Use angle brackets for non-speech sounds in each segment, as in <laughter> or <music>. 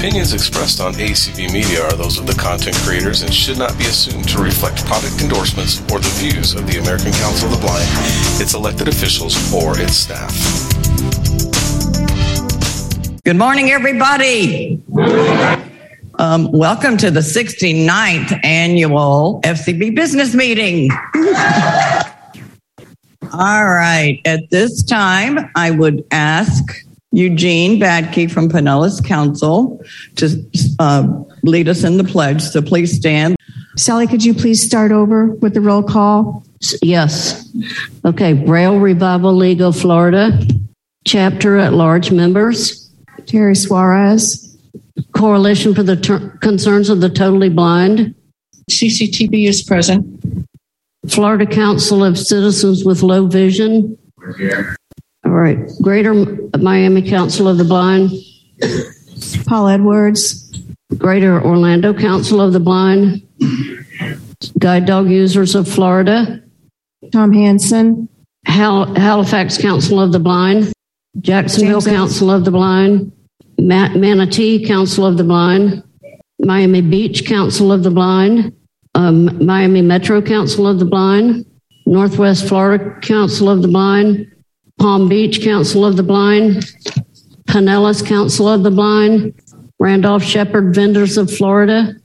opinions expressed on ACB Media are those of the content creators and should not be assumed to reflect product endorsements or the views of the American Council of the Blind, its elected officials, or its staff. Good morning, everybody. Um, welcome to the 69th annual FCB business meeting. <laughs> All right. At this time, I would ask Eugene Badke from Pinellas Council to uh, lead us in the pledge. So please stand. Sally, could you please start over with the roll call? Yes. Okay. Braille Revival League of Florida, chapter at large members. Terry Suarez. Coalition for the Ter- Concerns of the Totally Blind. CCTB is present. Florida Council of Citizens with Low Vision. We're here. All right. Greater Miami Council of the Blind. Paul Edwards. Greater Orlando Council of the Blind. Guide Dog Users of Florida. Tom Hanson. Hal- Halifax Council of the Blind. Jacksonville James Council of the Blind. Ma- Manatee Council of the Blind. Miami Beach Council of the Blind. Um, Miami Metro Council of the Blind. Northwest Florida Council of the Blind. Palm Beach Council of the Blind. Pinellas Council of the Blind. Randolph Sheppard Vendors of Florida.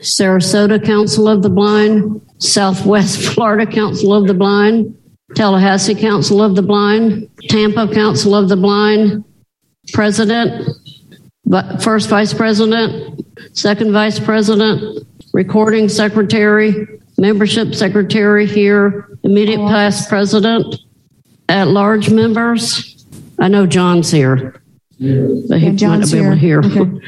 Sarasota Council of the Blind. Southwest <laughs> Florida Council of the Blind. Tallahassee Council of the Blind. Tampa Council of the Blind. President. First Vice President. Second Vice President. Recording Secretary. Membership Secretary here. Immediate past President. At large members. I know John's here. But he Yeah, might not be able to here. hear.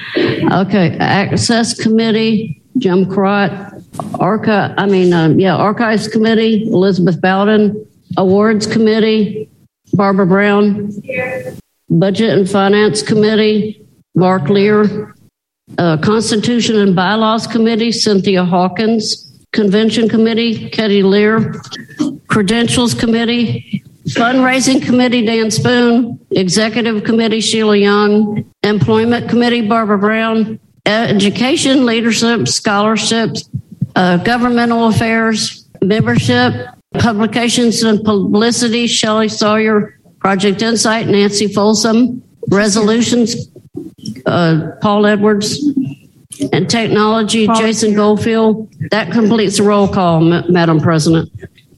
Okay, <laughs> Access Committee, Jim Crott, Archive, I mean, um, yeah, Archives Committee, Elizabeth Bowden, Awards Committee, Barbara Brown, Budget and Finance Committee, Mark Lear, uh, Constitution and Bylaws Committee, Cynthia Hawkins, Convention Committee, Kati Lear, Credentials Committee, Fundraising Committee, Dan Spoon, Executive Committee, Sheila Young, Employment Committee, Barbara Brown, Education, Leadership, Scholarships, uh, Governmental Affairs, Membership, Publications and Publicity, Shelley Sawyer, Project Insight, Nancy Folsom, Resolutions, uh, Paul Edwards, and Technology, Jason Goldfield. That completes the roll call, Ma- Madam President.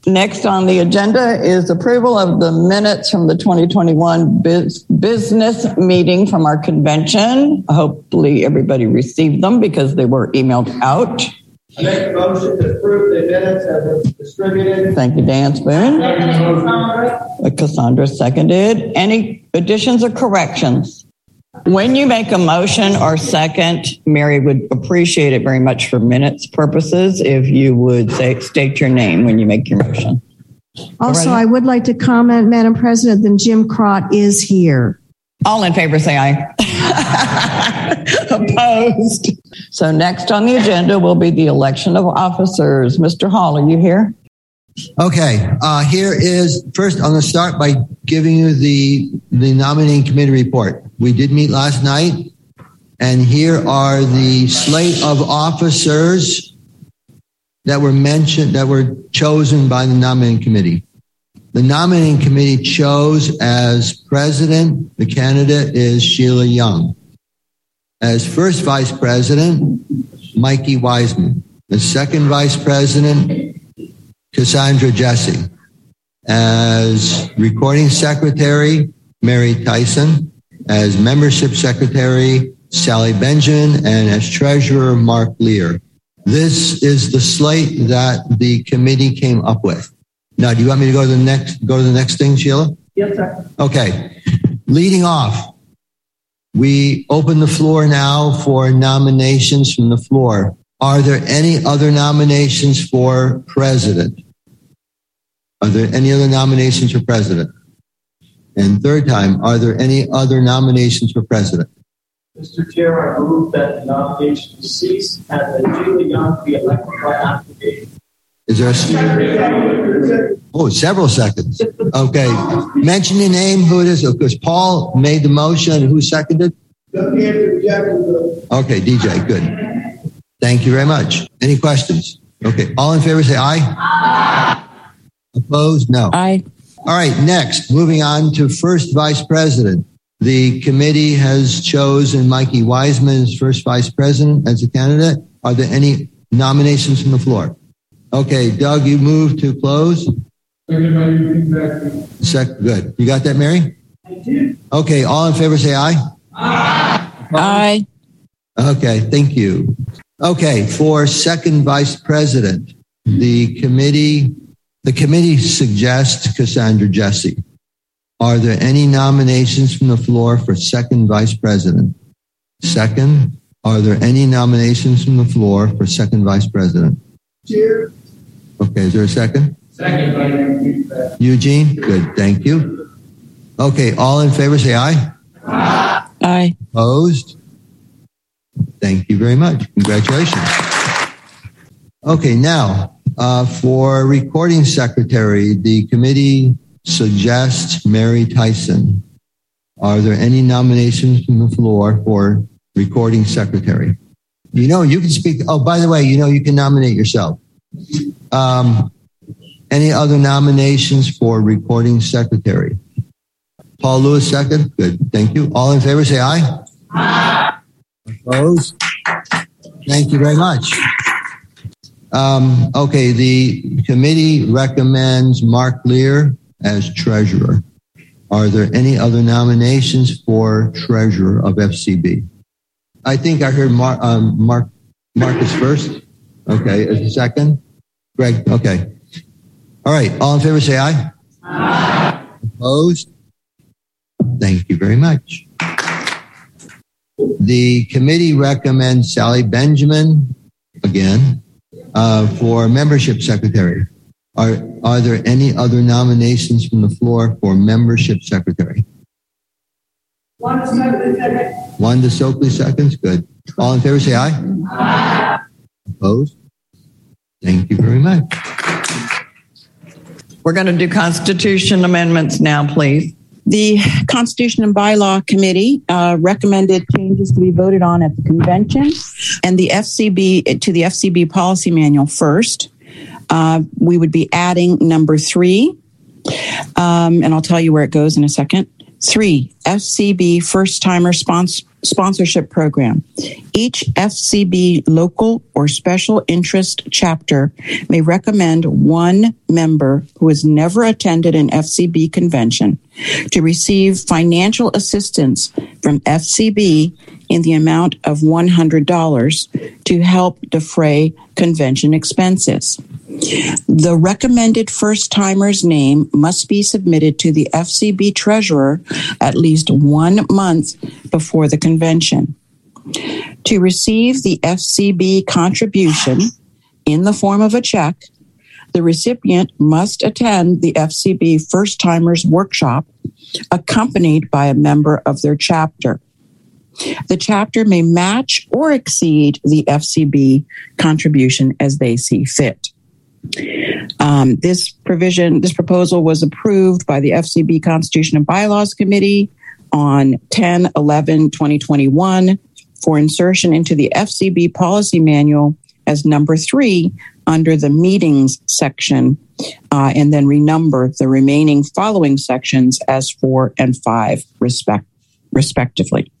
Next on the agenda is approval of the minutes from the 2021 biz- business meeting from our convention. Hopefully, everybody received them because they were emailed out. I make a motion to approve the minutes as was distributed. Thank you, Dan Spoon. Uh, Cassandra seconded. Any additions or corrections? When you make a motion or second, Mary would appreciate it very much for minutes purposes if you would say, state your name when you make your motion. Also, I would like to comment, Madam President, that Jim Crott is here. All in favor, say aye. <laughs> Opposed. So next on the agenda will be the election of officers. Mr. Hall, are you here? Okay, uh, here is first. I'm going to start by giving you the the nominating committee report. We did meet last night, and here are the slate of officers that were mentioned that were chosen by the nominating committee. The nominating committee chose as president. The candidate is Sheila Young. As first vice president, Mikey Wiseman. The second vice president, Cassandra Jesse. As recording secretary, Mary Tyson. As membership secretary, Sally Benjamin. And as treasurer, Mark Lear. This is the slate that the committee came up with. Now, do you want me to go to the next, go to the next thing, Sheila? Yes, sir. Okay. Leading off, we open the floor now for nominations from the floor. Are there any other nominations for president? Are there any other nominations for president? And third time, are there any other nominations for president? Mr. Chair, I move that the nomination cease and that Sheila Young be elected by acclamation. Is there a, second? oh, several seconds. Okay. Mention your name, who it is. Because Paul made the motion. Who seconded? Okay, DJ, good. Thank you very much. Any questions? Okay, all in favor say aye. aye. Opposed? No. Aye. All right, next, moving on to first vice president. The committee has chosen Mikey Wiseman as first vice president as a candidate. Are there any nominations from the floor? Okay, Doug, you move to close. Second, good. You got that, Mary? I did. Okay, all in favor say aye. Aye. Okay, thank you. Okay, for second vice president, the committee the committee suggests Cassandra Jesse. Are there any nominations from the floor for second vice president? Second, are there any nominations from the floor for second vice president? Chair. Okay, is there a second? Second by Eugene. Eugene? Good, thank you. Okay, all in favor say aye. Aye. Opposed? Thank you very much. Congratulations. Okay, now uh, for recording secretary, the committee suggests Mary Tyson. Are there any nominations from the floor for recording secretary? You know, you can speak. Oh, by the way, you know, you can nominate yourself. Um, any other nominations for recording secretary? Paul Lewis, second. Good. Thank you. All in favor, say aye. Aye. Opposed? Thank you very much. Um, okay, the committee recommends Mark Lear as treasurer. Are there any other nominations for treasurer of FCB? I think I heard Mar- um, Mark Marcus first. Okay, as a second. Greg. Okay. All right. All in favor, say aye. Aye. Opposed? Thank you very much. The committee recommends Sally Benjamin again uh, for membership secretary. Are, are there any other nominations from the floor for membership secretary? One second, second. Wanda Stokely seconds. Good. All in favor say aye. Aye. Opposed? Thank you very much. We're going to do constitution amendments now, please. The Constitution and Bylaw Committee uh, recommended changes to be voted on at the convention and the FCB to the FCB policy manual first. Uh, we would be adding number three, um, and I'll tell you where it goes in a second. Three, FCB first timer sponsor sponsorship program. Each FCB local or special interest chapter may recommend one member who has never attended an FCB convention to receive financial assistance from FCB in the amount of $100 to help defray convention expenses. The recommended first timer's name must be submitted to the FCB treasurer at least one month before the convention. To receive the FCB contribution in the form of a check, the recipient must attend the FCB First Timers Workshop accompanied by a member of their chapter. The chapter may match or exceed the FCB contribution as they see fit. Um, this provision, this proposal was approved by the FCB Constitution and Bylaws Committee on 10 11 2021 for insertion into the FCB policy manual as number three under the meetings section, uh, and then renumber the remaining following sections as four and five, respect, respectively.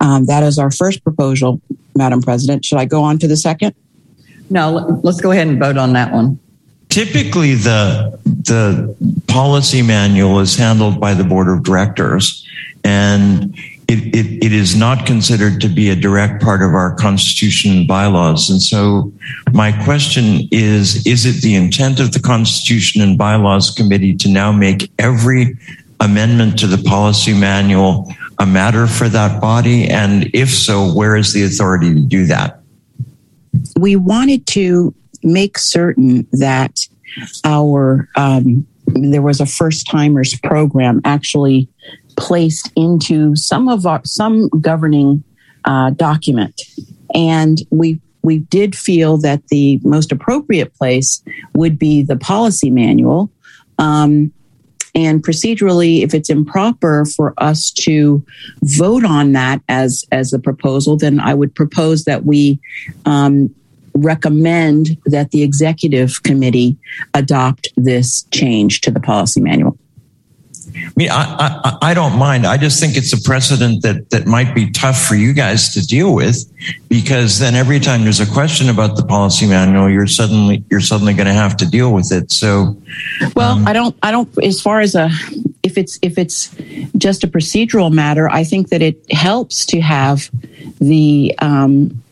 Um, that is our first proposal, Madam President. Should I go on to the second? No, let's go ahead and vote on that one. Typically, the the policy manual is handled by the board of directors, and it, it, it is not considered to be a direct part of our constitution and bylaws. And so, my question is: Is it the intent of the Constitution and Bylaws Committee to now make every amendment to the policy manual a matter for that body? And if so, where is the authority to do that? we wanted to make certain that our um, there was a first timers program actually placed into some of our some governing uh, document, and we we did feel that the most appropriate place would be the policy manual. Um, And procedurally, if it's improper for us to vote on that as as a proposal, then I would propose that we um, recommend that the executive committee adopt this change to the policy manual. I mean, I, I, I, don't mind. I just think it's a precedent that, that might be tough for you guys to deal with because then every time there's a question about the policy manual, you're suddenly, you're suddenly going to have to deal with it. So, well, um, I don't, I don't, as far as a, if it's, if it's just a procedural matter, I think that it helps to have the, um,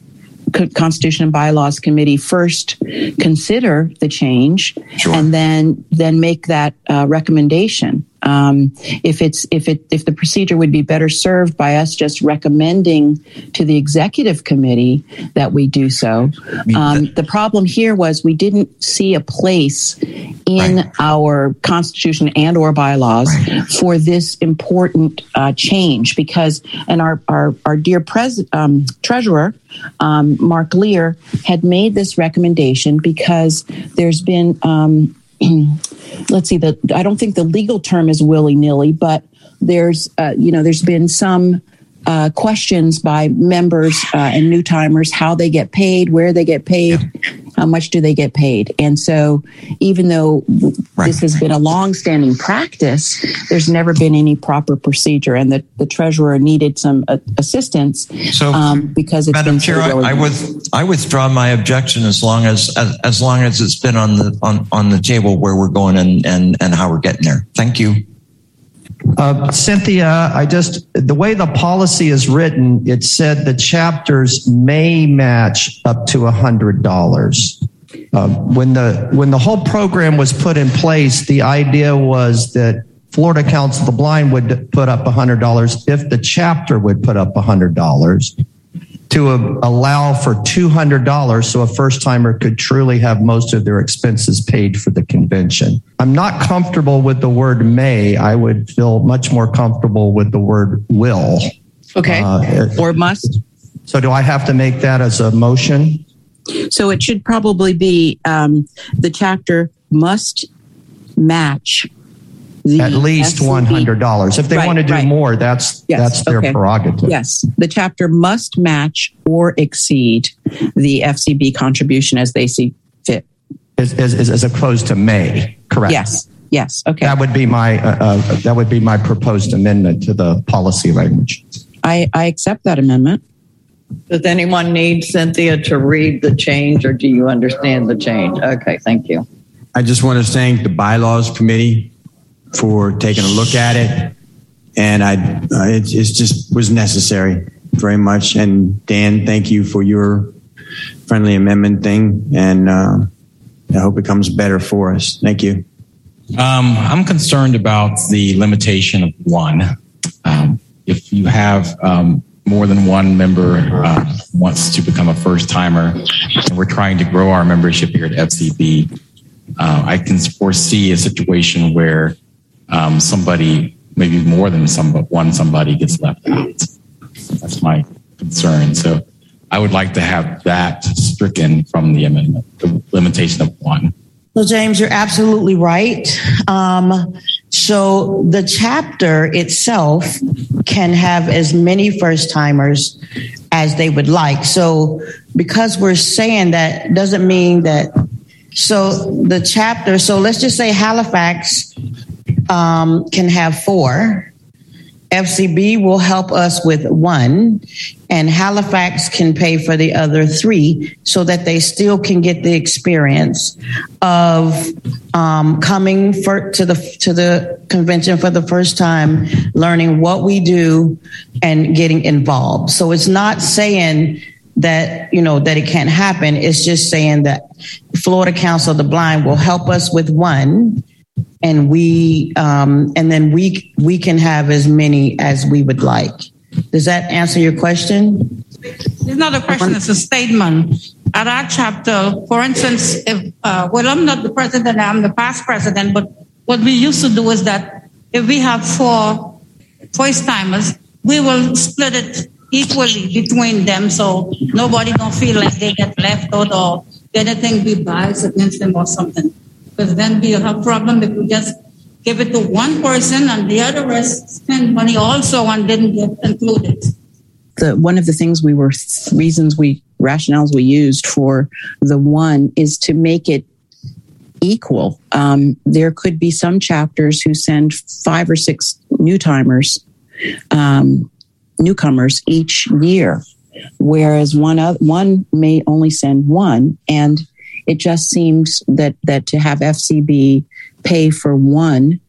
Constitution and Bylaws Committee first consider the change sure. and then then make that uh, recommendation. Um, if it's if it if the procedure would be better served by us just recommending to the executive committee that we do so. Um, the problem here was we didn't see a place in right. our constitution and or bylaws right. for this important uh, change because and our our, our dear pres- um, treasurer um, Mark Lear had made this recommendation because there's been um, <clears throat> let's see the I don't think the legal term is willy nilly, but there's uh, you know there's been some uh, questions by members uh, and new timers how they get paid, where they get paid, how much do they get paid. And so, even though right. this has been a long-standing practice, there's never been any proper procedure, and the, the treasurer needed some uh, assistance. So, um, because it's Madam Chair, I, I, with, I withdraw my objection as long as, as as long as it's been on the on on the table where we're going and and and how we're getting there. Thank you. Uh, Cynthia, I just, the way the policy is written, it said the chapters may match up to $100. Uh, when the when the whole program was put in place, the idea was that Florida Council of the Blind would put up $100 if the chapter would put up $100 to allow for $200 so a first timer could truly have most of their expenses paid for the convention. I'm not comfortable with the word may. I would feel much more comfortable with the word will. Okay. Uh, or must. So do I have to make that as a motion? So it should probably be um, the chapter must match at least one hundred dollars. If they right, want to do right. more, that's yes. that's their okay. prerogative. Yes, the chapter must match or exceed the FCB contribution as they see fit, as, as, as opposed to may. Correct. Yes. Yes. Okay. That would be my uh, uh, that would be my proposed amendment to the policy language. I, I accept that amendment. Does anyone need Cynthia to read the change, or do you understand the change? Okay, thank you. I just want to thank the bylaws committee for taking a look at it. And I, uh, it, it just was necessary very much. And Dan, thank you for your friendly amendment thing. And uh, I hope it comes better for us. Thank you. Um, I'm concerned about the limitation of one. Um, if you have um, more than one member uh, wants to become a first timer, and we're trying to grow our membership here at FCB, uh, I can foresee a situation where um, somebody, maybe more than some, but one somebody gets left out. That's my concern. So I would like to have that stricken from the amendment, the limitation of one. Well, James, you're absolutely right. Um, so the chapter itself can have as many first timers as they would like. So because we're saying that doesn't mean that. So the chapter, so let's just say Halifax um, can have four. FCB will help us with one, and Halifax can pay for the other three so that they still can get the experience of um, coming for, to the to the convention for the first time, learning what we do, and getting involved. So it's not saying that you know that it can't happen. It's just saying that Florida Council of the Blind will help us with one and we um, and then we we can have as many as we would like. Does that answer your question? It's not a question; it's a statement. At our chapter, for instance, if uh, well, I'm not the president; I'm the past president. But what we used to do is that if we have four first timers, we will split it equally between them, so nobody don't feel like they get left out or anything be biased against them or something because then we have problem if we just give it to one person and the other rest spend money also and didn't get included. The one of the things we were reasons we rationales we used for the one is to make it equal. Um, there could be some chapters who send five or six new timers, um, newcomers each year, whereas one of, one may only send one, and it just seems that that to have FCB pay for one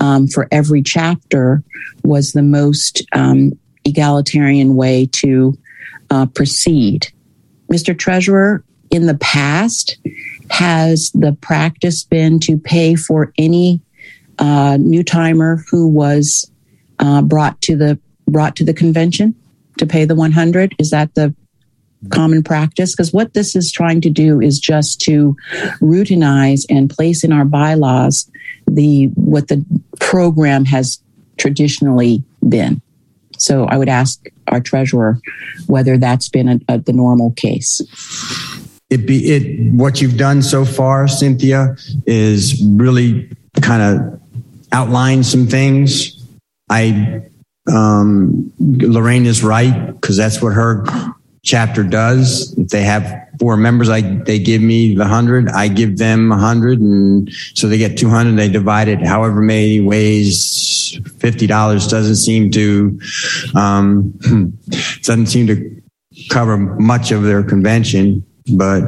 um, for every chapter was the most um, egalitarian way to uh, proceed. Mr. Treasurer, in the past, has the practice been to pay for any uh, new timer who was uh, brought to the brought to the convention to pay the 100? Is that the common practice? Because what this is trying to do is just to routinize and place in our bylaws the what the program has traditionally been. So I would ask our treasurer whether that's been a, a, the normal case. It be it what you've done so far, Cynthia, is really kind of outline some things. I um, Lorraine is right because that's what her chapter does. If they have four members, I they give me the hundred, I give them a hundred, and so they get two hundred. They divide it however many ways. Fifty dollars doesn't seem to um, <clears throat> doesn't seem to cover much of their convention, but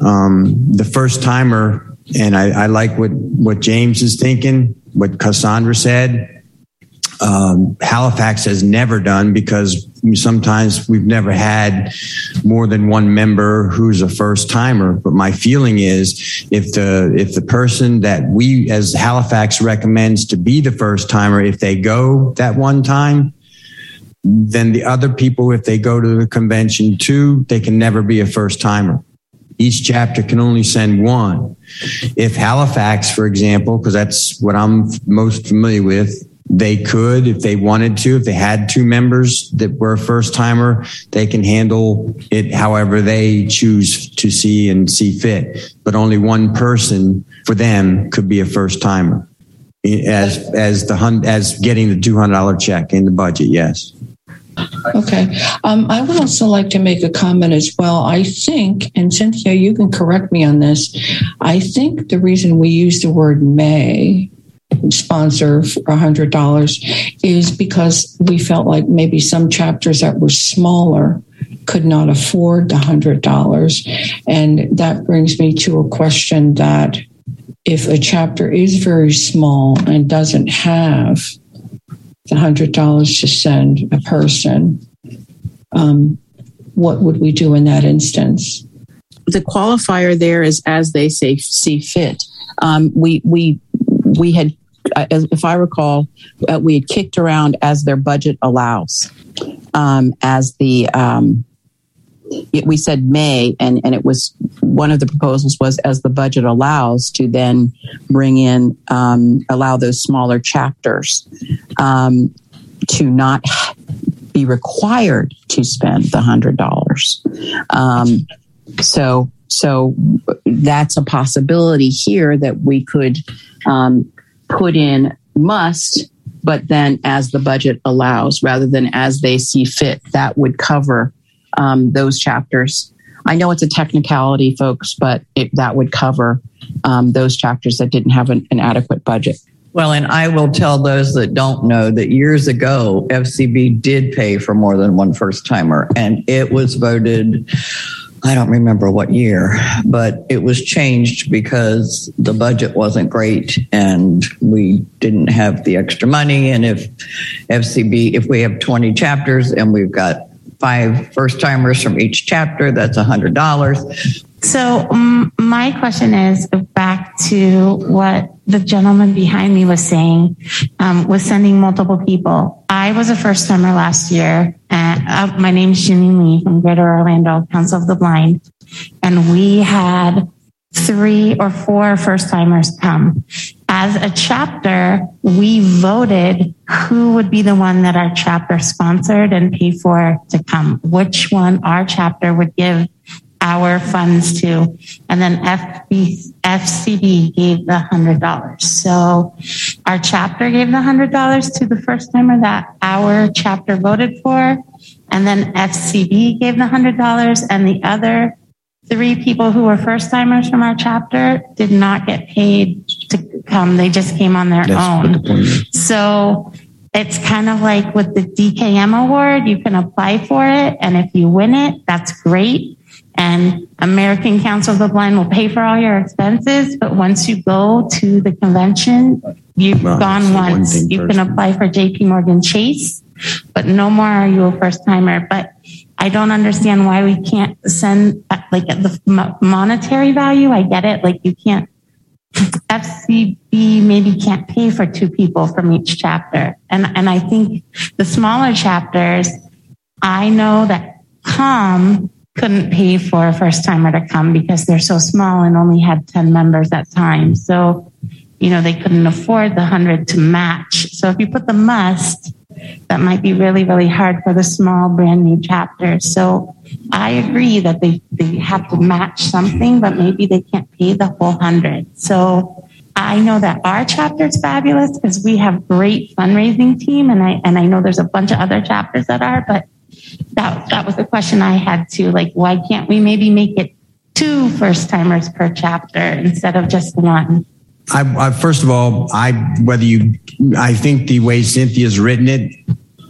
um, the first timer, and I, I like what what James is thinking, what Cassandra said um, Halifax has never done because sometimes we've never had more than one member who's a first timer. But my feeling is if the if the person that we as Halifax recommends to be the first timer, if they go that one time, then the other people, if they go to the convention too, they can never be a first timer. Each chapter can only send one. If Halifax, for example, because that's what I'm most familiar with, they could if they wanted to if they had two members that were a first timer they can handle it however they choose to see and see fit but only one person for them could be a first timer as as the as getting the $200 check in the budget yes Okay. Um, I would also like to make a comment as well. I think, and Cynthia, you can correct me on this. I think the reason we use the word may sponsor for $100 is because we felt like maybe some chapters that were smaller could not afford the $100. And that brings me to a question that if a chapter is very small and doesn't have the $100 to send a person, um, what would we do in that instance? The qualifier there is as they say see fit. Um, we we we had if I recall, uh, we had kicked around as their budget allows, um, as the um, we said may, and and it was one of the proposals was as the budget allows to then bring in um, allow those smaller chapters um, to not be required to spend the hundred dollars. Um, so so that's a possibility here that we could um, put in must, but then as the budget allows rather than as they see fit. That would cover um, those chapters. I know it's a technicality, folks, but it, that would cover um, those chapters that didn't have an, an adequate budget. Well, and I will tell those that don't know that years ago, FCB did pay for more than one first timer, and it was voted I don't remember what year, but it was changed because the budget wasn't great and we didn't have the extra money. And if FCB, if we have 20 chapters and we've got five first timers from each chapter, that's $100. So, um, my question is to what the gentleman behind me was saying, um, was sending multiple people. I was a first timer last year. And, uh, my name is Janine Lee from Greater Orlando Council of the Blind. And we had three or four first timers come. As a chapter, we voted who would be the one that our chapter sponsored and paid for to come, which one our chapter would give our funds to. And then FB, FCB gave the $100. So our chapter gave the $100 to the first timer that our chapter voted for. And then FCB gave the $100 and the other three people who were first timers from our chapter did not get paid to come. They just came on their That's own. what the point is. So it's kind of like with the DKM award, you can apply for it. And if you win it, that's great. And American Council of the Blind will pay for all your expenses. But once you go to the convention, you've Well, gone once. You can apply for JP Morgan Chase, but no more are you a first timer. But I don't understand why we can't send like the monetary value. I get it. Like you can't FCB maybe can't pay for two people from each chapter. And, and I think the smaller chapters, I know that COM couldn't pay for a first timer to come because they're so small and only had 10 members at time. So, you know, they couldn't afford the 100 to match. So if you put the must, that might be really, really hard for the small brand new chapter. So I agree that they, they have to match something, but maybe they can't pay the whole hundred. So I know that our chapter is fabulous because we have great fundraising team and I, and I know there's a bunch of other chapters that are, but that, that was the question I had too. Like, why can't we maybe make it two first timers per chapter instead of just one? I, I first of all, I whether you, I think the way Cynthia's written it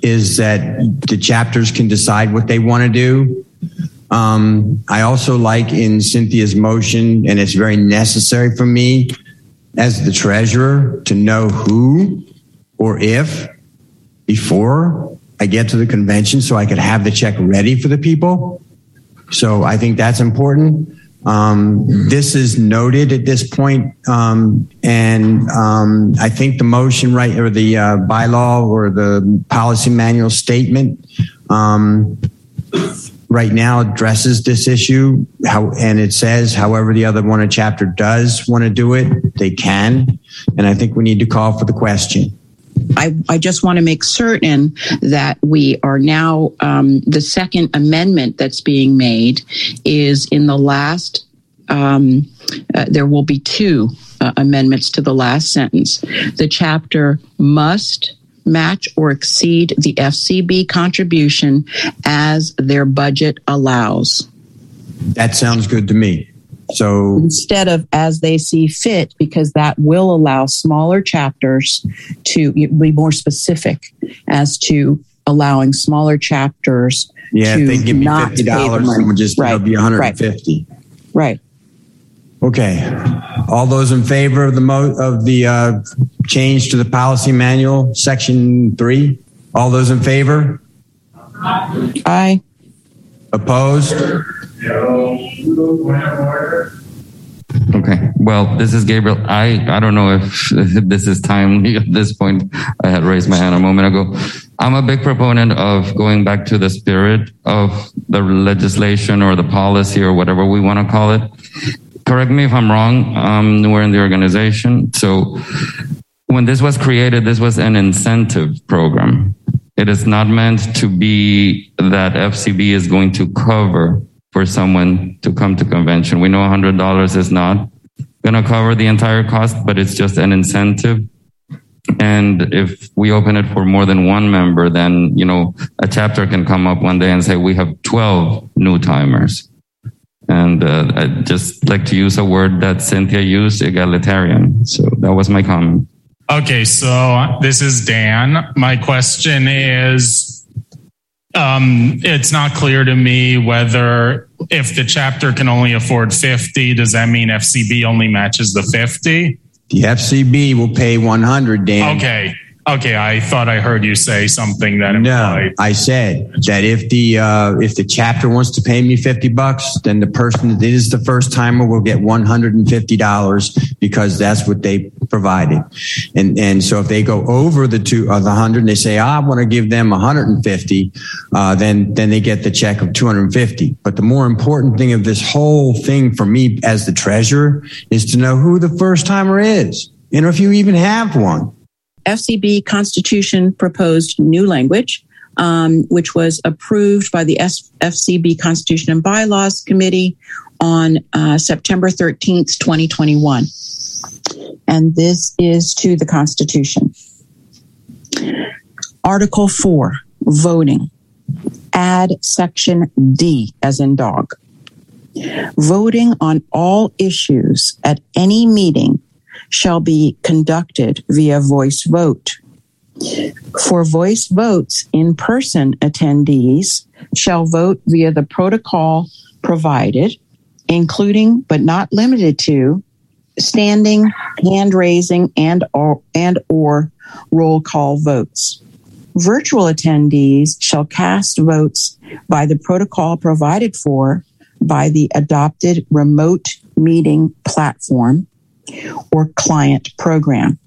is that the chapters can decide what they want to do. Um, I also like in Cynthia's motion, and it's very necessary for me as the treasurer to know who or if before I get to the convention so I could have the check ready for the people. So I think that's important. Um, this is noted at this point, um, and um, I think the motion right or the uh, bylaw or the policy manual statement um, right now addresses this issue. How and it says, however, the other one a chapter does want to do it, they can, and I think we need to call for the question. I, I just want to make certain that we are now, um, the second amendment that's being made is in the last, um, uh, there will be two uh, amendments to the last sentence. The chapter must match or exceed the FCB contribution as their budget allows. That sounds good to me. So instead of as they see fit, because that will allow smaller chapters to be more specific as to allowing smaller chapters yeah, to if they give me fifty dollars, it would just it'll Right, be one hundred and fifty. right. Right. Okay. All those in favor of the mo- of the uh, change to the policy manual, section three? All those in favor? Aye. Opposed? Okay. Well, this is Gabriel. I, I don't know if, <laughs> if this is timely at this point. I had raised my hand a moment ago. I'm a big proponent of going back to the spirit of the legislation or the policy or whatever we want to call it. Correct me if I'm wrong. Um, we're in the organization. So when this was created, this was an incentive program. It is not meant to be that FCB is going to cover for someone to come to convention. We know $100 is not going to cover the entire cost, but it's just an incentive. And if we open it for more than one member, then, you know, a chapter can come up one day and say, we have 12 new timers. And uh, I'd just like to use a word that Cynthia used, egalitarian. So that was my comment. Okay, so this is Dan. My question is um, it's not clear to me whether if the chapter can only afford 50, does that mean FCB only matches the 50? The FCB will pay 100, Dan. Okay. Okay, I thought I heard you say something that No, I said that if the uh, if the chapter wants to pay me fifty bucks, then the person that is the first timer will get one hundred and fifty dollars because that's what they provided. And and so if they go over the two of the hundred, and they say "Ah, I want to give them one hundred and fifty, uh, then then they get the check of two hundred and fifty. But the more important thing of this whole thing for me as the treasurer is to know who the first timer is, and if you even have one. FCB Constitution proposed new language um, which was approved by the FCB Constitution and Bylaws Committee on uh, September 13th, 2021. And this is to the Constitution. Article 4, voting. Add section D as in dog. Voting on all issues at any meeting shall be conducted via voice vote. For voice votes, in person attendees shall vote via the protocol provided, including but not limited to standing, hand raising, and or, and or roll call votes. Virtual attendees shall cast votes by the protocol provided for by the adopted remote meeting platform or client program.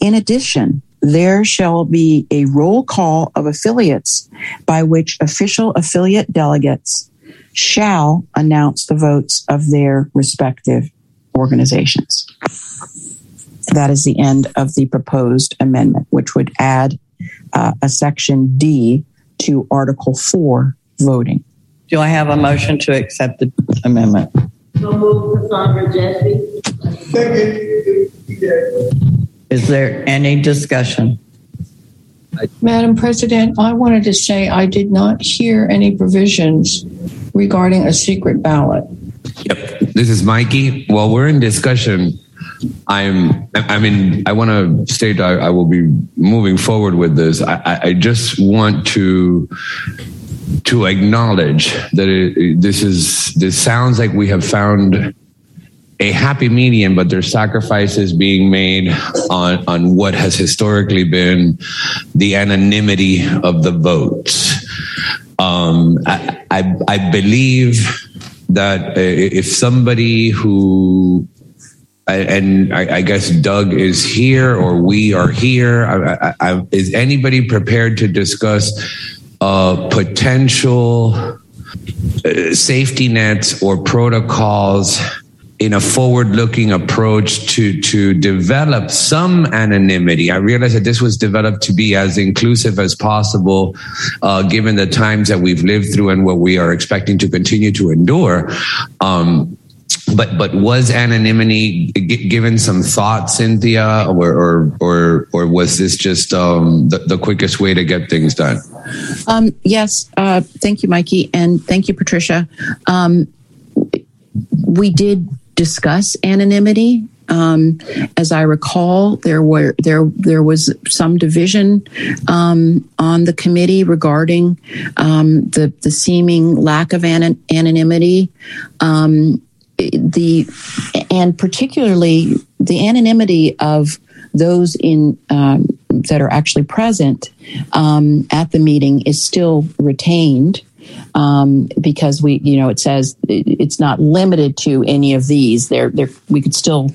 In addition, there shall be a roll call of affiliates by which official affiliate delegates shall announce the votes of their respective organizations. That is the end of the proposed amendment, which would add uh, a section D to Article 4 voting. Do I have a motion to accept the amendment? So move Cassandra Jesse. Is there any discussion? Madam President, I wanted to say I did not hear any provisions regarding a secret ballot. Yep. This is Mikey. While we're in discussion, I'm, I mean, I want to state I, I, will be moving forward with this. I, I just want to to acknowledge that it, this is this sounds like we have found a happy medium, but there's sacrifices being made on, on what has historically been the anonymity of the votes. Um, I, I, I believe that if somebody who and I, I, guess Doug is here or we are here. Is anybody prepared to discuss uh, potential safety nets or protocols in a forward-looking approach to to develop some anonymity. I realize that this was developed to be as inclusive as possible, uh, given the times that we've lived through and what we are expecting to continue to endure. Um, but but was anonymity g- given some thought, Cynthia, or or or, or was this just um, the, the, quickest way to get things done? Um, yes, uh, thank you, Mikey, and thank you, Patricia. Um, we did discuss anonymity. Um, as I recall, there were there there was some division um, on the committee regarding um, the the seeming lack of an- anonymity. Um, the and particularly the anonymity of those in um, that are actually present um, at the meeting is still retained um, because we, you know, it says it's not limited to any of these. There, there, we could still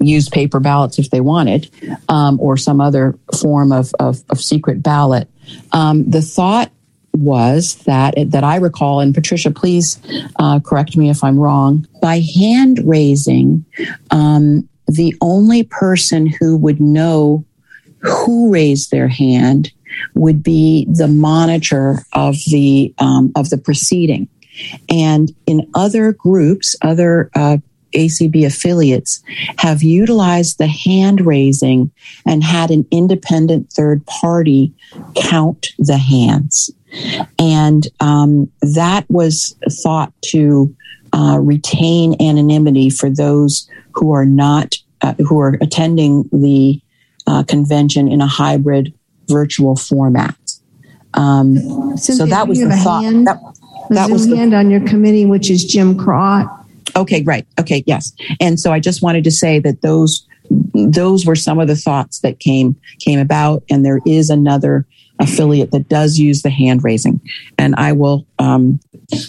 use paper ballots if they wanted, um, or some other form of of, of secret ballot. Um, the thought was that that I recall, and Patricia, please uh, correct me if I'm wrong. By hand raising, um, the only person who would know who raised their hand would be the monitor of the um, of the proceeding. And in other groups, other uh, ACB affiliates have utilized the hand raising and had an independent third party count the hands. And um, that was thought to uh, retain anonymity for those who are not, uh, who are attending the uh, convention in a hybrid virtual format. Um, so that was the thought. Hand, that, that was the hand on your committee, which is Jim Crott. Okay, right. Okay, yes. And so I just wanted to say that those those were some of the thoughts that came came about, and there is another affiliate that does use the hand raising, and I will. Um,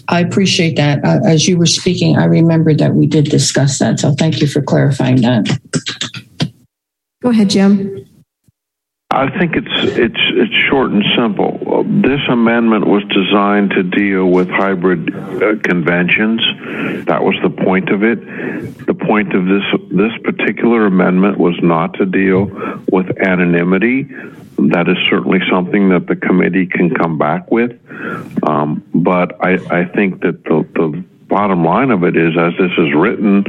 I appreciate that. Uh, as you were speaking, I remembered that we did discuss that, so thank you for clarifying that. Go ahead, Jim. I think it's it's it's short and simple. This amendment was designed to deal with hybrid uh, conventions. That was the point of it. The point of this this particular amendment was not to deal with anonymity that is certainly something that the committee can come back with. Um, but I, I think that the, the bottom line of it is, as this is written,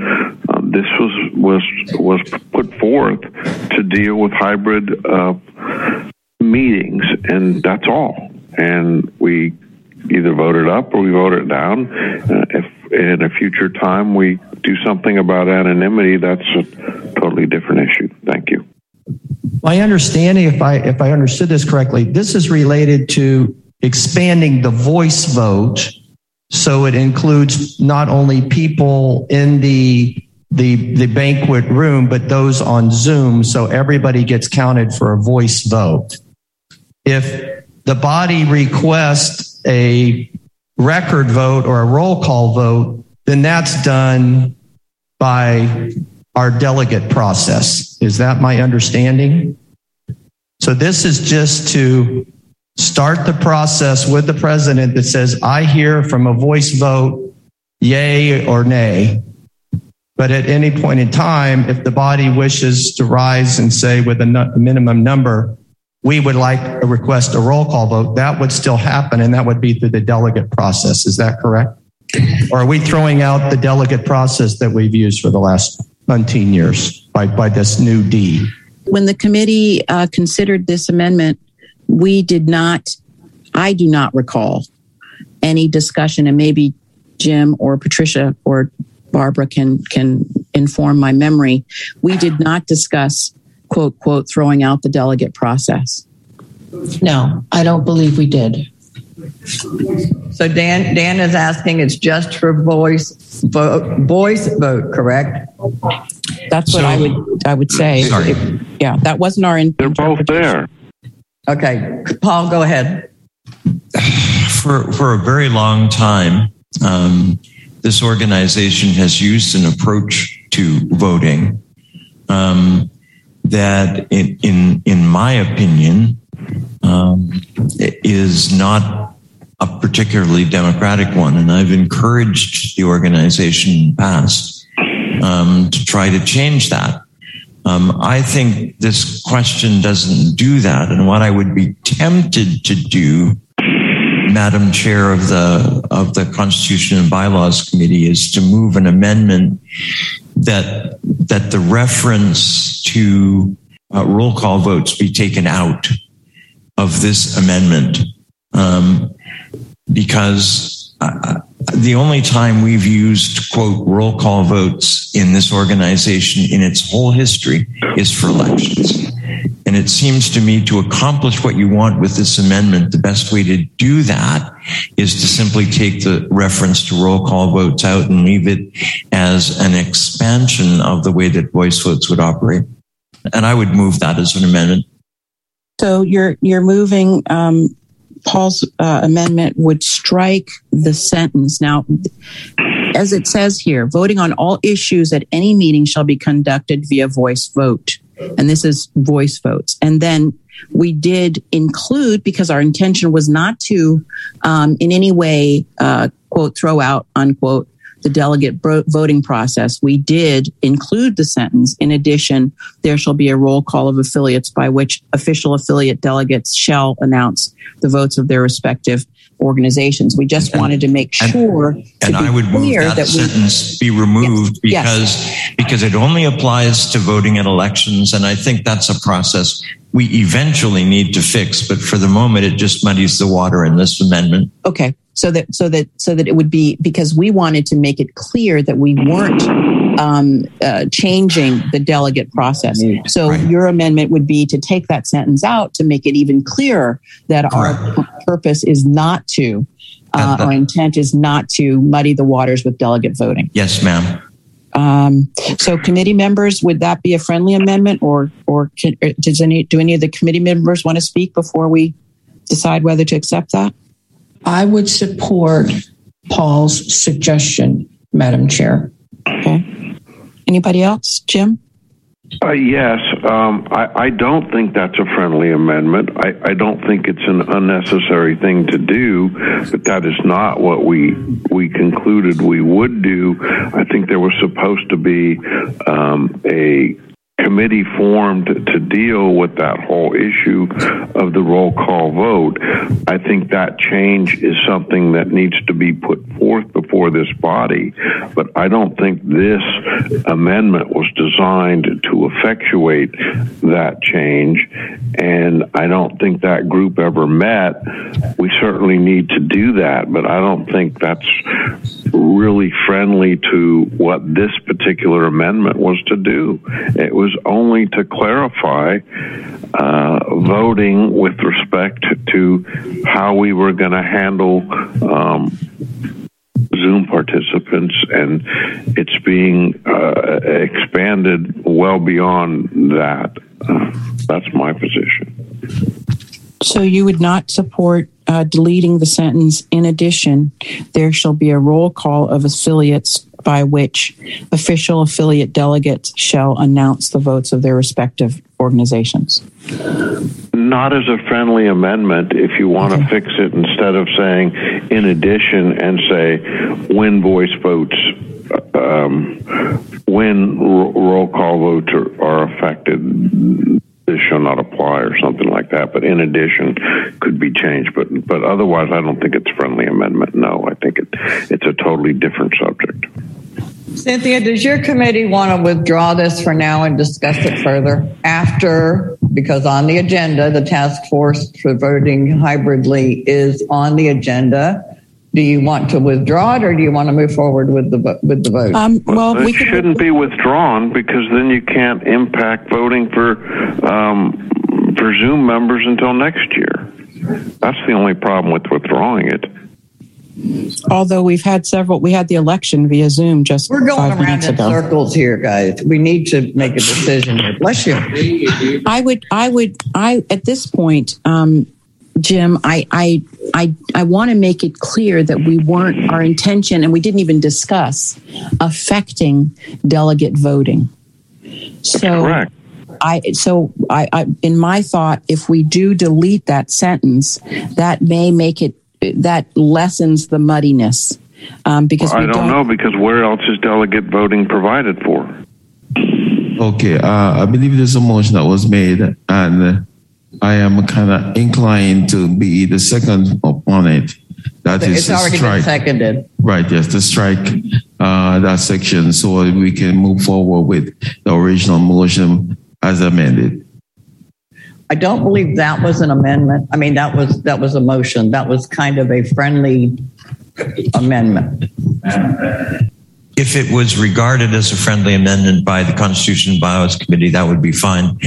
uh, this was was was put forth to deal with hybrid uh, meetings, and that's all. And we either vote it up or we vote it down. Uh, if in a future time we do something about anonymity, that's a totally different issue. Thank you. My understanding, if I if I understood this correctly, this is related to expanding the voice vote so it includes not only people in the the the banquet room but those on Zoom so everybody gets counted for a voice vote. If the body requests a record vote or a roll call vote, then that's done by our delegate process. Is that my understanding? So this is just to start the process with the president that says, I hear from a voice vote, yay or nay. But at any point in time, if the body wishes to rise and say with a minimum number, we would like to request a roll call vote, that would still happen and that would be through the delegate process. Is that correct? Or are we throwing out the delegate process that we've used for the last 19 years by, by this new D? When the committee uh, considered this amendment, we did not, I do not recall any discussion, and maybe Jim or Patricia or Barbara can can inform my memory. We did not discuss quote, quote, throwing out the delegate process? No, I don't believe we did. So Dan, Dan is asking it's just for voice vote, voice vote, correct? That's what so, I would I would say. Sorry. It, yeah, that wasn't our. Intention. They're both there. Okay, Paul, go ahead. For for a very long time, um, this organization has used an approach to voting um, that, in in, in my opinion, um, is not a particularly democratic one, and I've encouraged the organization in the past um, to try to change that. Um, I think this question doesn't do that, and what I would be tempted to do, Madam Chair of the of the Constitution and Bylaws Committee, is to move an amendment that that the reference to uh, roll call votes be taken out of this amendment. Um, because uh, the only time we've used quote roll call votes in this organization in its whole history is for elections and it seems to me to accomplish what you want with this amendment, the best way to do that is to simply take the reference to roll call votes out and leave it as an expansion of the way that voice votes would operate. And I would move that as an amendment. So you're you're moving um, Paul's uh, amendment would strike the sentence. Now, as it says here, voting on all issues at any meeting shall be conducted via voice vote and this is voice votes. And then we did include because our intention was not to, um, in any way, uh, quote, throw out, unquote, the delegate bro- voting process. We did include the sentence. In addition, there shall be a roll call of affiliates by which official affiliate delegates shall announce the votes of their respective organizations. We just and, wanted to make sure. And, and I would move that, that sentence we, be removed yes, because yes. because it only applies to voting at elections, and I think that's a process we eventually need to fix. But for the moment, it just muddies the water in this amendment. Okay, so that so that so that it would be because we wanted to make it clear that we weren't um, uh, changing the delegate process. So right. your amendment would be to take that sentence out to make it even clearer that Correct. our purpose is not to, uh, our intent is not to muddy the waters with delegate voting. Yes, ma'am. Um, so committee members, would that be a friendly amendment or, or can, does any, do any of the committee members want to speak before we decide whether to accept that? I would support Paul's suggestion, Madam Chair. Okay. Anybody else? Jim? Uh, yes, um, I, I, don't think that's a friendly amendment. I, I, don't think it's an unnecessary thing to do, but that is not what we we concluded we would do. I think there was supposed to be um, a committee formed to deal with that whole issue of the roll call vote. I think that change is something that needs to be put forth before this body, but I don't think this amendment was designed to effectuate that change, and I don't think that group ever met. We certainly need to do that, but I don't think that's really friendly to what this particular amendment was to do. It was only to clarify uh, voting with respect to how we were going to handle um, Zoom participants, and it's being uh, expanded well beyond that. Uh, that's my position. So you would not support uh, deleting the sentence, in addition, there shall be a roll call of affiliates by which official affiliate delegates shall announce the votes of their respective organizations. Not as a friendly amendment if you want okay. to fix it instead of saying in addition and say when voice votes um, when roll call votes are, are affected this shall not apply or something like that. But in addition, could be changed. But but otherwise, I don't think it's a friendly amendment. No, I think it it's a totally different subject. Cynthia, does your committee want to withdraw this for now and discuss it further after? Because on the agenda, the task force for voting hybridly is on the agenda do you want to withdraw it or do you want to move forward with the with the vote? Um, well, it shouldn't be withdrawn because then you can't impact voting for um, for Zoom members until next year. That's the only problem with withdrawing it. Although we've had several, we had the election via Zoom just we're going around in ago. circles here, guys. We need to make a decision here. Bless you. I would, I would, I at this point, um, Jim, I I I, I want to make it clear that we weren't our intention, and we didn't even discuss affecting delegate voting. So, Correct. I so I, I in my thought, if we do delete that sentence, that may make it that lessens the muddiness. Um, because well, I don't, don't, know because where else is delegate voting provided for? Okay, uh, I believe there's a motion that was made, and I am kind of inclined to be the second opponent. That it's is already strike. been seconded. Right, yes, to strike uh, that section so we can move forward with the original motion as amended. I don't believe that was an amendment. I mean, that was that was a motion. That was kind of a friendly amendment if it was regarded as a friendly amendment by the Constitution and Committee, that would be fine.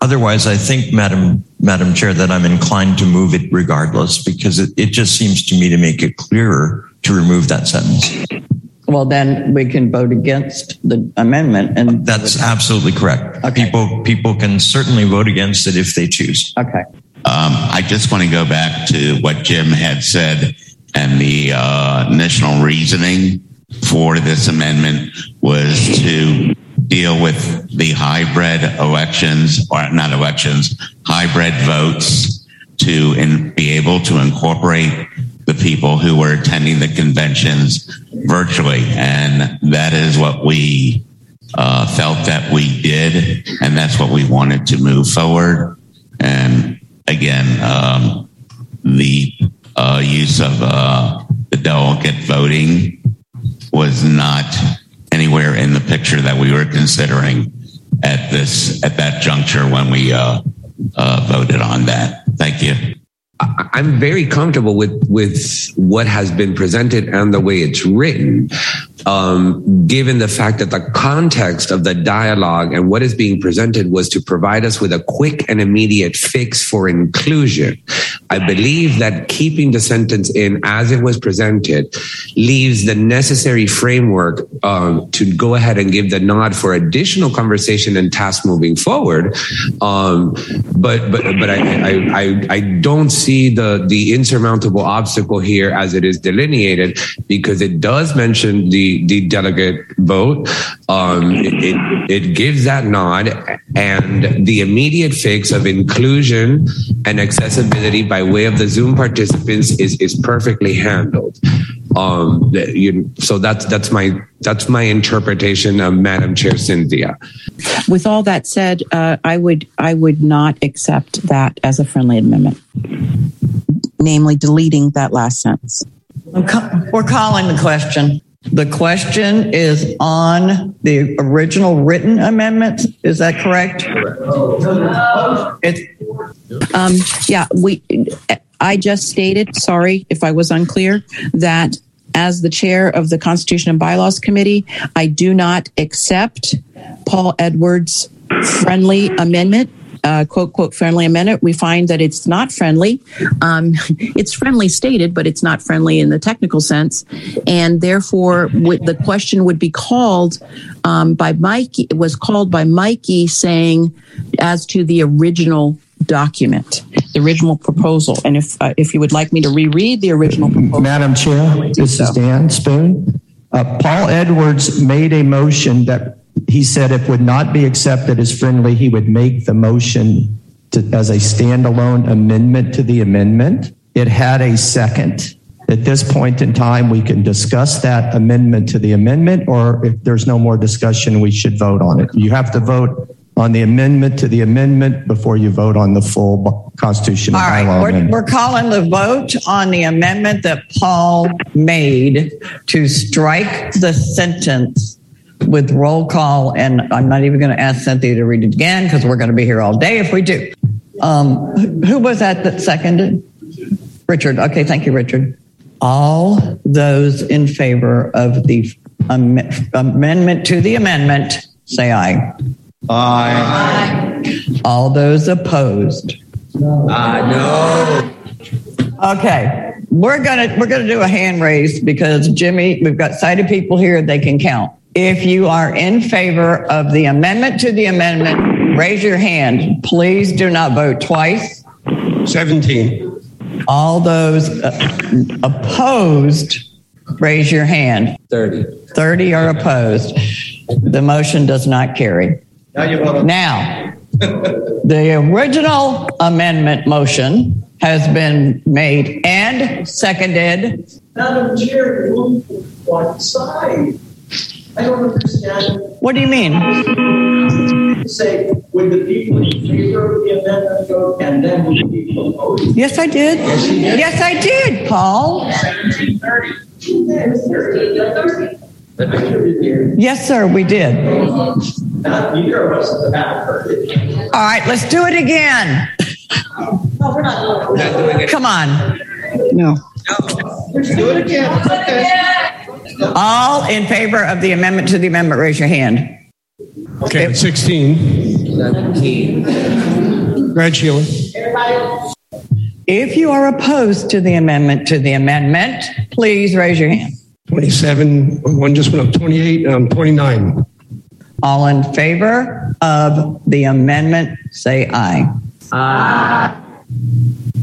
Otherwise, I think, Madam Madam Chair, that I'm inclined to move it regardless because it, it just seems to me to make it clearer to remove that sentence. Well, then we can vote against the amendment, and that's absolutely correct. Okay. People people can certainly vote against it if they choose. Okay. Um, I just want to go back to what Jim had said and the uh, national reasoning for this amendment was to deal with the hybrid elections, or not elections, hybrid votes to in, be able to incorporate the people who were attending the conventions virtually. And that is what we uh, felt that we did, and that's what we wanted to move forward. And again, um, the uh, use of uh, the delegate voting was not anywhere in the picture that we were considering at this at that juncture when we uh, uh, voted on that. Thank you. I'm very comfortable with with what has been presented and the way it's written um, given the fact that the context of the dialogue and what is being presented was to provide us with a quick and immediate fix for inclusion. I believe that keeping the sentence in as it was presented leaves the necessary framework um, to go ahead and give the nod for additional conversation and tasks moving forward. Um, but but but I, I, I I don't see the the insurmountable obstacle here as it is delineated because it does mention the the, delegate vote. Um, it, it gives that nod and the immediate fix of inclusion and accessibility by way of the Zoom participants is, is perfectly handled. Um, you, so that's that's my that's my interpretation of Madam Chair Cynthia. With all that said, uh, I would I would not accept that as a friendly amendment, namely deleting that last sentence. We're calling the question. The question is on the original written amendments. Is that correct? It's Um, yeah, we. I just stated. Sorry if I was unclear. That as the chair of the Constitution and Bylaws Committee, I do not accept Paul Edwards' friendly amendment. Uh, quote quote friendly amendment. We find that it's not friendly. Um, <laughs> it's friendly stated, but it's not friendly in the technical sense, and therefore w- the question would be called um, by Mikey. It was called by Mikey saying as to the original document, the original proposal. And if uh, if you would like me to reread the original proposal, Madam Chair, this is Dan Spoon. Uh, Paul Edwards made a motion that he said if would not be accepted as friendly, he would make the motion to, as a standalone amendment to the amendment. It had a second. At this point in time, we can discuss that amendment to the amendment, or if there's no more discussion, we should vote on it. You have to vote on the amendment to the amendment before you vote on the full Constitution All right, we're, we're calling the vote on the amendment that Paul made to strike the sentence with roll call. And I'm not even going to ask Cynthia to read it again because we're going to be here all day if we do. Um, who was that that seconded? Richard. Okay, thank you, Richard. All those in favor of the am- amendment to the amendment, say aye. Aye. All those opposed? Uh, no. Okay, we're gonna we're gonna do a hand raise because Jimmy, we've got sighted people here; they can count. If you are in favor of the amendment to the amendment, raise your hand. Please do not vote twice. Seventeen. All those uh, opposed, raise your hand. Thirty. Thirty are opposed. The motion does not carry. Now you vote. Now, <laughs> the original amendment motion has been made and seconded. Madam Chair, you moved to one side. I don't understand. What do you mean? Say, would the people in favor of the amendment vote and then would the people opposed? Yes, I did. Yes, did. Yes, I did, Paul. 1730. Yes, sir, we did. Not neither of us have heard it. All right, let's do it again. Come on. No. Let's do it again. It's okay. All in favor of the amendment to the amendment, raise your hand. Okay, 16. 17. Brad Sheila. If you are opposed to the amendment to the amendment, please raise your hand. 27. One just went up 28. Um, 29. All in favor of the amendment, say aye. Aye.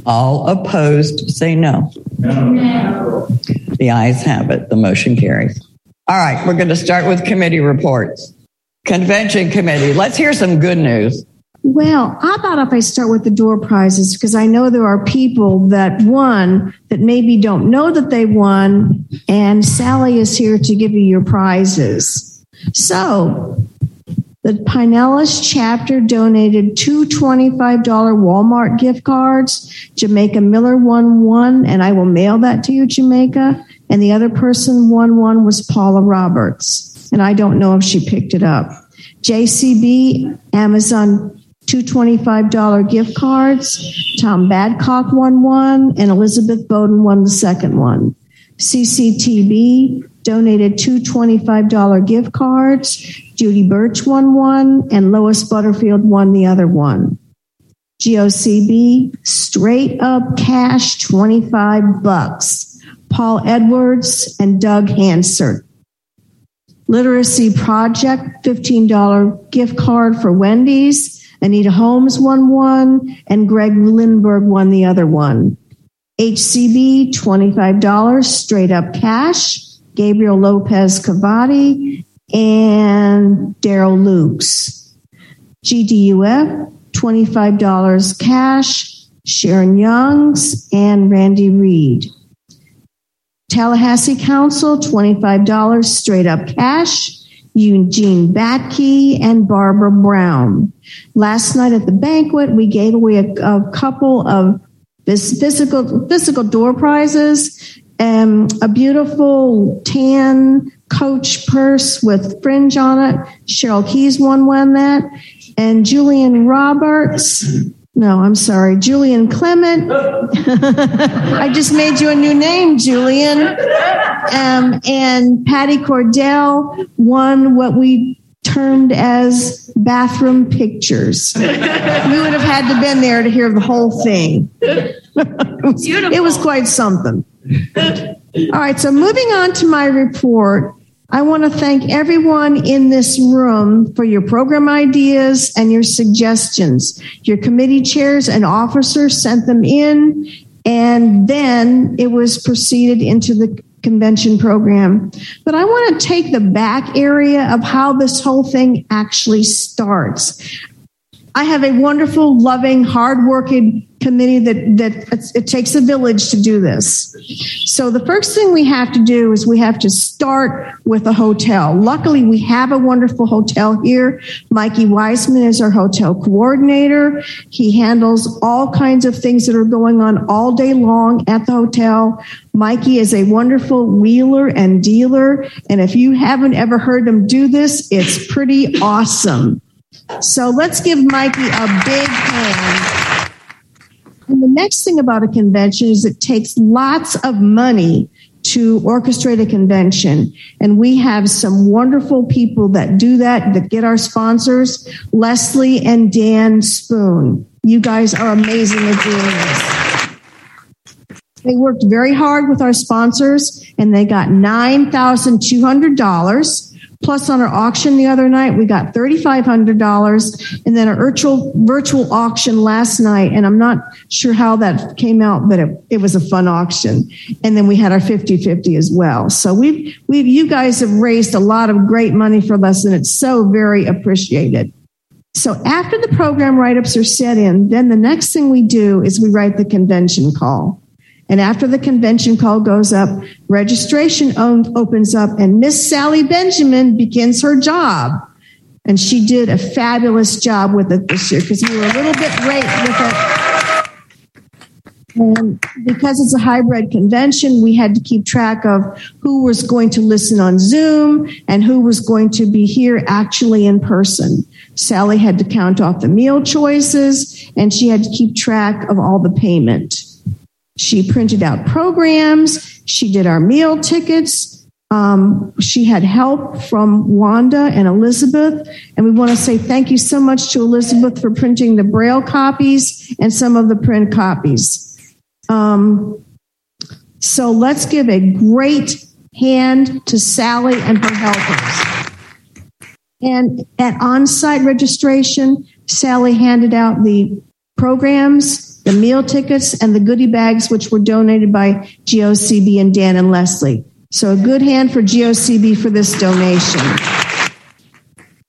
All opposed, say no. no. The ayes have it. The motion carries. All right, we're going to start with committee reports. Convention committee, let's hear some good news. Well, how about if I start with the door prizes? Because I know there are people that won that maybe don't know that they won, and Sally is here to give you your prizes. So, the Pinellas chapter donated two $25 Walmart gift cards. Jamaica Miller won one, and I will mail that to you, Jamaica. And the other person won one was Paula Roberts, and I don't know if she picked it up. JCB, Amazon two $25 gift cards. Tom Badcock won one, and Elizabeth Bowden won the second one. CCTB donated two $25 gift cards. Judy Birch won one, and Lois Butterfield won the other one. GOCB, straight up cash, 25 bucks. Paul Edwards and Doug Hansard. Literacy Project, $15 gift card for Wendy's. Anita Holmes won one, and Greg Lindbergh won the other one. HCB, $25 straight up cash. Gabriel Lopez Kafati and Daryl Lukes. GDUF, $25 cash. Sharon Youngs and Randy Reed. Tallahassee Council, $25 straight up cash. Eugene Batke and Barbara Brown. Last night at the banquet, we gave away a, a couple of physical physical door prizes, um, a beautiful tan Coach purse with fringe on it. Cheryl Keys won one that, and Julian Roberts no, I'm sorry. Julian Clement. <laughs> I just made you a new name, Julian. Um, and Patty Cordell won what we termed as bathroom pictures. we would have had to been there to hear the whole thing. <laughs> it, was, it was quite something. All right, so moving on to my report. I want to thank everyone in this room for your program ideas and your suggestions. Your committee chairs and officers sent them in, and then it was proceeded into the convention program. But I want to take the back area of how this whole thing actually starts. I have a wonderful, loving, hardworking committee that that it takes a village to do this. So the first thing we have to do is we have to start with a hotel. Luckily, we have a wonderful hotel here. Mikey Weisman is our hotel coordinator. He handles all kinds of things that are going on all day long at the hotel. Mikey is a wonderful wheeler and dealer. And if you haven't ever heard him do this, it's pretty awesome. So let's give Mikey a big hand. And the next thing about a convention is it takes lots of money to orchestrate a convention. And we have some wonderful people that do that, that get our sponsors, Leslie and Dan Spoon. You guys are amazing at doing this. They worked very hard with our sponsors and they got $9,200 Plus, on our auction the other night, we got $3,500 and then a virtual, virtual auction last night. And I'm not sure how that came out, but it, it was a fun auction. And then we had our 50 50 as well. So we've, we've, you guys have raised a lot of great money for us and it's so very appreciated. So after the program write ups are set in, then the next thing we do is we write the convention call. And after the convention call goes up, registration opens up, and Miss Sally Benjamin begins her job. And she did a fabulous job with it this year because we were a little bit late with it. And because it's a hybrid convention, we had to keep track of who was going to listen on Zoom and who was going to be here actually in person. Sally had to count off the meal choices and she had to keep track of all the payment. She printed out programs. She did our meal tickets. Um, she had help from Wanda and Elizabeth. And we want to say thank you so much to Elizabeth for printing the Braille copies and some of the print copies. Um, so let's give a great hand to Sally and her helpers. And at on site registration, Sally handed out the programs the meal tickets, and the goodie bags, which were donated by GOCB and Dan and Leslie. So a good hand for GOCB for this donation.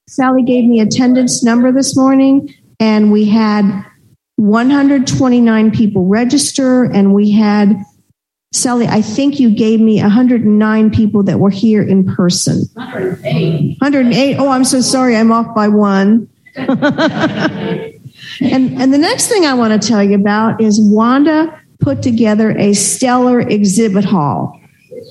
Sally gave me attendance number this morning, and we had 129 people register, and we had Sally, I think you gave me 109 people that were here in person. 108. 108. Oh, I'm so sorry. I'm off by one. <laughs> <laughs> And, and the next thing I want to tell you about is Wanda put together a stellar exhibit hall.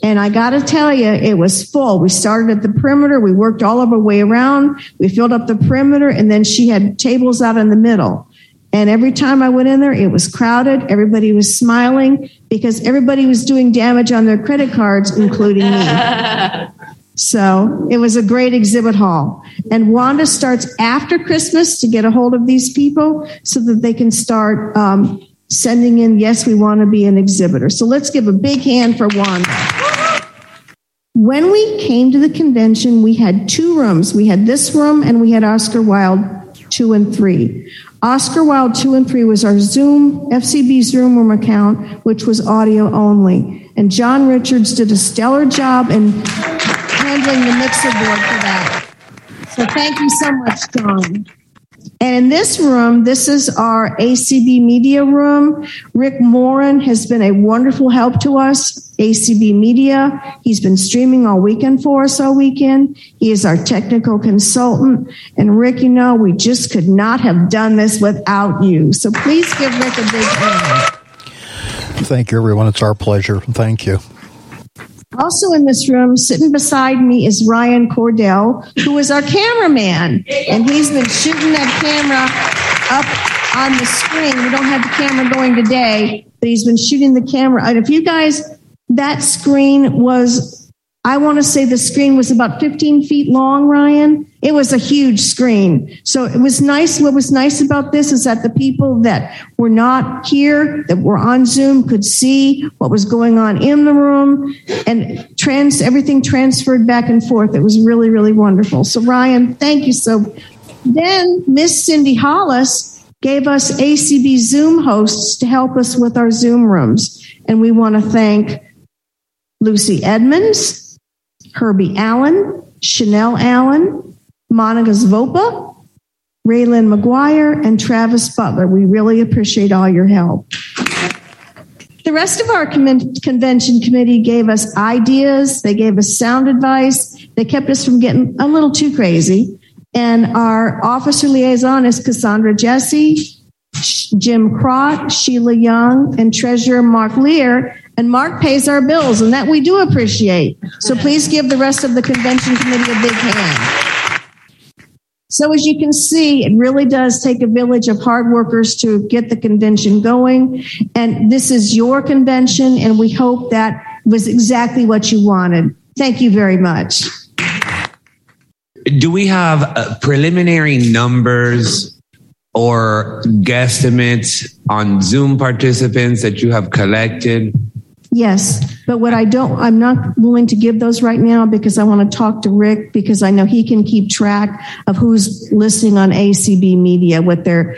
And I got to tell you, it was full. We started at the perimeter. We worked all of our way around. We filled up the perimeter and then she had tables out in the middle. And every time I went in there, it was crowded. Everybody was smiling because everybody was doing damage on their credit cards, including me. <laughs> So it was a great exhibit hall. And Wanda starts after Christmas to get a hold of these people so that they can start um, sending in, yes, we want to be an exhibitor. So let's give a big hand for Wanda. When we came to the convention, we had two rooms. We had this room and we had Oscar Wilde two and three. Oscar Wilde two and three was our Zoom, FCB Zoom room account, which was audio only. And John Richards did a stellar job in handling the mixer board for that. So thank you so much, John. And in this room, this is our ACB media room. Rick Morin has been a wonderful help to us, ACB Media. He's been streaming all weekend for us all weekend. He is our technical consultant. And Rick, you know, we just could not have done this without you. So please give Rick a big hand. Thank you, everyone. It's our pleasure. Thank you. Also in this room, sitting beside me, is Ryan Cordell, who is our cameraman. And he's been shooting that camera up on the screen. We don't have the camera going today, but he's been shooting the camera. And if you guys, that screen was I want to say the screen was about 15 feet long, Ryan. It was a huge screen. So it was nice. What was nice about this is that the people that were not here, that were on Zoom, could see what was going on in the room and trans, everything transferred back and forth. It was really, really wonderful. So, Ryan, thank you so. Then Miss Cindy Hollis gave us ACB Zoom hosts to help us with our Zoom rooms. And we want to thank Lucy Edmonds, Herbie Allen, Chanel Allen, Monica Zvopa, Raylan McGuire, and Travis Butler. We really appreciate all your help. The rest of our convention committee gave us ideas, they gave us sound advice, they kept us from getting a little too crazy. And our officer liaison is Cassandra Jesse, Jim Crott, Sheila Young, and Treasurer Mark Lear. And Mark pays our bills, and that we do appreciate. So please give the rest of the convention committee a big hand. So, as you can see, it really does take a village of hard workers to get the convention going. And this is your convention, and we hope that was exactly what you wanted. Thank you very much. Do we have uh, preliminary numbers or guesstimates on Zoom participants that you have collected? Yes, but what I don't, I'm not willing to give those right now because I want to talk to Rick because I know he can keep track of who's listening on ACB Media with their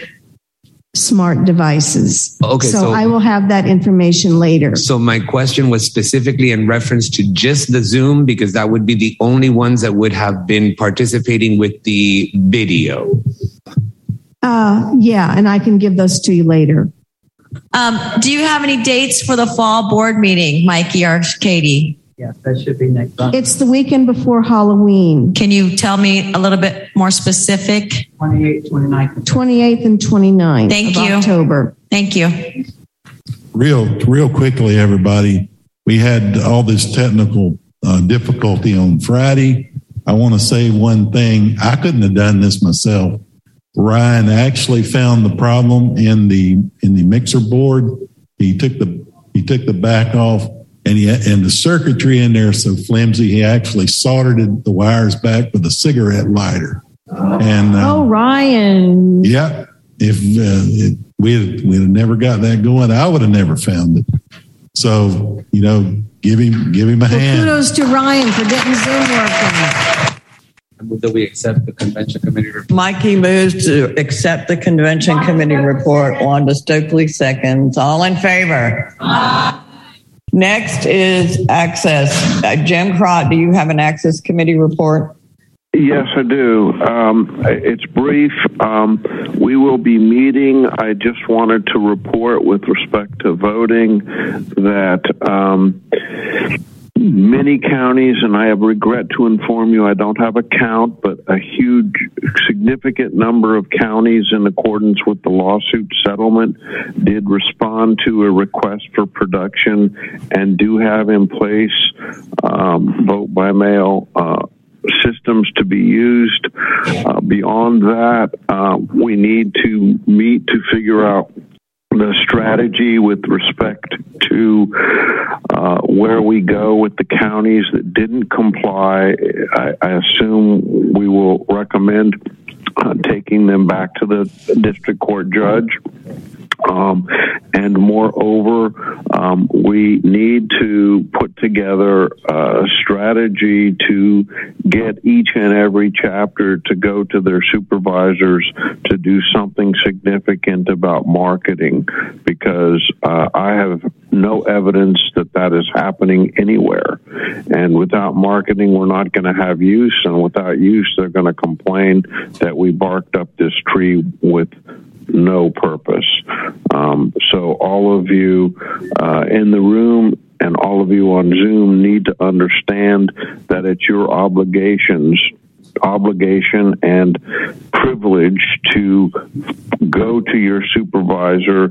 smart devices. Okay, so, so- I will have that information later. So my question was specifically in reference to just the Zoom because that would be the only ones that would have been participating with the video. Uh, yeah, and I can give those to you later. Um, do you have any dates for the fall board meeting, Mikey or Kati? Yes, that should be next month. It's the weekend before Halloween. Can you tell me a little bit more specific? 28th, 29th. 28th and 29th Thank of you. October. Thank you. Real, real quickly, everybody. We had all this technical uh, difficulty on Friday. I want to say one thing. I couldn't have done this myself. Ryan actually found the problem in the in the mixer board. He took the he took the back off, and he and the circuitry in there so flimsy. He actually soldered the wires back with a cigarette lighter. And uh, Oh, Ryan. yeah, if uh, we we'd have never got that going, I would have never found it. So you know, give him give him a Well, hand. kudos to Ryan for getting Zoom working. I move that we accept the convention committee report. Mikey moves to accept the convention committee report. Wanda Stokely seconds. All in favor? Next is access. Uh, Jim Crott, do you have an access committee report? Yes, I do. Um, it's brief. Um, we will be meeting. I just wanted to report with respect to voting that um, many counties, and I have regret to inform you, I don't have a count, but a huge, significant number of counties, in accordance with the lawsuit settlement, did respond to a request for production and do have in place um, vote by mail. Uh, systems to be used. Uh, beyond that, uh, we need to meet to figure out the strategy with respect to uh, where we go with the counties that didn't comply. I, I assume we will recommend uh, taking them back to the district court judge. Um, and moreover, um, we need to put together a strategy to get each and every chapter to go to their supervisors to do something significant about marketing because uh, I have no evidence that that is happening anywhere. And without marketing, we're not going to have use. And without use, they're going to complain that we barked up this tree with no purpose. Um, so all of you uh, in the room and all of you on Zoom need to understand that it's your obligations obligation and privilege to go to your supervisor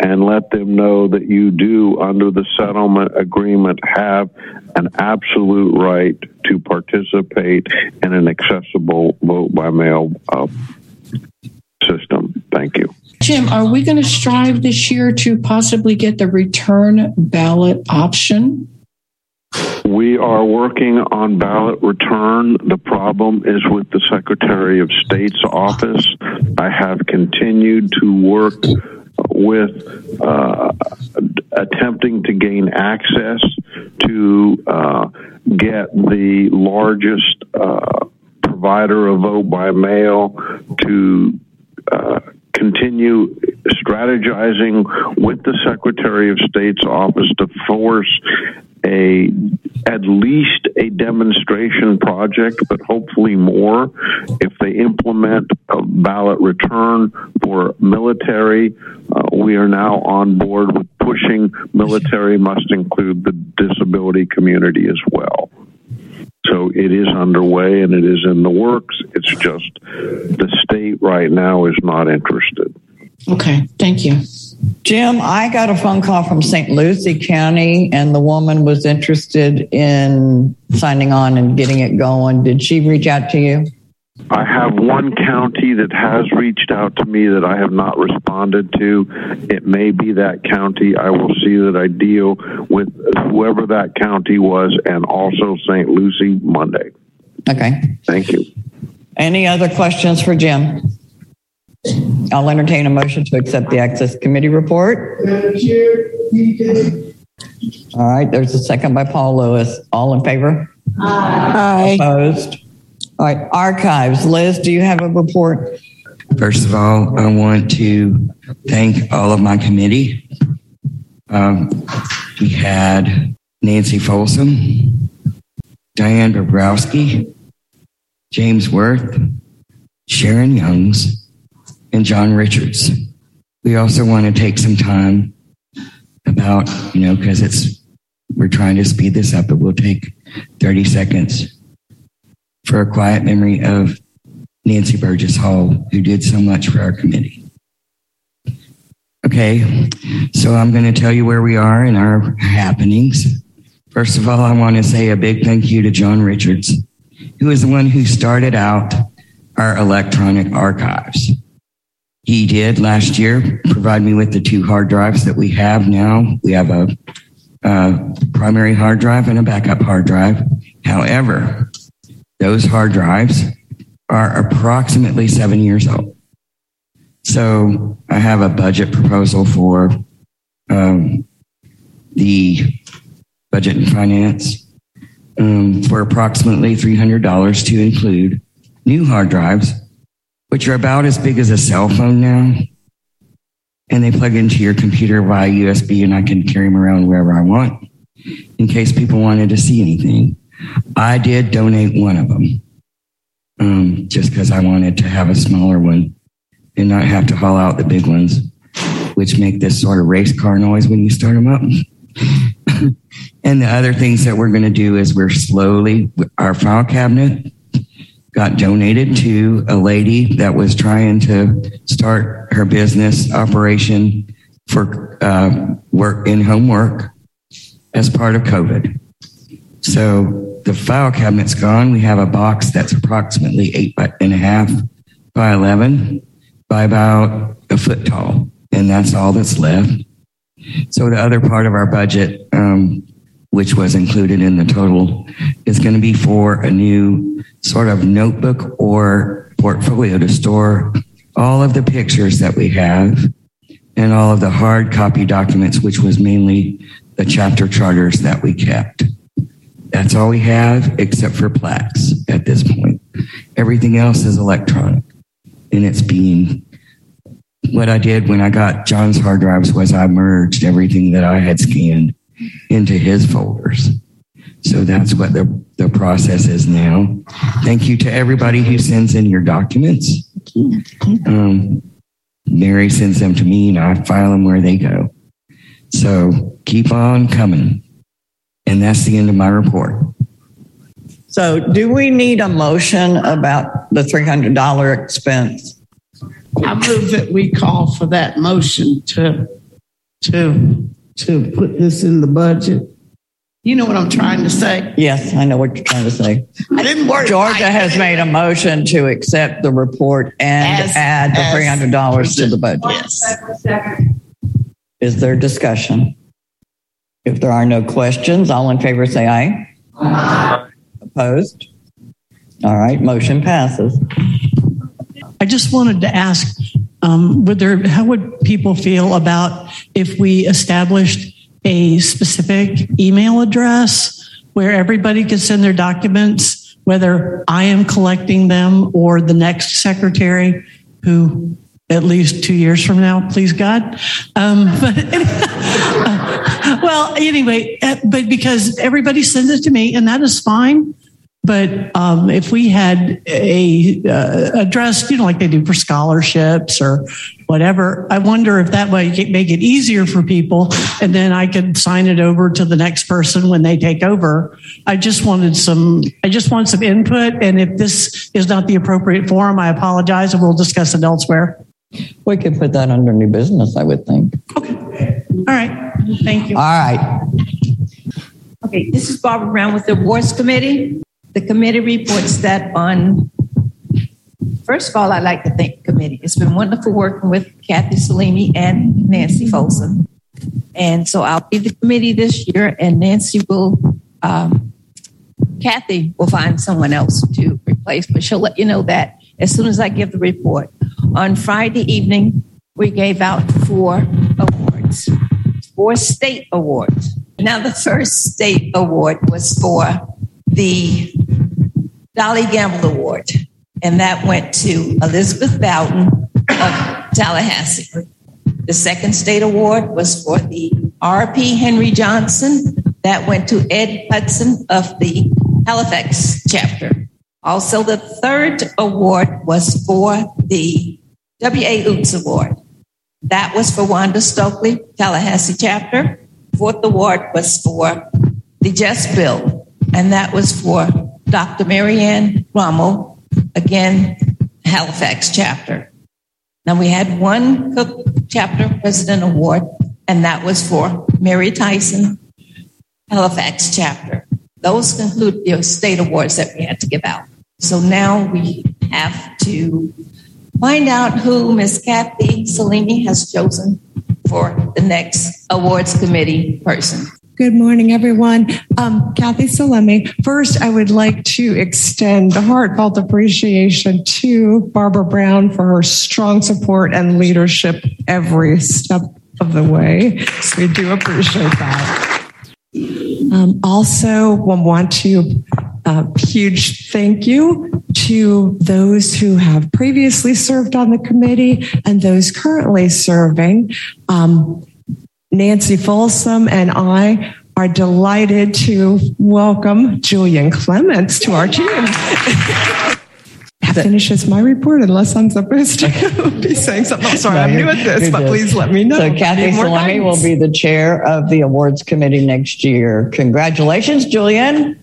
and let them know that you do, under the settlement agreement, have an absolute right to participate in an accessible vote by mail uh, system. Thank you. Jim, are we going to strive this year to possibly get the return ballot option? We are working on ballot return. The problem is with the Secretary of State's office. I have continued to work with uh, attempting to gain access to uh, get the largest uh, provider of vote by mail to uh, continue strategizing with the Secretary of State's office to force a at least a demonstration project, but hopefully more. If they implement a ballot return for military, uh, we are now on board with pushing military must include the disability community as well. So it is underway and it is in the works. It's just the state right now is not interested. Okay, thank you. Jim, I got a phone call from St. Lucie County, and the woman was interested in signing on and getting it going. Did she reach out to you? I have one county that has reached out to me that I have not responded to. It may be that county. I will see that I deal with whoever that county was and also St. Lucie Monday. Okay. Thank you. Any other questions for Jim? I'll entertain a motion to accept the Access Committee report. All right, there's a second by Paul Lewis. All in favor? Aye. Opposed? All right, archives. Liz, do you have a report? First of all, I want to thank all of my committee. Um, we had Nancy Folsom, Diane Bobrowski, James Worth, Sharon Youngs, and John Richards. We also want to take some time about, you know, because it's, we're trying to speed this up, but we'll take 30 seconds for a quiet memory of Nancy Burgess Hall, who did so much for our committee. Okay, so I'm going to tell you where we are in our happenings. First of all, I want to say a big thank you to John Richards, who is the one who started out our electronic archives. He did last year provide me with the two hard drives that we have now. We have a, a primary hard drive and a backup hard drive. However, those hard drives are approximately seven years old. So I have a budget proposal for um, the budget and finance um, for approximately $300 to include new hard drives, which are about as big as a cell phone now. And they plug into your computer via USB, and I can carry them around wherever I want in case people wanted to see anything. I did donate one of them um, just because I wanted to have a smaller one and not have to haul out the big ones, which make this sort of race car noise when you start them up. <laughs> and the other things that we're going to do is we're slowly, our file cabinet got donated to a lady that was trying to start her business operation for uh, work in homework as part of COVID. So the file cabinet's gone. We have a box that's approximately eight and a half by 11 by about a foot tall. And that's all that's left. So the other part of our budget, um, which was included in the total, is going to be for a new sort of notebook or portfolio to store all of the pictures that we have and all of the hard copy documents, which was mainly the chapter charters that we kept That's all we have except for plaques at this point. Everything else is electronic. And it's being what I did when I got John's hard drives was I merged everything that I had scanned into his folders. So that's what the, the process is now. Thank you to everybody who sends in your documents. Um, Mary sends them to me and I file them where they go. So keep on coming. And that's the end of my report. So do we need a motion about the $300 expense? I move that we call for that motion to to to put this in the budget. You know what I'm trying to say? Yes, I know what you're trying to say. I didn't work. Georgia has made a motion to accept the report and As- add the $300 to the budget. Yes. Is there discussion? If there are no questions, all in favor say aye. Opposed? All right, motion passes. I just wanted to ask, um, would there, how would people feel about if we established a specific email address where everybody could send their documents, whether I am collecting them or the next secretary who at least two years from now, please God. Um, <laughs> but <laughs> well, anyway, uh, but because everybody sends it to me and that is fine. But um, if we had a uh, address, you know, like they do for scholarships or whatever, I wonder if that way make it easier for people, and then I could sign it over to the next person when they take over. I just wanted some, I just want some input, and if this is not the appropriate forum, I apologize, and we'll discuss it elsewhere. We could put that under new business, I would think. Okay. All right, thank you. All right. Okay, this is Barbara Brown with the Awards Committee. The committee reports that on, first of all, I'd like to thank the committee. It's been wonderful working with Kathy Salimi and Nancy Folsom. And so I'll be the committee this year, and Nancy will, um, Kathy will find someone else to replace, but she'll let you know that as soon as I give the report. On Friday evening, we gave out four awards, four state awards. Now, the <laughs> first state award was for the Dolly Gamble Award, and that went to Elizabeth Bowden of Tallahassee. The second state award was for the R.P. Henry Johnson. That went to Ed Hudson of the Halifax chapter. Also, the third award was for the W.A. Oots Award. That was for Wanda Stokely, Tallahassee chapter. Fourth award was for the Just Bill, and that was for Dr. Marianne Rommel, again, Halifax chapter. Now we had one Cook chapter president award, and that was for Mary Tyson, Halifax chapter. Those conclude the state awards that we had to give out. So now we have to find out who Miss Kathy Salimi has chosen for the next awards committee person. Good morning, everyone. Um, Kathy Salimi. First, I would like to extend a heartfelt appreciation to Barbara Brown for her strong support and leadership every step of the way. So we do appreciate that. Um, also, we want to uh, huge thank you to those who have previously served on the committee and those currently serving. Um, Nancy Folsom and I are delighted to welcome Julian Clements to our team. That finishes my report unless I'm supposed to <laughs> be saying something. Sorry, No, I'm new at this, but good. please let me know. So Kathy Salimi will be the chair of the awards committee next year. Congratulations, Julian.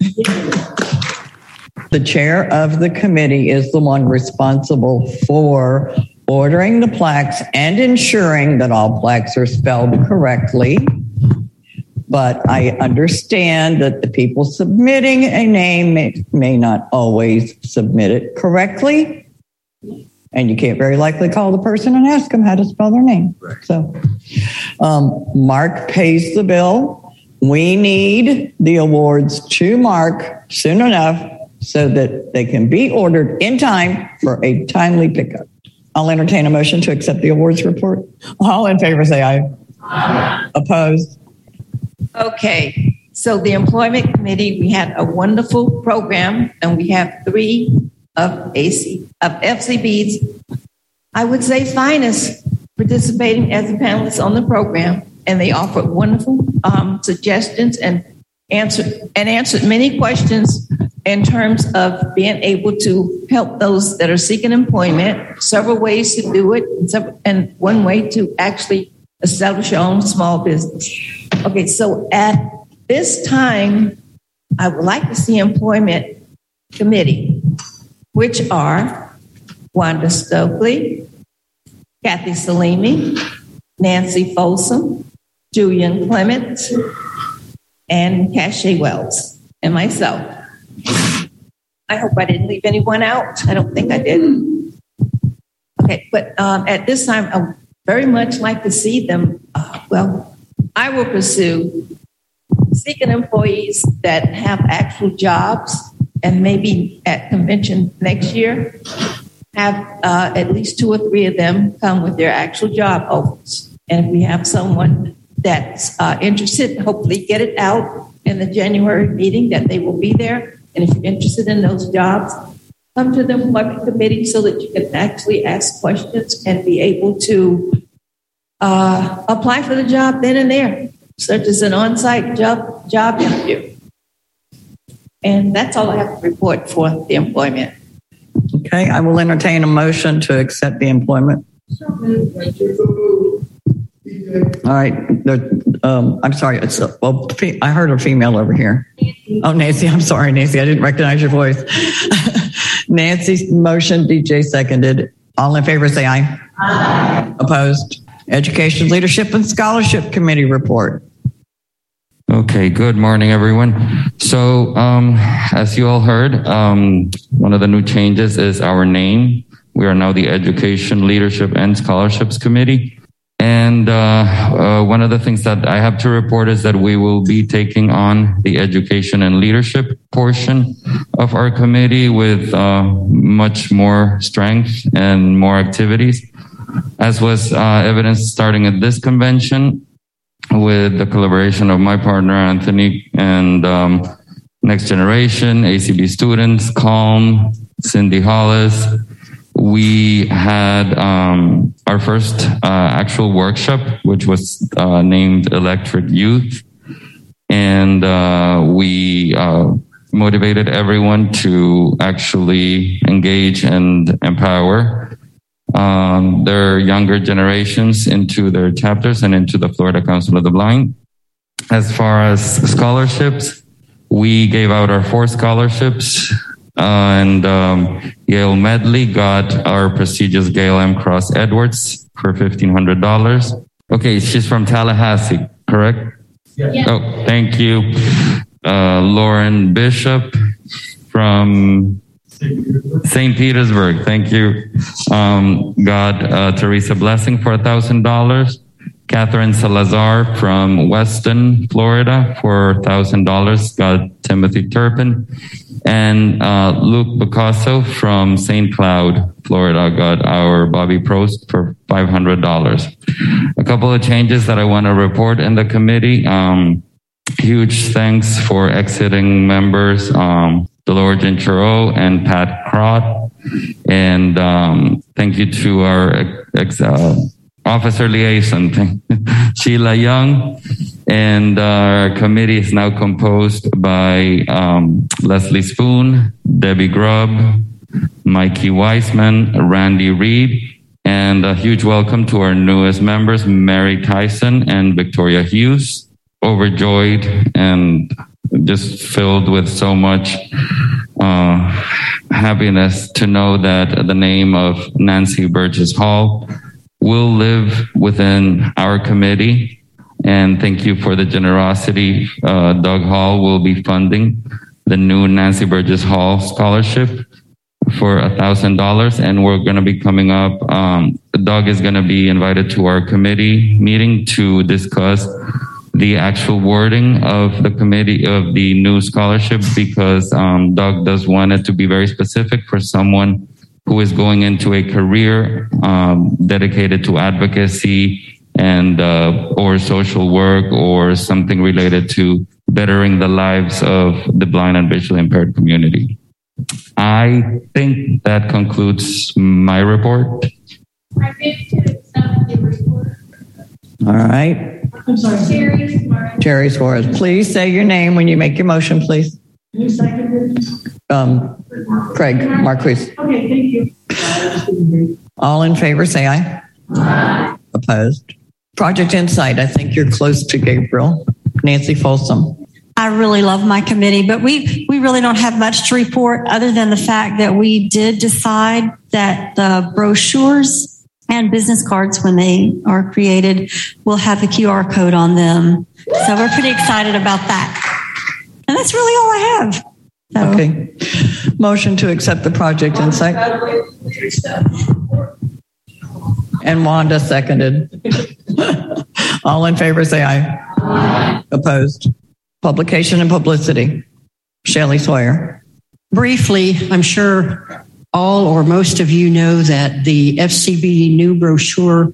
The chair of the committee is the one responsible for ordering the plaques and ensuring that all plaques are spelled correctly. But I understand that the people submitting a name may, may not always submit it correctly. And you can't very likely call the person and ask them how to spell their name. So um, Mark pays the bill. We need the awards to Mark soon enough so that they can be ordered in time for a timely pickup. I'll entertain a motion to accept the awards report. All in favor say aye. Opposed? Okay, So the employment committee, we had a wonderful program, and we have three of AC of FCB's, I would say finest, participating as a panelist on the program, and they offered wonderful um, suggestions and answered and answered many questions in terms of being able to help those that are seeking employment. Several ways to do it, and, one way to actually establish your own small business. Okay, so at this time, I would like to see employment committee, which are Wanda Stokely, Kathy Salimi, Nancy Folsom, Julian Clement, and Cache Wells, and myself. I hope I didn't leave anyone out. I don't think I did. Okay, but um, at this time, I very much like to see them. Uh, well, I will pursue seeking employees that have actual jobs and maybe at convention next year have uh, at least two or three of them come with their actual job offers. And if we have someone that's uh, interested, hopefully get it out in the January meeting that they will be there. And if you're interested in those jobs, come to the employment committee so that you can actually ask questions and be able to uh, apply for the job then and there, such as an on-site job job interview. And that's all I have to report for the employment. Okay, I will entertain a motion to accept the employment. All right. The, um, I'm sorry. It's a, well, I heard a female over here. Oh, Nancy. I'm sorry, Nancy. I didn't recognize your voice. <laughs> Nancy motion, DJ seconded. All in favor, say aye. Aye. Opposed? Education, Leadership, and Scholarship Committee report. Okay, good morning, everyone. So, um, as you all heard, um, one of the new changes is our name. We are now the Education, Leadership, and Scholarships Committee. And uh, uh, one of the things that I have to report is that we will be taking on the education and leadership portion of our committee with uh, much more strength and more activities, as was uh, evidenced starting at this convention with the collaboration of my partner Anthony and um, Next Generation, ACB students, Calm, Cindy Hollis, we had um, our first uh, actual workshop, which was uh, named Electric Youth. And uh, we uh, motivated everyone to actually engage and empower um, their younger generations into their chapters and into the Florida Council of the Blind. As far as scholarships, we gave out our four scholarships and um, Yale Medley got our prestigious Gail M. Cross Edwards for $1,500. Okay, she's from Tallahassee, correct? Yeah. Oh, thank you. Uh, Lauren Bishop from St. Petersburg. Thank you. Um, got uh, Teresa Blessing for $1,000. Catherine Salazar from Weston, Florida for $1,000. Got Timothy Turpin and uh, Luke Picasso from St. Cloud, Florida, got our Bobby Prost for $500. A couple of changes that I want to report in the committee. Um, huge thanks for exiting members, um, Dolores Genchero and Pat Crott. And um, thank you to our ex, uh, officer liaison, <laughs> Sheila Young. And our committee is now composed by um, Leslie Spoon, Debbie Grubb, Mikey Weisman, Randy Reed, and a huge welcome to our newest members, Mary Tyson and Victoria Hughes. Overjoyed and just filled with so much uh, happiness to know that the name of Nancy Burgess Hall will live within our committee and thank you for the generosity. Uh, Doug Hall will be funding the new Nancy Burgess Hall scholarship for a thousand dollars. And we're going to be coming up. Um, Doug is going to be invited to our committee meeting to discuss the actual wording of the committee of the new scholarship because um, Doug does want it to be very specific for someone who is going into a career um, dedicated to advocacy and uh, or social work or something related to bettering the lives of the blind and visually impaired community. I think that concludes my report. All right. I'm sorry. Terry Suarez, please say your name when you make your motion, please. Who seconded? Um, Craig Marquise. Okay, thank you. All in favor, say aye. Aye. Opposed? Project Insight, I think you're close to Gabriel. Nancy Folsom. I really love my committee, but we, we really don't have much to report other than the fact that we did decide that the brochures and business cards, when they are created, will have a QR code on them. So we're pretty excited about that. And that's really all I have. Okay. Motion to accept the Project Insight. And Wanda seconded. <laughs> All in favor, say aye. Aye. Opposed? Publication and publicity. Shelley Sawyer. Briefly, I'm sure all or most of you know that the FCB new brochure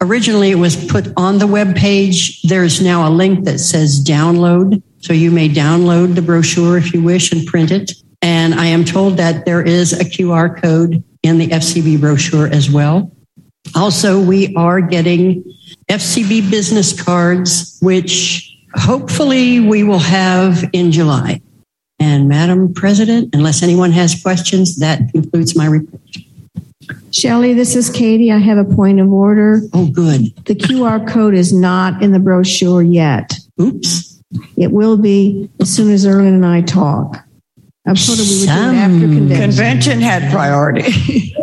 originally it was put on the web page. There's now a link that says download. So you may download the brochure if you wish and print it. And I am told that there is a QR code in the FCB brochure as well. Also, we are getting FCB business cards, which hopefully we will have in July. And Madam President, unless anyone has questions, that concludes my report. Shelley, this is Kati. I have a point of order. Oh, good. The QR code is not in the brochure yet. Oops. It will be as soon as Erlen and I talk. I told her we would do it after convention. Convention had priority. <laughs>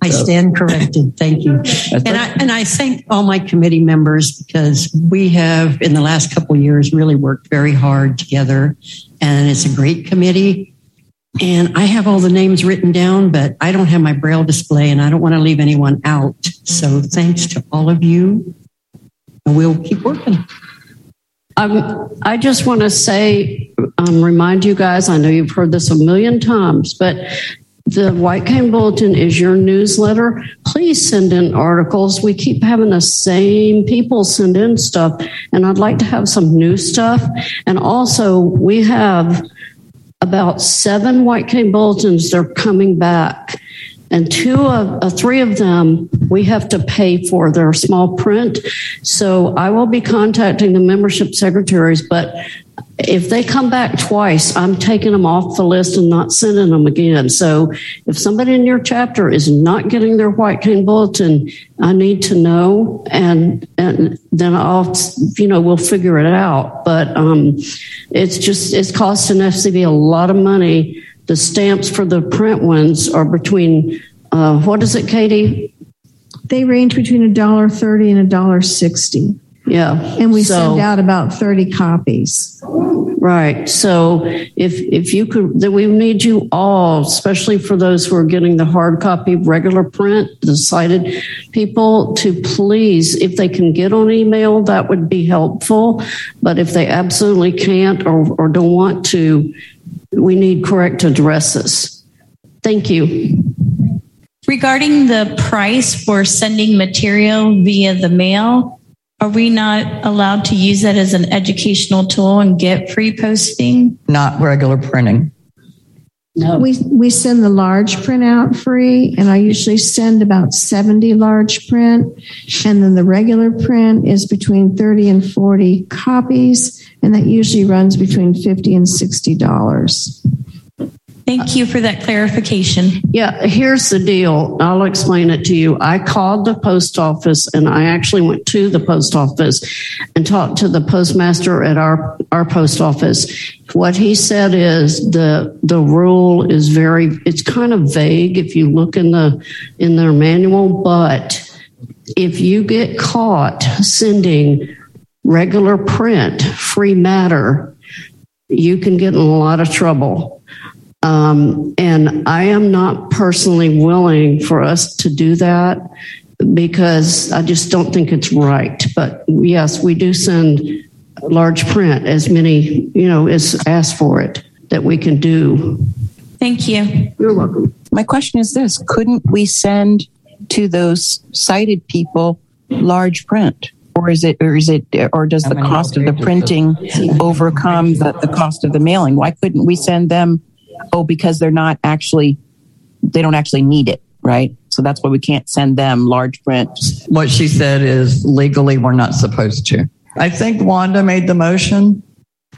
I stand corrected. Thank you. And I, and I thank all my committee members because we have, in the last couple of years, really worked very hard together. And it's a great committee. And I have all the names written down, but I don't have my braille display and I don't want to leave anyone out. So thanks to all of you. And we'll keep working. Um, I just want to say, um, remind you guys, I know you've heard this a million times, but the White Cane Bulletin is your newsletter. Please send in articles. We keep having the same people send in stuff, and I'd like to have some new stuff. And also, we have about seven White Cane Bulletins. They're coming back. And two of uh, three of them we have to pay for. They're small print. So I will be contacting the membership secretaries, but if they come back twice, I'm taking them off the list and not sending them again. So if somebody in your chapter is not getting their white cane bulletin, I need to know, and and then I'll you know we'll figure it out. But um, it's just it's costing FCB a lot of money. The stamps for the print ones are between uh, what is it, Kati? They range between a dollar thirty and a dollar sixty. Yeah. And we So- send out about 30 copies. Right. So if if you could, then we need you all, especially for those who are getting the hard copy, regular print, the sighted people, to please, if they can get on email, that would be helpful. But if they absolutely can't or, or don't want to, we need correct addresses. Thank you. Regarding the price for sending material via the mail, are we not allowed to use that as an educational tool and get free posting? Not regular printing. No. We, we send the large print out free, and I usually send about 70 large print. And then the regular print is between 30 and 40 copies, and that usually runs between 50 and $60. Thank you for that clarification. Yeah, here's the deal. I'll explain it to you. I called the post office and I actually went to the post office and talked to the postmaster at our, our post office. What he said is the the rule is very it's kind of vague if you look in the in their manual, but if you get caught sending regular print free matter, you can get in a lot of trouble. Um, and I am not personally willing for us to do that because I just don't think it's right. But yes, we do send large print as many, you know, as asked for it that we can do. Thank you. You're welcome. My question is this couldn't we send to those sighted people large print Or is it, or is it, or does the cost of the printing overcome the, the cost of the mailing? Why couldn't we send them? Oh, because they're not actually, they don't actually need it, right? So that's why we can't send them large print. What she said is legally we're not supposed to. I think Wanda made the motion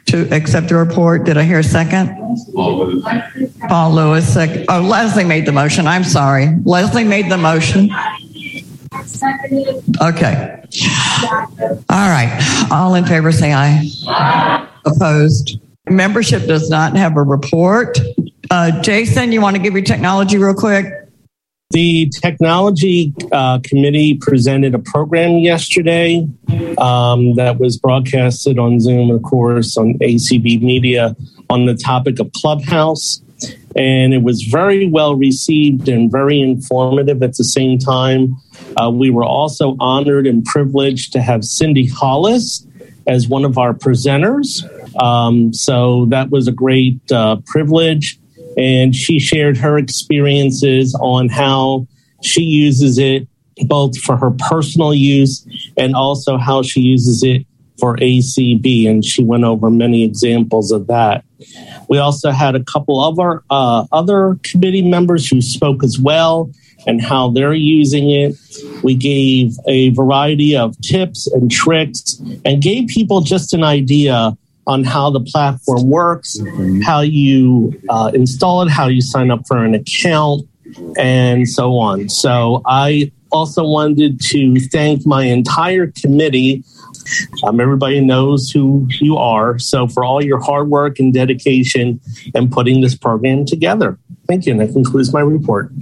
to accept the report. Did I hear a second? Paul Lewis. Sec- oh, Leslie made the motion. I'm sorry. Leslie made the motion. Okay. All right. All in favor say aye. Opposed. Membership does not have a report. Uh, Jason, you want to give your technology real quick? The technology uh, committee presented a program yesterday um, that was broadcasted on Zoom, of course, on ACB Media on the topic of Clubhouse. And it was very well received and very informative at the same time. Uh, we were also honored and privileged to have Cindy Hollis as one of our presenters. Um, so that was a great uh, privilege and she shared her experiences on how she uses it both for her personal use and also how she uses it for ACB. And she went over many examples of that. We also had a couple of our uh, other committee members who spoke as well and how they're using it. We gave a variety of tips and tricks and gave people just an idea on how the platform works, how you uh, install it, how you sign up for an account, and so on. So I also wanted to thank my entire committee. Um, everybody knows who you are. So for all your hard work and dedication and putting this program together. Thank you. And that concludes my report.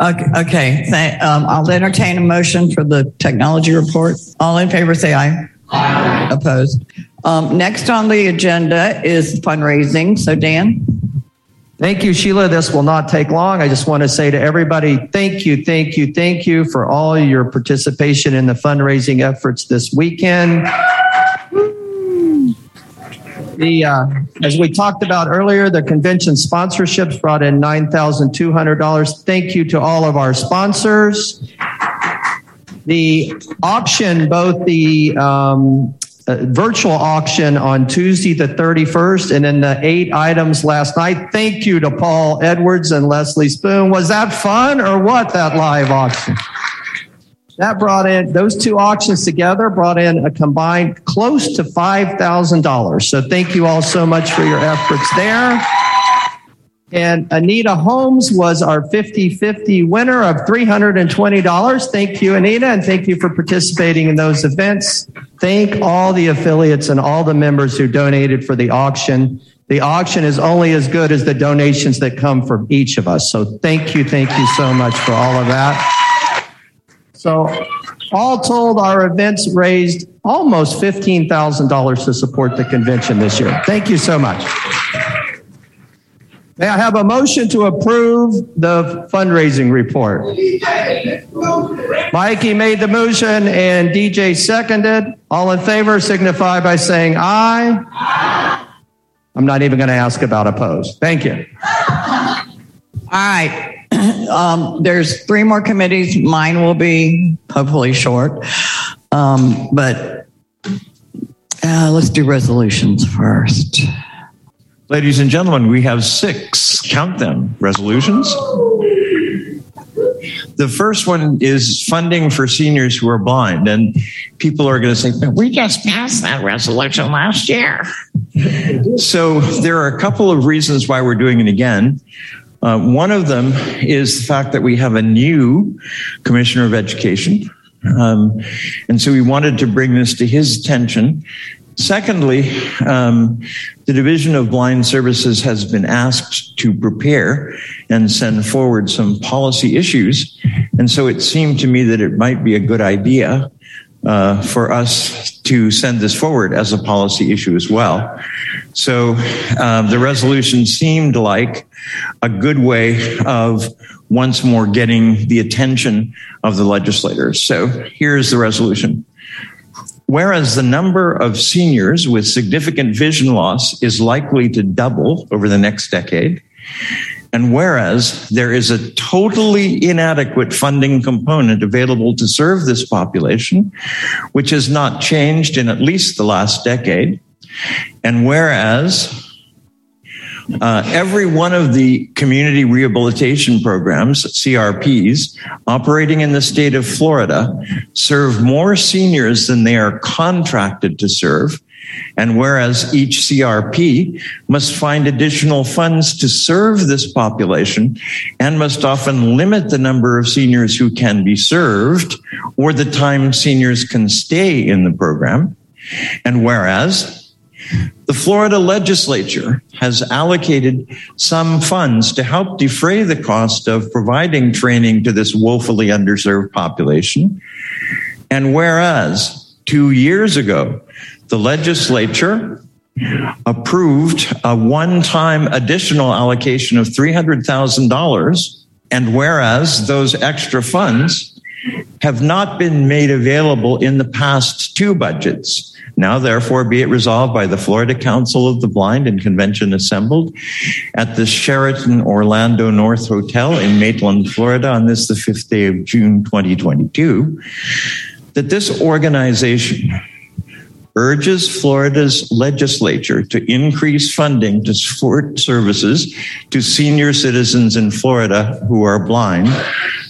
Okay, okay. Um, I'll entertain a motion for the technology report. All in favor say aye. Aye. Opposed. Um, next on the agenda is fundraising. So, Dan. Thank you, Sheila. This will not take long. I just want to say to everybody, thank you, thank you, thank you for all your participation in the fundraising efforts this weekend. The uh, as we talked about earlier, the convention sponsorships brought in nine thousand two hundred dollars. Thank you to all of our sponsors. The auction, both the um, uh, virtual auction on Tuesday the 31st, and then the eight items last night. Thank you to Paul Edwards and Leslie Spoon. Was that fun or what? That live auction. That brought in those two auctions together brought in a combined close to $5,000. So thank you all so much for your efforts there. And Anita Holmes was our 50 50 winner of $320. Thank you, Anita, and thank you for participating in those events. Thank all the affiliates and all the members who donated for the auction. The auction is only as good as the donations that come from each of us. So thank you, thank you so much for all of that. So, all told, our events raised almost $15,000 to support the convention this year. Thank you so much. May I have a motion to approve the fundraising report? Mikey made the motion and DJ seconded. All in favor signify by saying aye. I'm not even going to ask about opposed. Thank you. All right. <coughs> um, there's three more committees. Mine will be hopefully short. Um, but uh, let's do resolutions first. Ladies and gentlemen, we have six, count them, resolutions. The first one is funding for seniors who are blind. And people are going to say, we just passed that resolution last year. <laughs> so there are a couple of reasons why we're doing it again. Uh, one of them is the fact that we have a new commissioner of education. Um, and so we wanted to bring this to his attention. Secondly, um, the Division of Blind Services has been asked to prepare and send forward some policy issues. And so it seemed to me that it might be a good idea uh, for us to send this forward as a policy issue as well. So um, the resolution seemed like a good way of once more getting the attention of the legislators. So here's the resolution. Whereas the number of seniors with significant vision loss is likely to double over the next decade, And whereas there is a totally inadequate funding component available to serve this population, which has not changed in at least the last decade, and whereas uh, every one of the community rehabilitation programs, CRPs, operating in the state of Florida serve more seniors than they are contracted to serve. And whereas each CRP must find additional funds to serve this population and must often limit the number of seniors who can be served or the time seniors can stay in the program. And whereas the Florida legislature has allocated some funds to help defray the cost of providing training to this woefully underserved population. And whereas two years ago, the legislature approved a one time additional allocation of $300,000. And whereas those extra funds have not been made available in the past two budgets. Now, therefore, be it resolved by the Florida Council of the Blind and convention assembled at the Sheraton Orlando North Hotel in Maitland, Florida on this, the fifth day of June 2022, that this organization urges Florida's legislature to increase funding to support services to senior citizens in Florida who are blind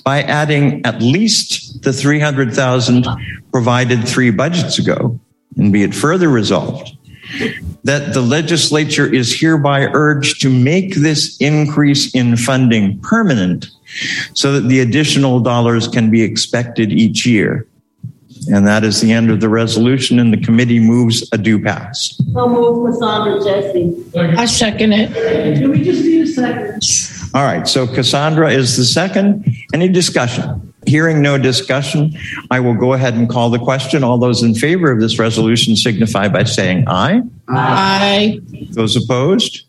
by adding at least the 300,000 provided three budgets ago and be it further resolved that the legislature is hereby urged to make this increase in funding permanent so that the additional dollars can be expected each year. And that is the end of the resolution, and the committee moves a due pass. So move, Cassandra Jesse. I second it. Do we just need a second? All right, so Cassandra is the second. Any discussion? Hearing no discussion, I will go ahead and call the question. All those in favor of this resolution signify by saying aye. Aye. Those opposed?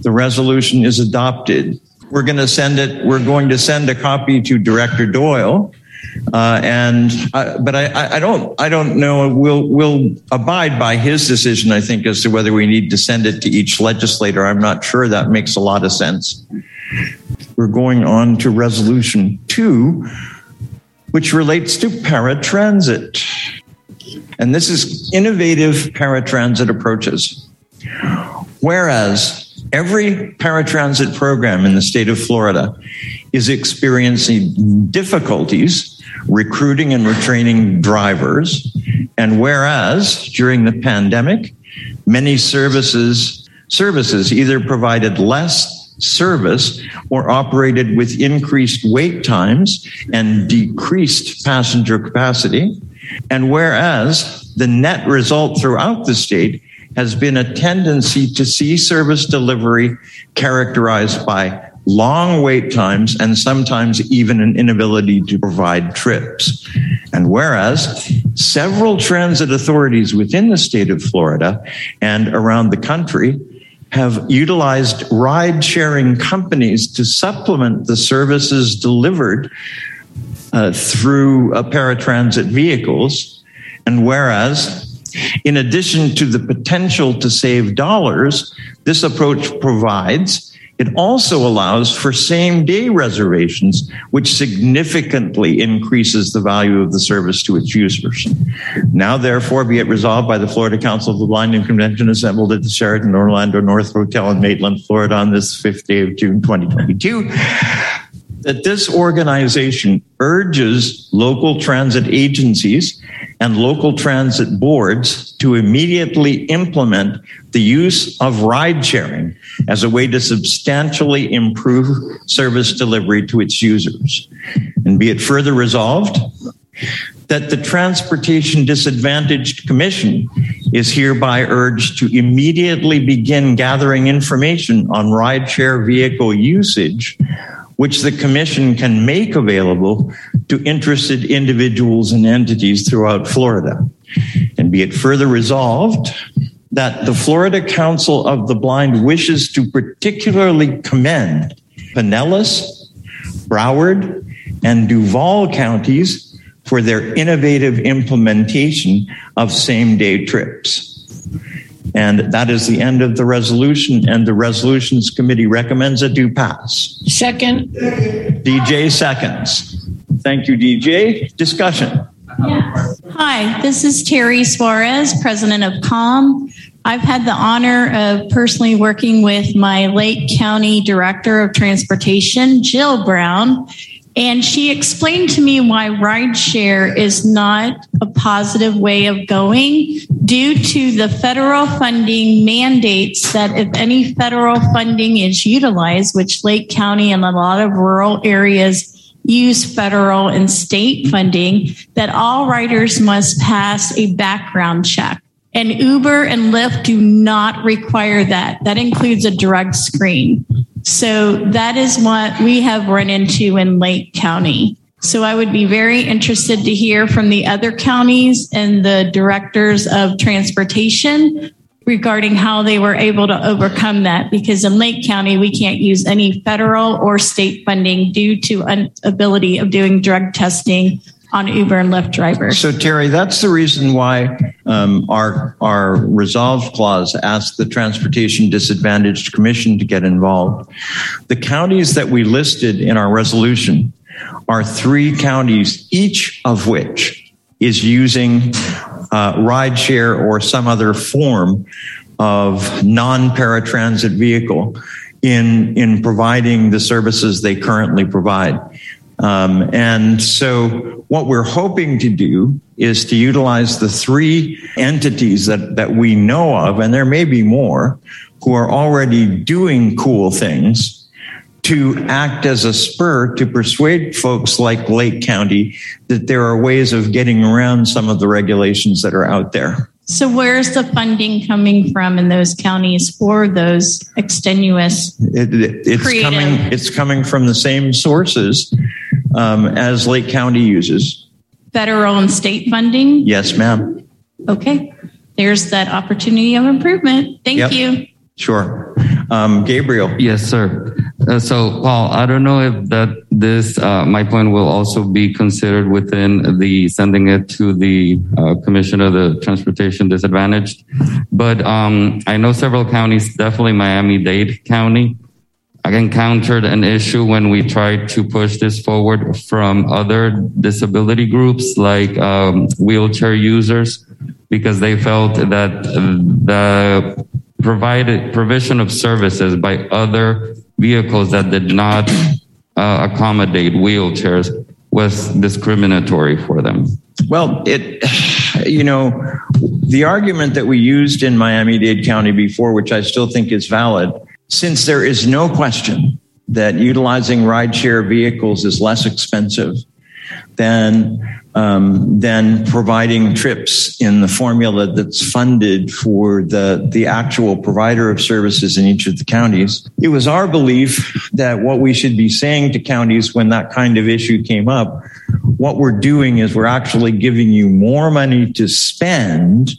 The resolution is adopted. We're going to send it, we're going to send a copy to Director Doyle. Uh, and uh, but I, I don't I don't know we'll we'll abide by his decision I think as to whether we need to send it to each legislator I'm not sure that makes a lot of sense. We're going on to resolution two, which relates to paratransit, and this is innovative paratransit approaches. Whereas Every paratransit program in the state of Florida is experiencing difficulties recruiting and retraining drivers. And whereas during the pandemic, many services services either provided less service or operated with increased wait times and decreased passenger capacity. And whereas the net result throughout the state has been a tendency to see service delivery characterized by long wait times and sometimes even an inability to provide trips. And whereas several transit authorities within the state of Florida and around the country have utilized ride sharing companies to supplement the services delivered uh, through uh, paratransit vehicles. And whereas in addition to the potential to save dollars, this approach provides it also allows for same day reservations, which significantly increases the value of the service to its users. Now, therefore, be it resolved by the Florida Council of the Blind and Convention assembled at the Sheraton Orlando North Hotel in Maitland, Florida on this fifth day of June 2022 that this organization urges local transit agencies and local transit boards to immediately implement the use of ride sharing as a way to substantially improve service delivery to its users. And be it further resolved that the Transportation Disadvantaged Commission is hereby urged to immediately begin gathering information on rideshare vehicle usage which the Commission can make available to interested individuals and entities throughout Florida. And be it further resolved that the Florida Council of the Blind wishes to particularly commend Pinellas, Broward, and Duval counties for their innovative implementation of same day trips. And that is the end of the resolution, and the resolutions committee recommends it do pass. Second. DJ seconds. Thank you, DJ. Discussion. Hi, this is Terry Suarez, president of COM. I've had the honor of personally working with my Lake County Director of Transportation, Jill Brown, and she explained to me why rideshare is not a positive way of going due to the federal funding mandates that if any federal funding is utilized, which Lake County and a lot of rural areas use federal and state funding, that all riders must pass a background check. And Uber and Lyft do not require that. That includes a drug screen. So that is what we have run into in Lake County. So I would be very interested to hear from the other counties and the directors of transportation regarding how they were able to overcome that because in Lake County we can't use any federal or state funding due to inability of doing drug testing on Uber and Lyft drivers. So Terry, that's the reason why um, our our resolve clause asked the Transportation Disadvantaged Commission to get involved. The counties that we listed in our resolution are three counties, each of which is using uh, rideshare or some other form of non-paratransit vehicle in in providing the services they currently provide. Um, and so, what we're hoping to do is to utilize the three entities that, that we know of, and there may be more, who are already doing cool things to act as a spur to persuade folks like Lake County that there are ways of getting around some of the regulations that are out there. So, where's the funding coming from in those counties for those extenuous? It, it, it's Creative. coming. It's coming from the same sources um, as Lake County uses. Federal and state funding? Yes, ma'am. Okay. There's that opportunity of improvement. Thank Yep. you. Sure. Um, Gabriel. Yes, sir. Uh, so, Paul, I don't know if that this uh, my point will also be considered within the sending it to the uh, Commission of the Transportation Disadvantaged, but um, I know several counties, definitely Miami-Dade County. I encountered an issue when we tried to push this forward from other disability groups like um, wheelchair users because they felt that the provided provision of services by other vehicles that did not uh, accommodate wheelchairs was discriminatory for them. Well, it, you know, the argument that we used in Miami Dade County before, which I still think is valid, since there is no question that utilizing rideshare vehicles is less expensive than um, than providing trips in the formula that's funded for the the actual provider of services in each of the counties. It was our belief that what we should be saying to counties when that kind of issue came up, what we're doing is we're actually giving you more money to spend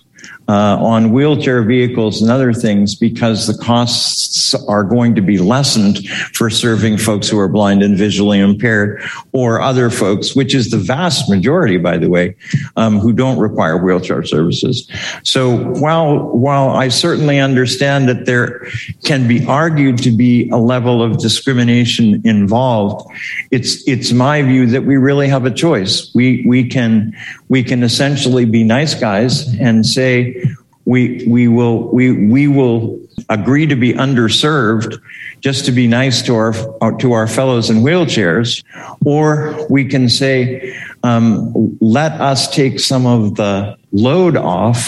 uh, on wheelchair vehicles and other things because the costs are going to be lessened for serving folks who are blind and visually impaired or other folks, which is the vast majority, by the way, um, who don't require wheelchair services. So while while I certainly understand that there can be argued to be a level of discrimination involved, it's it's my view that we really have a choice. We we can we can essentially be nice guys and say we we will we we will agree to be underserved just to be nice to our to our fellows in wheelchairs, or we can say um, let us take some of the load off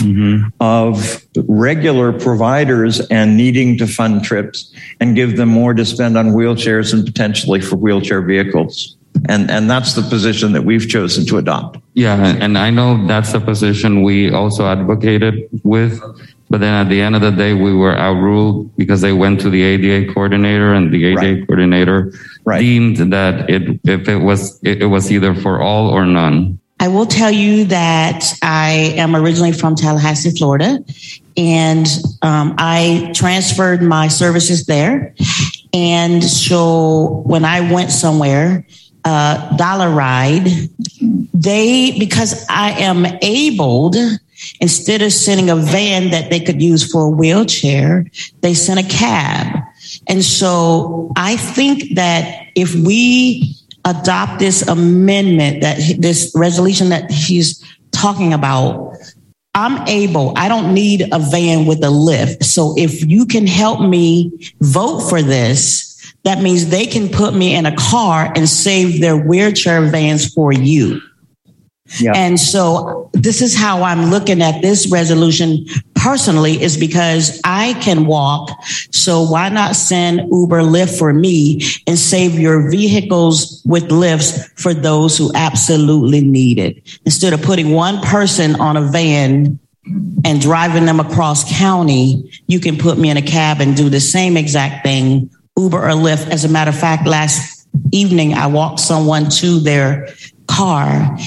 of regular providers and needing to fund trips and give them more to spend on wheelchairs and potentially for wheelchair vehicles. And and that's the position that we've chosen to adopt. Yeah, and and I know that's the position we also advocated with. But then at the end of the day, we were outruled because they went to the ADA coordinator, and the ADA coordinator deemed that it if it was it, it was either for all or none. I will tell you that I am originally from Tallahassee, Florida, and um, I transferred my services there. And so when I went somewhere, uh, Dial-A-Ride, they, because I am abled, instead of sending a van that they could use for a wheelchair, they sent a cab. And so I think that if we adopt this amendment that this resolution that he's talking about, I'm able, I don't need a van with a lift. So if you can help me vote for this, that means they can put me in a car and save their wheelchair vans for you. Yeah. And so this is how I'm looking at this resolution personally is because I can walk. So why not send Uber Lyft for me and save your vehicles with lifts for those who absolutely need it instead of putting one person on a van and driving them across county, you can put me in a cab and do the same exact thing, Uber or Lyft. As a matter of fact, last evening I walked someone to their car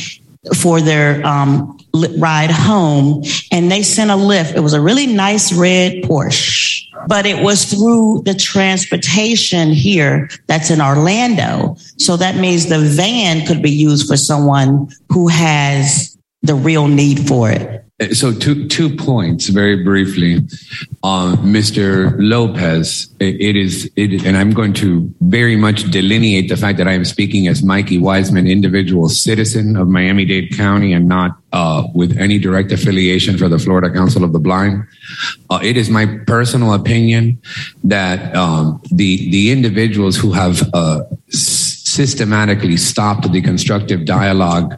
for their um, ride home and they sent a Lyft. It was a really nice red Porsche, but it was through the transportation here that's in Orlando. So that means the van could be used for someone who has the real need for it. So two two points very briefly. Um, Mr. Lopez, it, it is it, and I'm going to very much delineate the fact that I am speaking as Mikey Wiseman, individual citizen of Miami-Dade County, and not uh, with any direct affiliation for the Florida Council of the Blind. Uh, it is my personal opinion that um, the the individuals who have uh, systematically stopped the constructive dialogue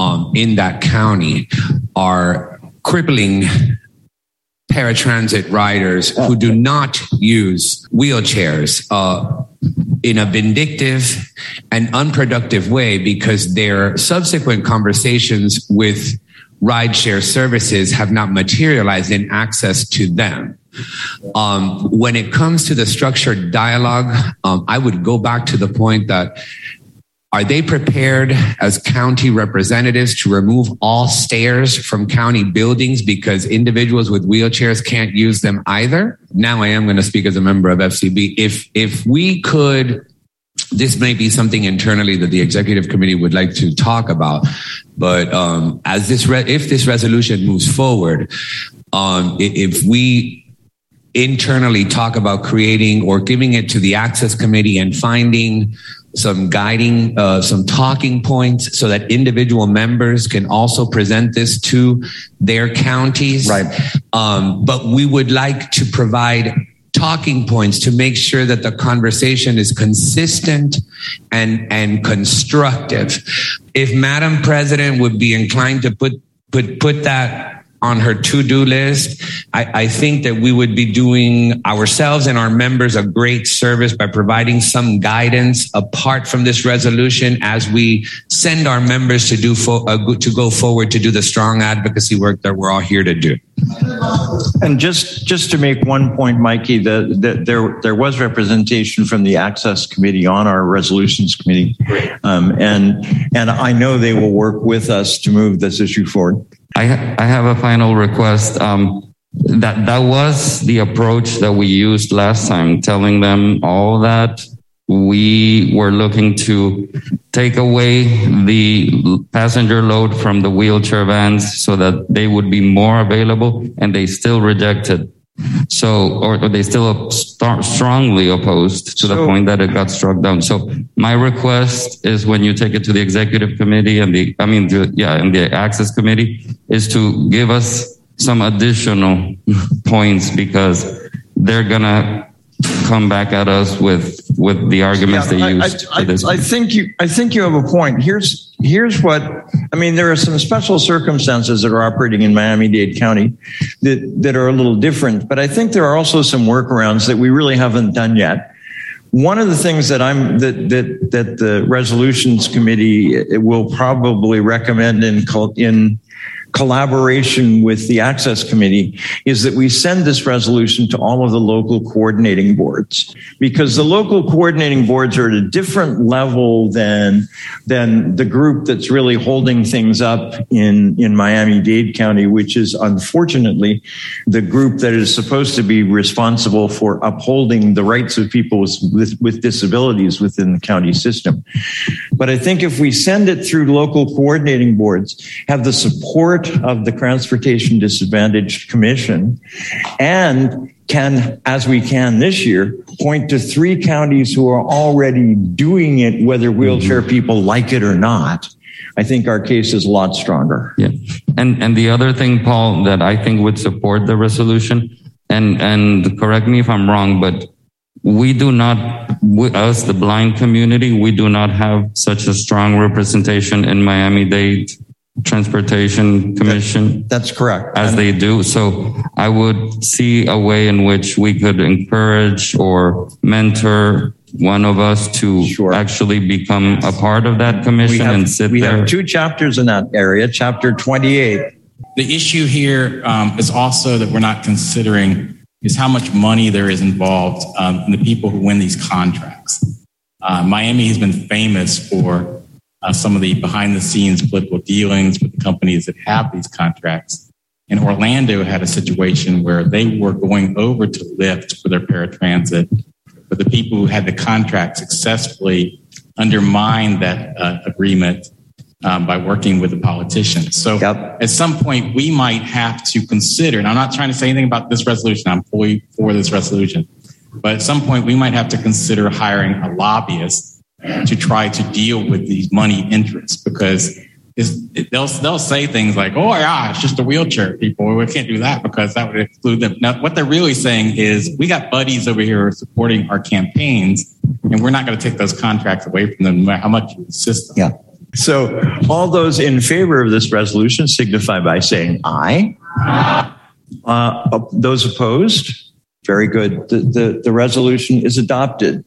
um, in that county are crippling paratransit riders who do not use wheelchairs uh, in a vindictive and unproductive way because their subsequent conversations with rideshare services have not materialized in access to them. Um, when it comes to the structured dialogue, um, I would go back to the point that are they prepared as county representatives to remove all stairs from county buildings because individuals with wheelchairs can't use them either? Now I am going to speak as a member of FCB. If, if we could, this may be something internally that the executive committee would like to talk about, but um, as this, re- if this resolution moves forward, um, if we internally talk about creating or giving it to the access committee and finding some guiding, uh, some talking points so that individual members can also present this to their counties. Right. Um, but we would like to provide talking points to make sure that the conversation is consistent and, and constructive. If Madam President would be inclined to put, put, put that on her to-do list. I, I, think that we would be doing ourselves and our members a great service by providing some guidance apart from this resolution as we send our members to do fo- uh, to go forward to do the strong advocacy work that we're all here to do. And just just to make one point, Mikey, that the, there there was representation from the Access Committee on our Resolutions Committee, um, and and I know they will work with us to move this issue forward. I, I have a final request. Um, that that was the approach that we used last time, telling them all that we were looking to take away the passenger load from the wheelchair vans so that they would be more available, and they still rejected. So, or, or they still strongly opposed to so, the point that it got struck down. So, my request is when you take it to the executive committee and the, I mean, the, yeah, and the access committee is to give us some additional <laughs> points because they're gonna come back at us with with the arguments yeah, they use. I, I, I, think you I think you have a point. Here's here's what I mean. There are some special circumstances that are operating in Miami Dade County that that are a little different, but I think there are also some workarounds that we really haven't done yet. One of the things that I'm that that that the resolutions committee will probably recommend in in collaboration with the access committee is that we send this resolution to all of the local coordinating boards. Because the local coordinating boards are at a different level than than the group that's really holding things up in in Miami-Dade County which is unfortunately the group that is supposed to be responsible for upholding the rights of people with, with disabilities within the county system. But I think if we send it through local coordinating boards have the support of the Transportation Disadvantaged Commission and can, as we can this year, point to three counties who are already doing it, whether wheelchair mm-hmm. people like it or not. I think our case is a lot stronger. Yeah. And and the other thing, Paul, that I think would support the resolution, and and correct me if I'm wrong, but we do not, we, us, the blind community, we do not have such a strong representation in Miami Dade Transportation Commission. That, that's correct. As they do. So I would see a way in which we could encourage or mentor one of us to sure. actually become a part of that commission have, and sit we there. We have two chapters in that area, chapter 28. The issue here um, is also that we're not considering is how much money there is involved um, in the people who win these contracts. Uh, Miami has been famous for uh, some of the behind the scenes political dealings with the companies that have these contracts. And Orlando had a situation where they were going over to Lyft for their paratransit, but the people who had the contract successfully undermined that uh, agreement um, by working with the politicians. So yep. at some point, we might have to consider, and I'm not trying to say anything about this resolution, I'm fully for this resolution, but at some point, we might have to consider hiring a lobbyist to try to deal with these money interests because it, they'll they'll say things like, "Oh yeah, it's just the wheelchair people. We can't do that because that would exclude them." Now, what they're really saying is, we got buddies over here supporting our campaigns, and we're not going to take those contracts away from them, no matter how much you insist. Yeah. So, all those in favor of this resolution signify by saying aye. Uh, those opposed? Very good. The, the, the resolution is adopted.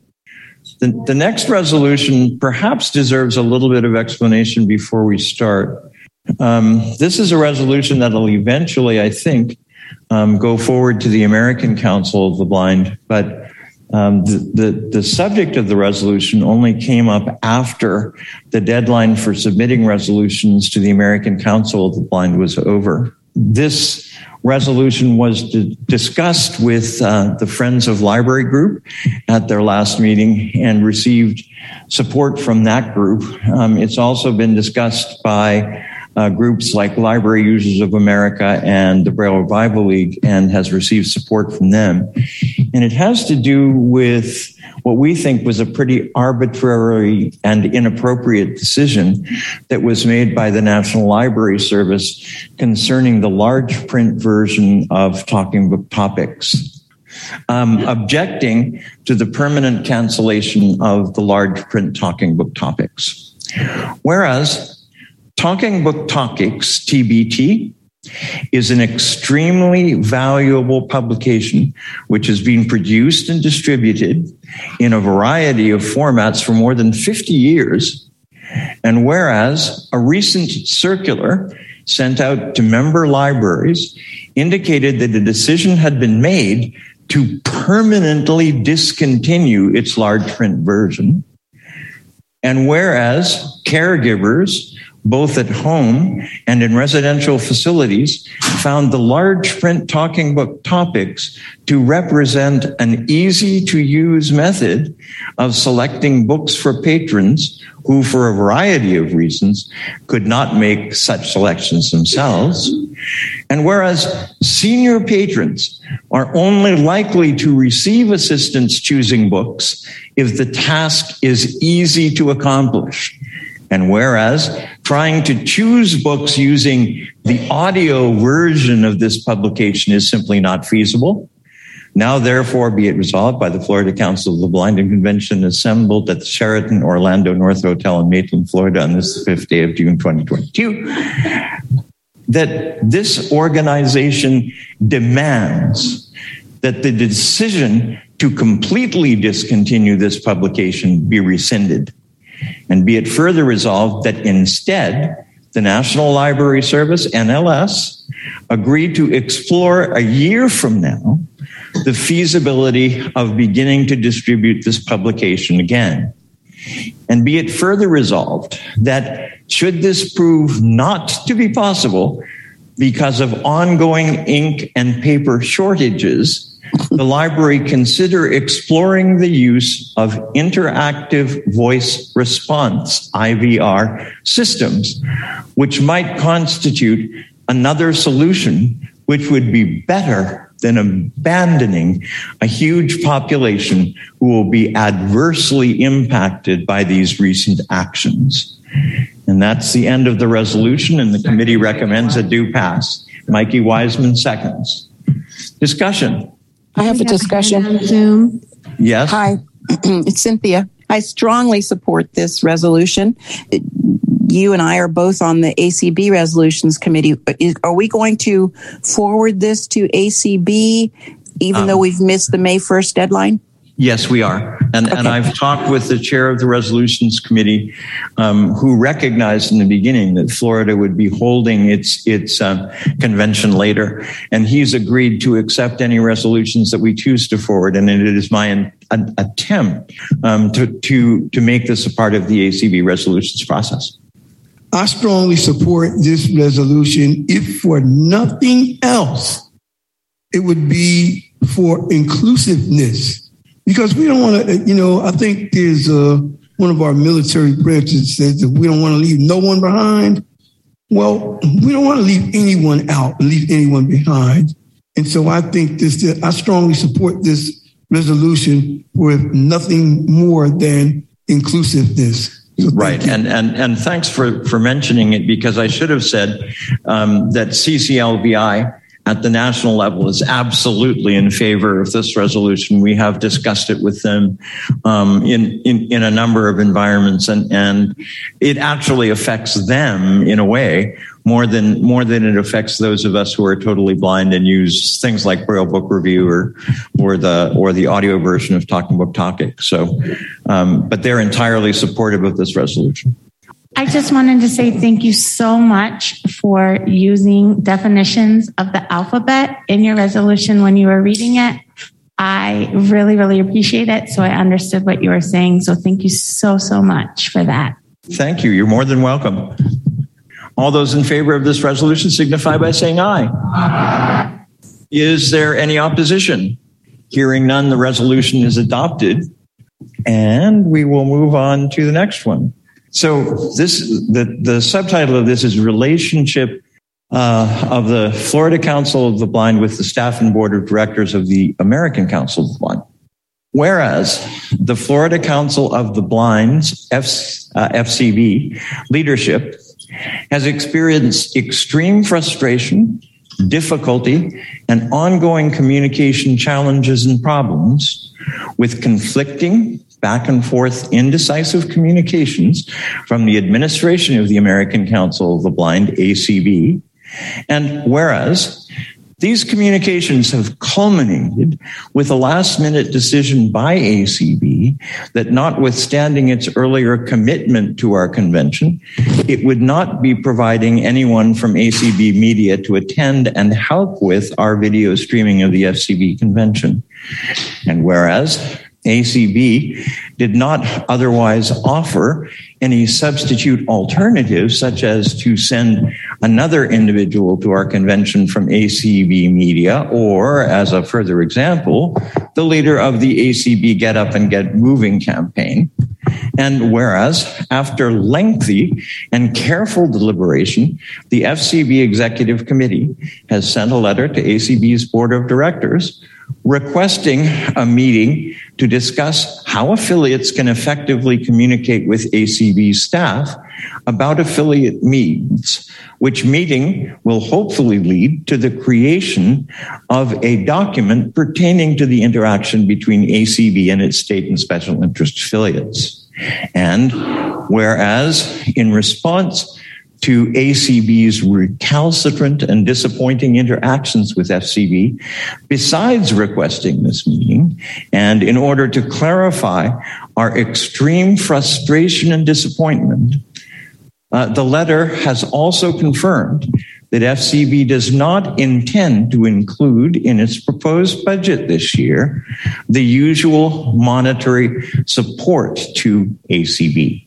The, the next resolution perhaps deserves a little bit of explanation before we start. Um, this is a resolution that will eventually, I think, um, go forward to the American Council of the Blind, but um, the, the, the subject of the resolution only came up after the deadline for submitting resolutions to the American Council of the Blind was over. This resolution was discussed with uh, the Friends of Library Group at their last meeting and received support from that group. Um, it's also been discussed by uh, groups like Library Users of America and the Braille Revival League and has received support from them. And it has to do with what we think was a pretty arbitrary and inappropriate decision that was made by the National Library Service concerning the large print version of Talking Book Topics. Um, objecting to the permanent cancellation of the large print talking book topics. Whereas Talking Book Topics, TBT, is an extremely valuable publication which has been produced and distributed in a variety of formats for more than 50 years. And whereas a recent circular sent out to member libraries indicated that a decision had been made to permanently discontinue its large print version. And whereas caregivers both at home and in residential facilities, found the large print talking book topics to represent an easy to use method of selecting books for patrons who, for a variety of reasons, could not make such selections themselves. And whereas senior patrons are only likely to receive assistance choosing books if the task is easy to accomplish. And whereas trying to choose books using the audio version of this publication is simply not feasible, now therefore be it resolved by the Florida Council of the Blind and Convention assembled at the Sheraton Orlando North Hotel in Maitland, Florida on this fifth day of June 2022, that this organization demands that the decision to completely discontinue this publication be rescinded and be it further resolved that instead, the National Library Service, NLS, agreed to explore a year from now the feasibility of beginning to distribute this publication again. And be it further resolved that should this prove not to be possible because of ongoing ink and paper shortages, the library consider exploring the use of interactive voice response IVR systems, which might constitute another solution which would be better than abandoning a huge population who will be adversely impacted by these recent actions. And that's the end of the resolution, and the committee recommends it do pass. Mikey Wiseman seconds. Discussion. I have a discussion. Zoom. Yes. Hi, <clears throat> it's Cynthia. I strongly support this resolution. You and I are both on the ACB resolutions committee. Is- Are we going to forward this to ACB even Um, though we've missed the May 1st deadline? Yes, we are. And, and I've talked with the chair of the resolutions committee, um, who recognized in the beginning that Florida would be holding its, its uh, convention later. And he's agreed to accept any resolutions that we choose to forward. And it is my an, an attempt um, to, to, to make this a part of the ACB resolutions process. I strongly support this resolution. If for nothing else, it would be for inclusiveness. Because we don't want to, you know, I think there's uh, one of our military branches says that we don't want to leave no one behind. Well, we don't want to leave anyone out, leave anyone behind. And so I think this, I strongly support this resolution with nothing more than inclusiveness. Right, and and and thanks for for mentioning it because I should have said um, that CCLVI at the national level is absolutely in favor of this resolution. We have discussed it with them um, in, in in a number of environments, and and it actually affects them in a way more than more than it affects those of us who are totally blind and use things like Braille Book Review or or the or the audio version of Talking Book Topic. So, um, but they're entirely supportive of this resolution. I just wanted to say thank you so much for using definitions of the alphabet in your resolution when you were reading it. I really, really appreciate it. So I understood what you were saying. So thank you so, so much for that. Thank you. You're more than welcome. All those in favor of this resolution signify by saying aye. Is there any opposition? Hearing none, the resolution is adopted. And we will move on to the next one. So this the, the subtitle of this is relationship uh, of the Florida Council of the Blind with the staff and board of directors of the American Council of the Blind. Whereas the Florida Council of the Blind's F, uh, FCB leadership has experienced extreme frustration, difficulty, and ongoing communication challenges and problems with conflicting, back and forth, indecisive communications from the administration of the American Council of the Blind, ACB. And whereas these communications have culminated with a last minute decision by ACB that, notwithstanding its earlier commitment to our convention, it would not be providing anyone from ACB Media to attend and help with our video streaming of the FCB convention. And whereas ACB did not otherwise offer any substitute alternatives, such as to send another individual to our convention from ACB Media, or as a further example, the leader of the ACB Get Up and Get Moving campaign. And whereas, after lengthy and careful deliberation, the FCB Executive Committee has sent a letter to ACB's Board of Directors requesting a meeting to discuss how affiliates can effectively communicate with ACB staff about affiliate needs, which meeting will hopefully lead to the creation of a document pertaining to the interaction between ACB and its state and special interest affiliates. And whereas in response to ACB's recalcitrant and disappointing interactions with FCB, besides requesting this meeting, and in order to clarify our extreme frustration and disappointment, uh, the letter has also confirmed that FCB does not intend to include in its proposed budget this year the usual monetary support to ACB.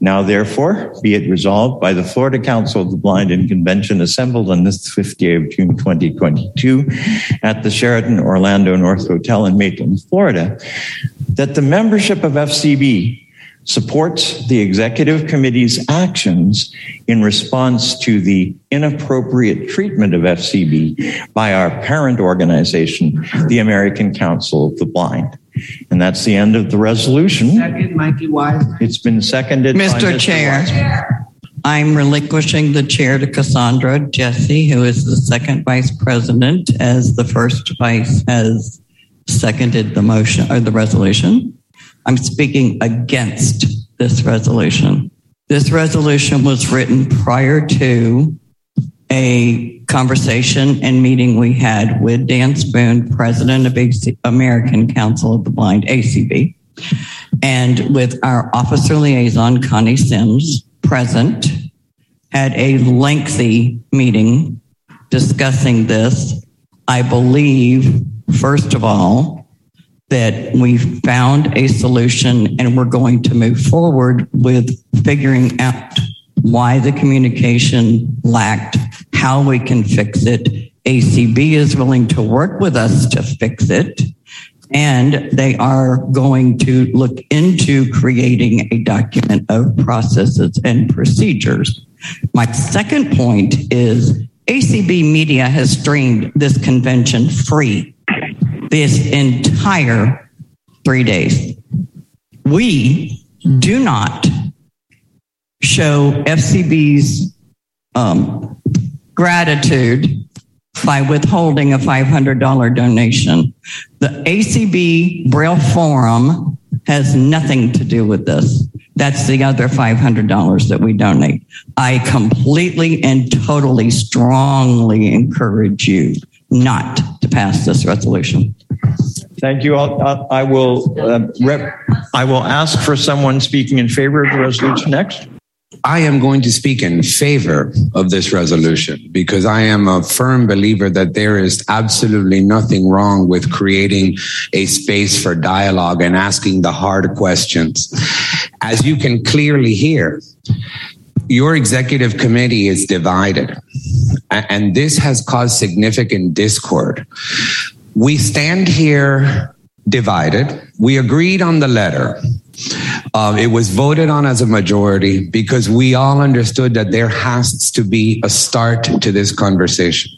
Now, therefore, be it resolved by the Florida Council of the Blind and Convention assembled on this 5th day of June 2022 at the Sheraton Orlando North Hotel in Maitland, Florida, that the membership of FCB supports the executive committee's actions in response to the inappropriate treatment of FCB by our parent organization, the American Council of the Blind. And that's the end of the resolution. Second, Mikey Wise. It's been seconded. by Mr. Chair, Weisman. I'm relinquishing the chair to Cassandra Jesse, who is the second vice president, as the first vice has seconded the motion or the resolution. I'm speaking against this resolution. This resolution was written prior to a conversation and meeting we had with Dan Spoone, president of AC- American Council of the Blind, ACB, and with our officer liaison, Connie Sims, present, had a lengthy meeting discussing this. I believe, first of all, that we found a solution and we're going to move forward with figuring out why the communication lacked, how we can fix it. ACB is willing to work with us to fix it. And they are going to look into creating a document of processes and procedures. My second point is ACB Media has streamed this convention free this entire three days. We do not show FCB's um, gratitude by withholding a $500 donation. The ACB Braille Forum has nothing to do with this. That's the other $500 that we donate. I completely and totally strongly encourage you not to pass this resolution. Thank you. I'll, I'll- uh, rep, I will ask for someone speaking in favor of the resolution next. I am going to speak in favor of this resolution because I am a firm believer that there is absolutely nothing wrong with creating a space for dialogue and asking the hard questions. As you can clearly hear, your executive committee is divided, and this has caused significant discord. We stand here divided. We agreed on the letter. Uh, it was voted on as a majority because we all understood that there has to be a start to this conversation.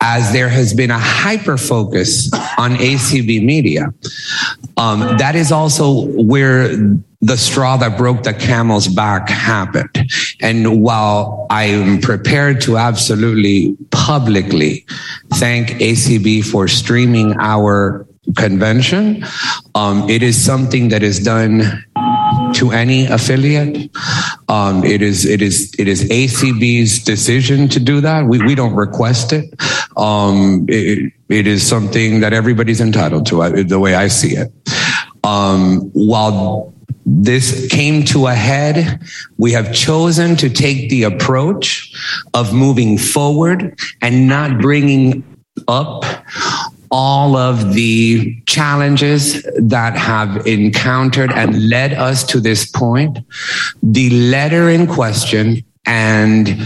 As there has been a hyper focus on ACB media, um, that is also where the straw that broke the camel's back happened. And while I am prepared to absolutely publicly thank ACB for streaming our convention, um, it is something that is done to any affiliate. Um, it is it is it is ACB's decision to do that. We we don't request it. Um, it, it is something that everybody's entitled to. uh, The way I see it. Um, while this came to a head, we have chosen to take the approach of moving forward and not bringing up all of the challenges that have encountered and led us to this point. The letter in question and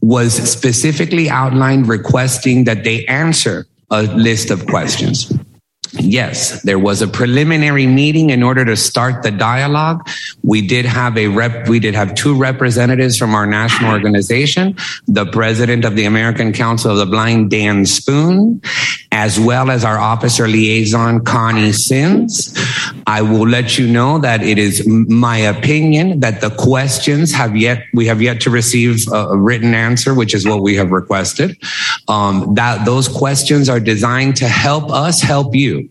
was specifically outlined requesting that they answer a list of questions. Yes, there was a preliminary meeting in order to start the dialogue. We did have a rep, we did have two representatives from our national organization, the president of the American Council of the Blind, Dan Spoone, as well as our officer liaison, Connie Sims. I will let you know that it is my opinion that the questions have yet, we have yet to receive a, written answer, which is what we have requested. Um, that those questions are designed to help us help you.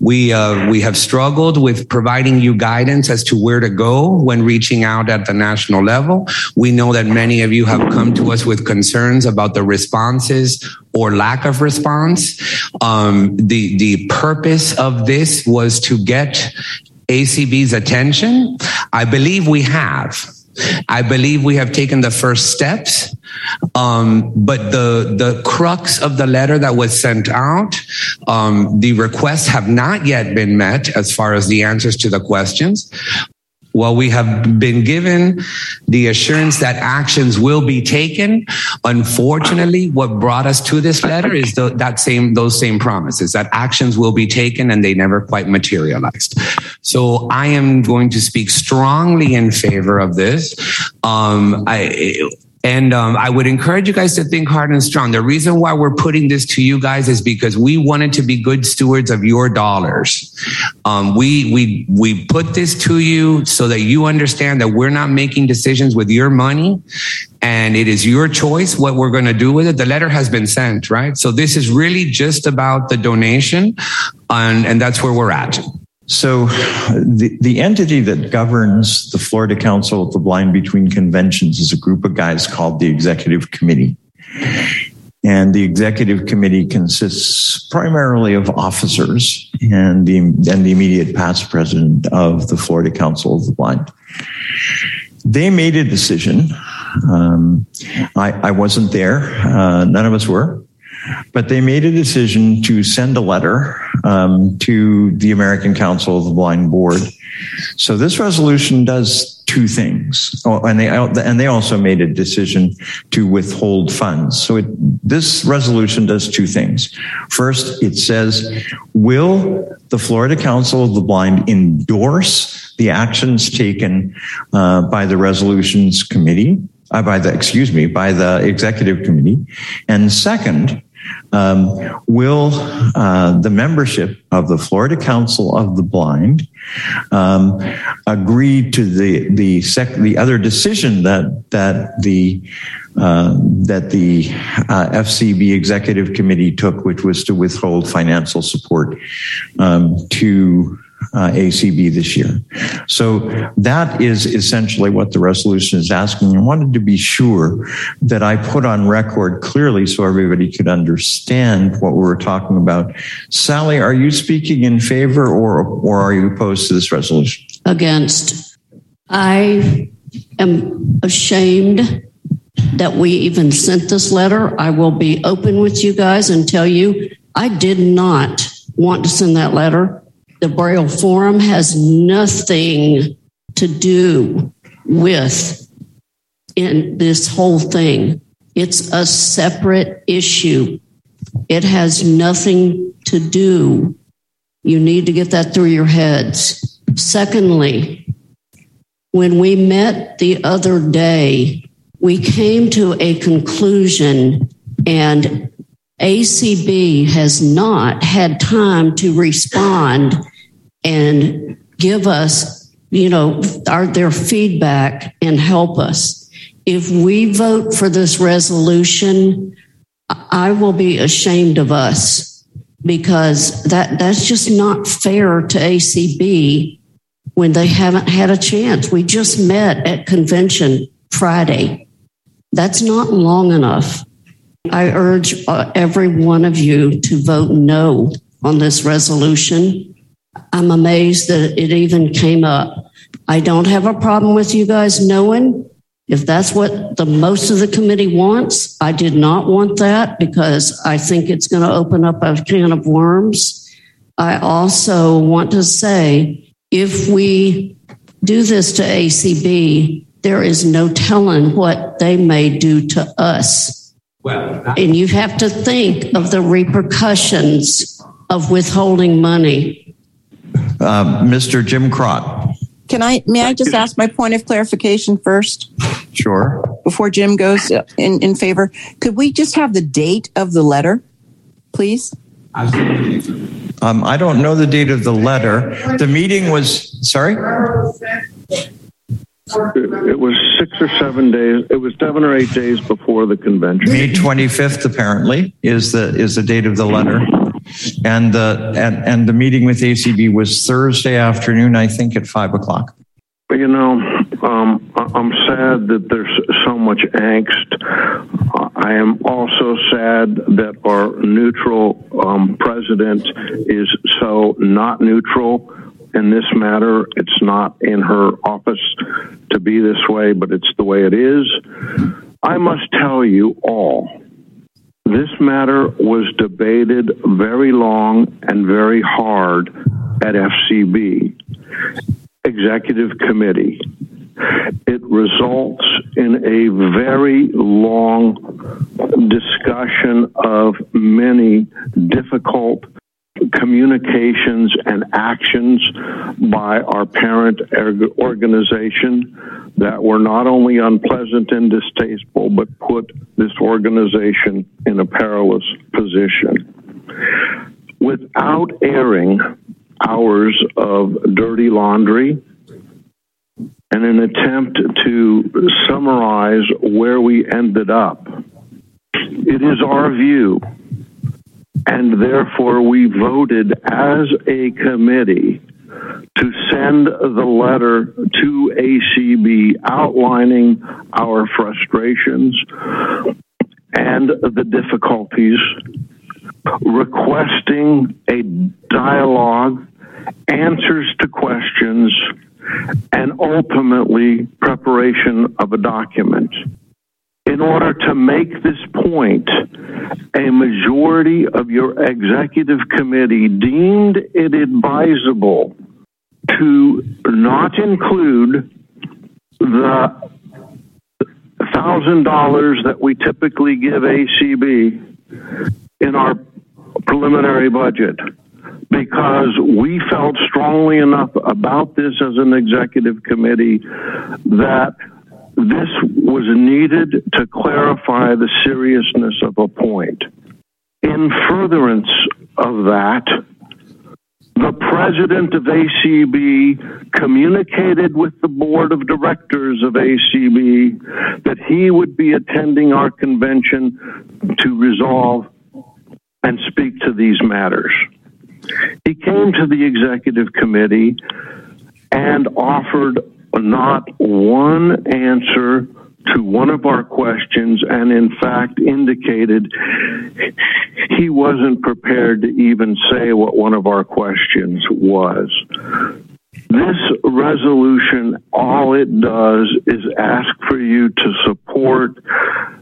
We uh, we have struggled with providing you guidance as to where to go when reaching out at the national level. We know that many of you have come to us with concerns about the responses or lack of response. Um, the the purpose of this was to get ACB's attention. I believe we have. I believe we have taken the first steps. Um, but the the crux of the letter that was sent out, um, the requests have not yet been met as far as the answers to the questions. While we have been given the assurance that actions will be taken, unfortunately, what brought us to this letter is the, that same those same promises that actions will be taken and they never quite materialized. So I am going to speak strongly in favor of this. Um, I, and um, I would encourage you guys to think hard and strong. The reason why we're putting this to you guys is because we wanted to be good stewards of your dollars. Um, we we we put this to you so that you understand that we're not making decisions with your money, and it is your choice what we're going to do with it. The letter has been sent, right? So this is really just about the donation, and and that's where we're at. So, the, the entity that governs the Florida Council of the Blind between conventions is a group of guys called the Executive Committee. And the executive committee consists primarily of officers and the, and the immediate past president of the Florida Council of the Blind. They made a decision. Um, I, I wasn't there. Uh, none of us were. But they made a decision to send a letter um, to the American Council of the Blind Board. So this resolution does two things, oh, and they and they also made a decision to withhold funds. So it, this resolution does two things. First, it says, "Will the Florida Council of the Blind endorse the actions taken uh, by the resolutions committee?" Uh, by the excuse me by the executive committee and second um, will uh, the membership of the Florida Council of the Blind um, agree to the the sec- the other decision that that the uh, that the uh, FCB Executive Committee took, which was to withhold financial support um, to uh, ACB this year. So that is essentially what the resolution is asking. I wanted to be sure that I put on record clearly so everybody could understand what we were talking about. Sally, are you speaking in favor or, or are you opposed to this resolution? Against. I am ashamed that we even sent this letter. I will be open with you guys and tell you I did not want to send that letter the Braille Forum has nothing to do with in this whole thing. It's a separate issue. It has nothing to do. You need to get that through your heads. Secondly, when we met the other day, we came to a conclusion and ACB has not had time to respond and give us, you know, our, their feedback and help us. If we vote for this resolution, I will be ashamed of us because that, that's just not fair to ACB when they haven't had a chance. We just met at convention Friday. That's not long enough. I urge uh, every one of you to vote no on this resolution. I'm amazed that it even came up. I don't have a problem with you guys knowing if that's what the most of the committee wants. I did not want that because I think it's going to open up a can of worms. I also want to say if we do this to ACB, there is no telling what they may do to us well, and you have to think of the repercussions of withholding money. Uh, Mr. Jim Kracht. Can I, may I just ask my point of clarification first? Sure. Before Jim goes in, in favor, could we just have the date of the letter, please? Um, I don't know the date of the letter. The meeting was, sorry? It was six or seven days. It was seven or eight days before the convention. May 25th, apparently, is the is the date of the letter, and the and, and the meeting with ACB was Thursday afternoon, I think, at five o'clock. You know, um, I'm sad that there's so much angst. I am also sad that our neutral um, president is so not neutral in this matter. It's not in her office to be this way, but it's the way it is. I must tell you all, this matter was debated very long and very hard at FCB. executive committee, it results in a very long discussion of many difficult communications and actions by our parent organization that were not only unpleasant and distasteful, but put this organization in a perilous position. Without airing hours of dirty laundry, and an attempt to summarize where we ended up. It is our view, and therefore we voted as a committee to send the letter to ACB outlining our frustrations and the difficulties, requesting a dialogue, answers to questions, and ultimately preparation of a document. In order to make this point, a majority of your executive committee deemed it advisable to not include the thousand dollars that we typically give ACB in our preliminary budget because we felt strongly enough about this as an executive committee that this was needed to clarify the seriousness of a point. In furtherance of that, the president of ACB communicated with the board of directors of ACB that he would be attending our convention to resolve and speak to these matters. He came to the executive committee and offered not one answer to one of our questions, and in fact indicated he wasn't prepared to even say what one of our questions was. This resolution, all it does is ask for you to support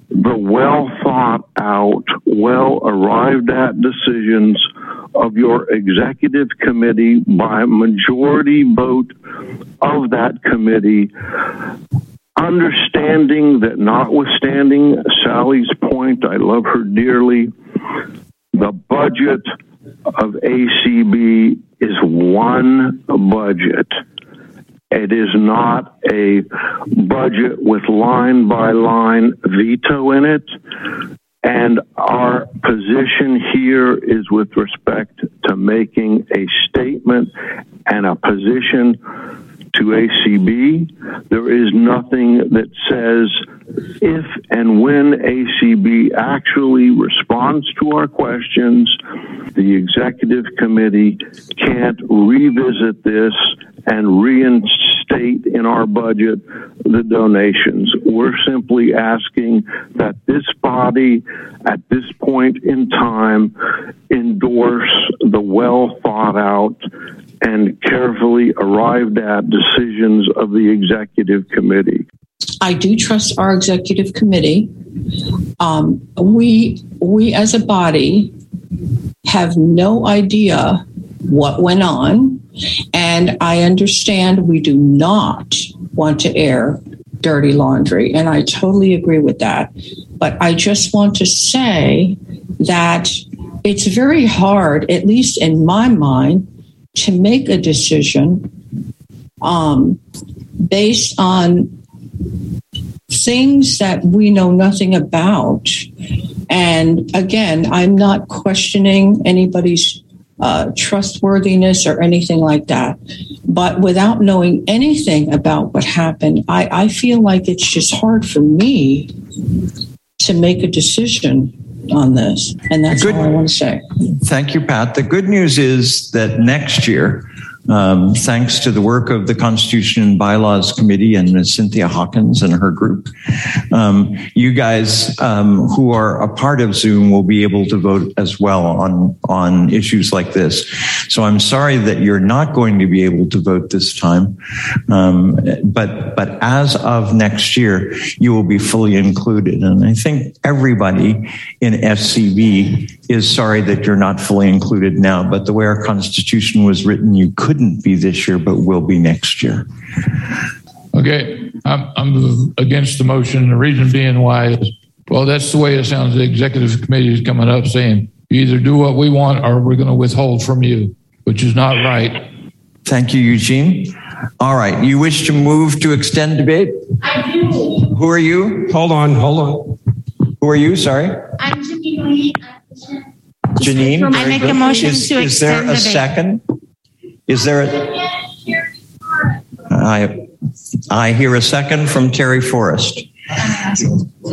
the well thought out, well arrived at decisions of your executive committee by majority vote of that committee, understanding that notwithstanding Sally's point, I love her dearly, the budget of ACB is one budget. It is not a budget with line by line veto in it. And our position here is with respect to making a statement and a position to ACB. There is nothing that says if and when ACB actually responds to our questions, the executive committee can't revisit this and reinstate in our budget the donations. We're simply asking that this body at this point in time endorse the well thought out and carefully arrived at decisions of the executive committee. I do trust our executive committee. Um, we we as a body have no idea what went on, and I understand we do not want to air dirty laundry, and I totally agree with that. But I just want to say that it's very hard, at least in my mind, to make a decision um, based on things that we know nothing about. And again, I'm not questioning anybody's uh, trustworthiness or anything like that. But without knowing anything about what happened, I, I feel like it's just hard for me to make a decision on this. And that's Good. all I want to say. Thank you, Pat. The good news is that next year, um, thanks to the work of the Constitution and Bylaws Committee and Ms. Cynthia Hawkins and her group, um, you guys um, who are a part of Zoom will be able to vote as well on on issues like this. So I'm sorry that you're not going to be able to vote this time, um, but but as of next year, you will be fully included. And I think everybody in FCB is sorry that you're not fully included now, but the way our Constitution was written, you couldn't be this year, but will be next year. Okay, I'm, I'm against the motion. The reason being why is, well, that's the way it sounds. The executive committee is coming up saying, you either do what we want or we're going to withhold from you, which is not right. Thank you, Eugene. All right, you wish to move to extend debate? I do. Who are you? Hold on, hold on. Who are you? Sorry. I'm Janine Lee. Janine? I make a good. motion is, to Is there a second? Is there a? I, I hear a second from Terry Forrest.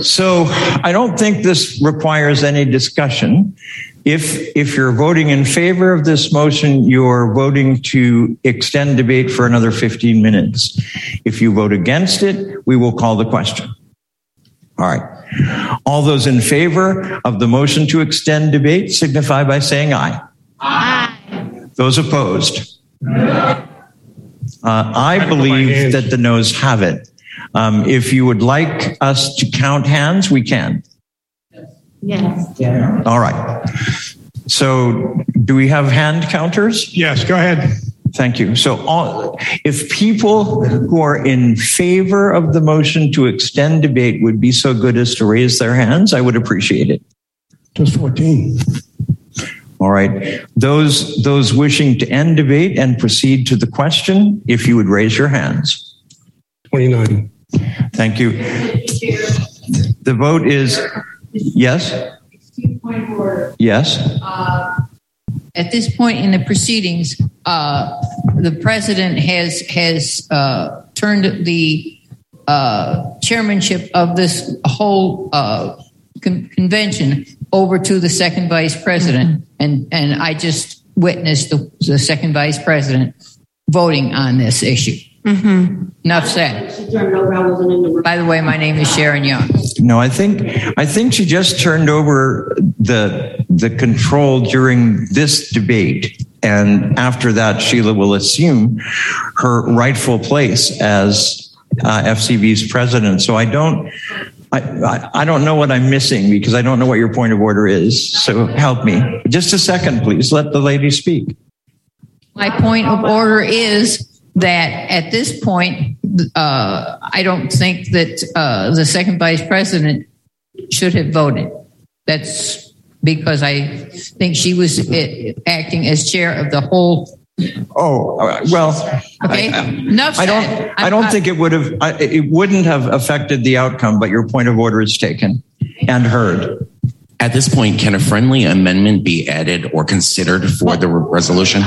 So I don't think this requires any discussion. If, if you're voting in favor of this motion, you're voting to extend debate for another 15 minutes. If you vote against it, we will call the question. All right. All those in favor of the motion to extend debate signify by saying aye. Aye. Those opposed? Uh, I believe that the noes have it. Um, if you would like us to count hands, we can. Yes. All right. So, do we have hand counters? Yes, go ahead. Thank you. So, all, if people who are in favor of the motion to extend debate would be so good as to raise their hands, I would appreciate it. Just 14. All right. Those those wishing to end debate and proceed to the question, if you would raise your hands. 29. Thank you. The vote is yes. Point of order. Yes. Uh, At this point in the proceedings, uh, the president has has uh, turned the uh, chairmanship of this whole uh, con- convention over to the second vice president, and and I just witnessed the, the second vice president voting on this issue. Mm-hmm. Enough said. By the way, my name is Sharon Young. No, I think I think she just turned over the the control during this debate, and after that, Sheila will assume her rightful place as uh, FCB's president. So I don't. I, I, don't know what I'm missing because I don't know what your point of order is. So help me. Just a second, please. Let the lady speak. My point of order is that at this point, uh, I don't think that uh, the second vice president should have voted. That's because I think she was uh, acting as chair of the whole. Oh uh, well. Okay. Enough I don't. said. I don't I'm- think it would have. I, it wouldn't have affected the outcome. But your point of order is taken and heard. At this point, can a friendly amendment be added or considered for the resolution?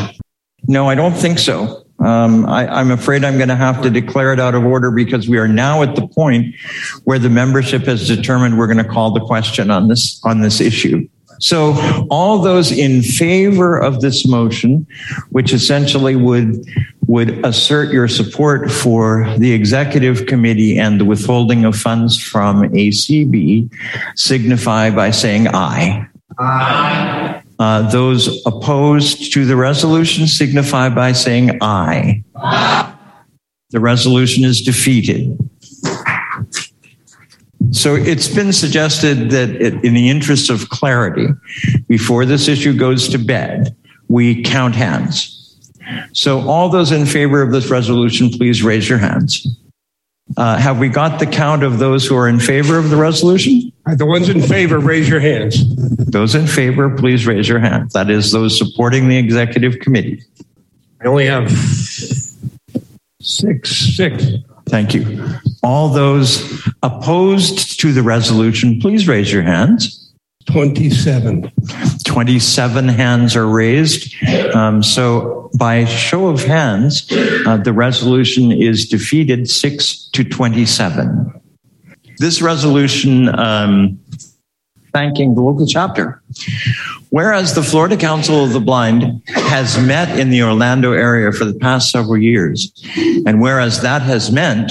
No, I don't think so. Um, I, I'm afraid I'm going to have to declare it out of order because we are now at the point where the membership has determined we're going to call the question on this on this issue. So, all those in favor of this motion, which essentially would would assert your support for the executive committee and the withholding of funds from ACB, signify by saying aye. Aye. Uh, those opposed to the resolution signify by saying aye. The resolution is defeated. So it's been suggested that it, in the interest of clarity, before this issue goes to bed, we count hands. So all those in favor of this resolution, please raise your hands. Uh, have we got the count of those who are in favor of the resolution? The ones in favor, raise your hands. Those in favor, please raise your hand. That is those supporting the executive committee. I only have six, six. Thank you. All those opposed to the resolution, please raise your hands. 27. 27 hands are raised. Um, so, by show of hands, uh, the resolution is defeated 6 to 27. This resolution um, thanking the local chapter. Whereas the Florida Council of the Blind has met in the Orlando area for the past several years, and whereas that has meant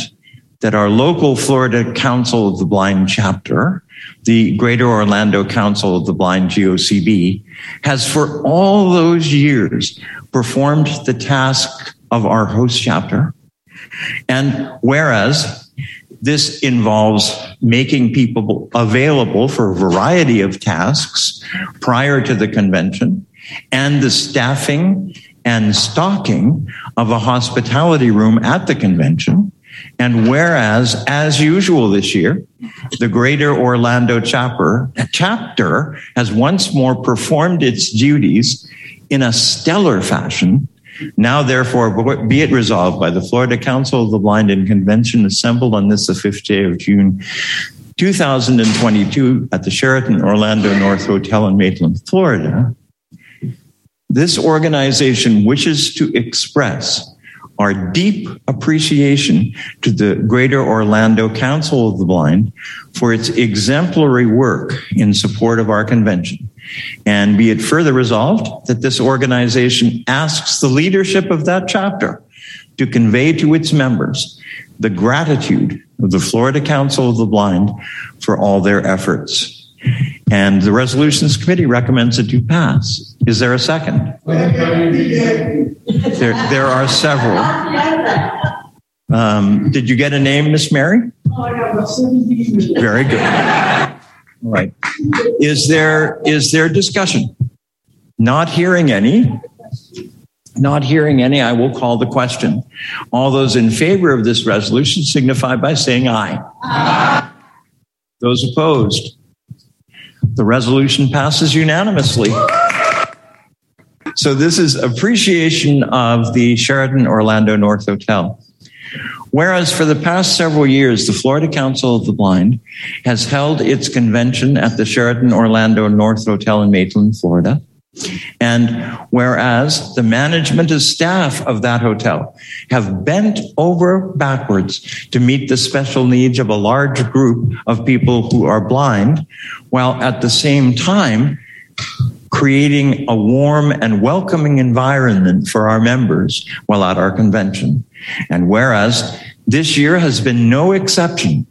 that our local Florida Council of the Blind chapter, the Greater Orlando Council of the Blind GOCB, has for all those years performed the task of our host chapter. And whereas This involves making people available for a variety of tasks prior to the convention and the staffing and stocking of a hospitality room at the convention. And whereas, as usual this year, the Greater Orlando chapter, chapter has once more performed its duties in a stellar fashion. Now, therefore, be it resolved by the Florida Council of the Blind and Convention assembled on this, the fifth day of June 2022 at the Sheraton Orlando North Hotel in Maitland, Florida. This organization wishes to express our deep appreciation to the Greater Orlando Council of the Blind for its exemplary work in support of our convention. And be it further resolved that this organization asks the leadership of that chapter to convey to its members the gratitude of the Florida Council of the Blind for all their efforts. And the resolutions committee recommends it to pass. Is there a second? There, there are several. Um, did you get a name, Miss Mary? Very good. All right. Is there is there discussion? Not hearing any. Not hearing any, I will call the question. All those in favor of this resolution signify by saying aye. aye. Those opposed? The resolution passes unanimously. So this is appreciation of the Sheraton Orlando North Hotel. Whereas for the past several years, the Florida Council of the Blind has held its convention at the Sheraton Orlando North Hotel in Maitland, Florida. And whereas the management and staff of that hotel have bent over backwards to meet the special needs of a large group of people who are blind, while at the same time creating a warm and welcoming environment for our members while at our convention. And whereas this year has been no exception,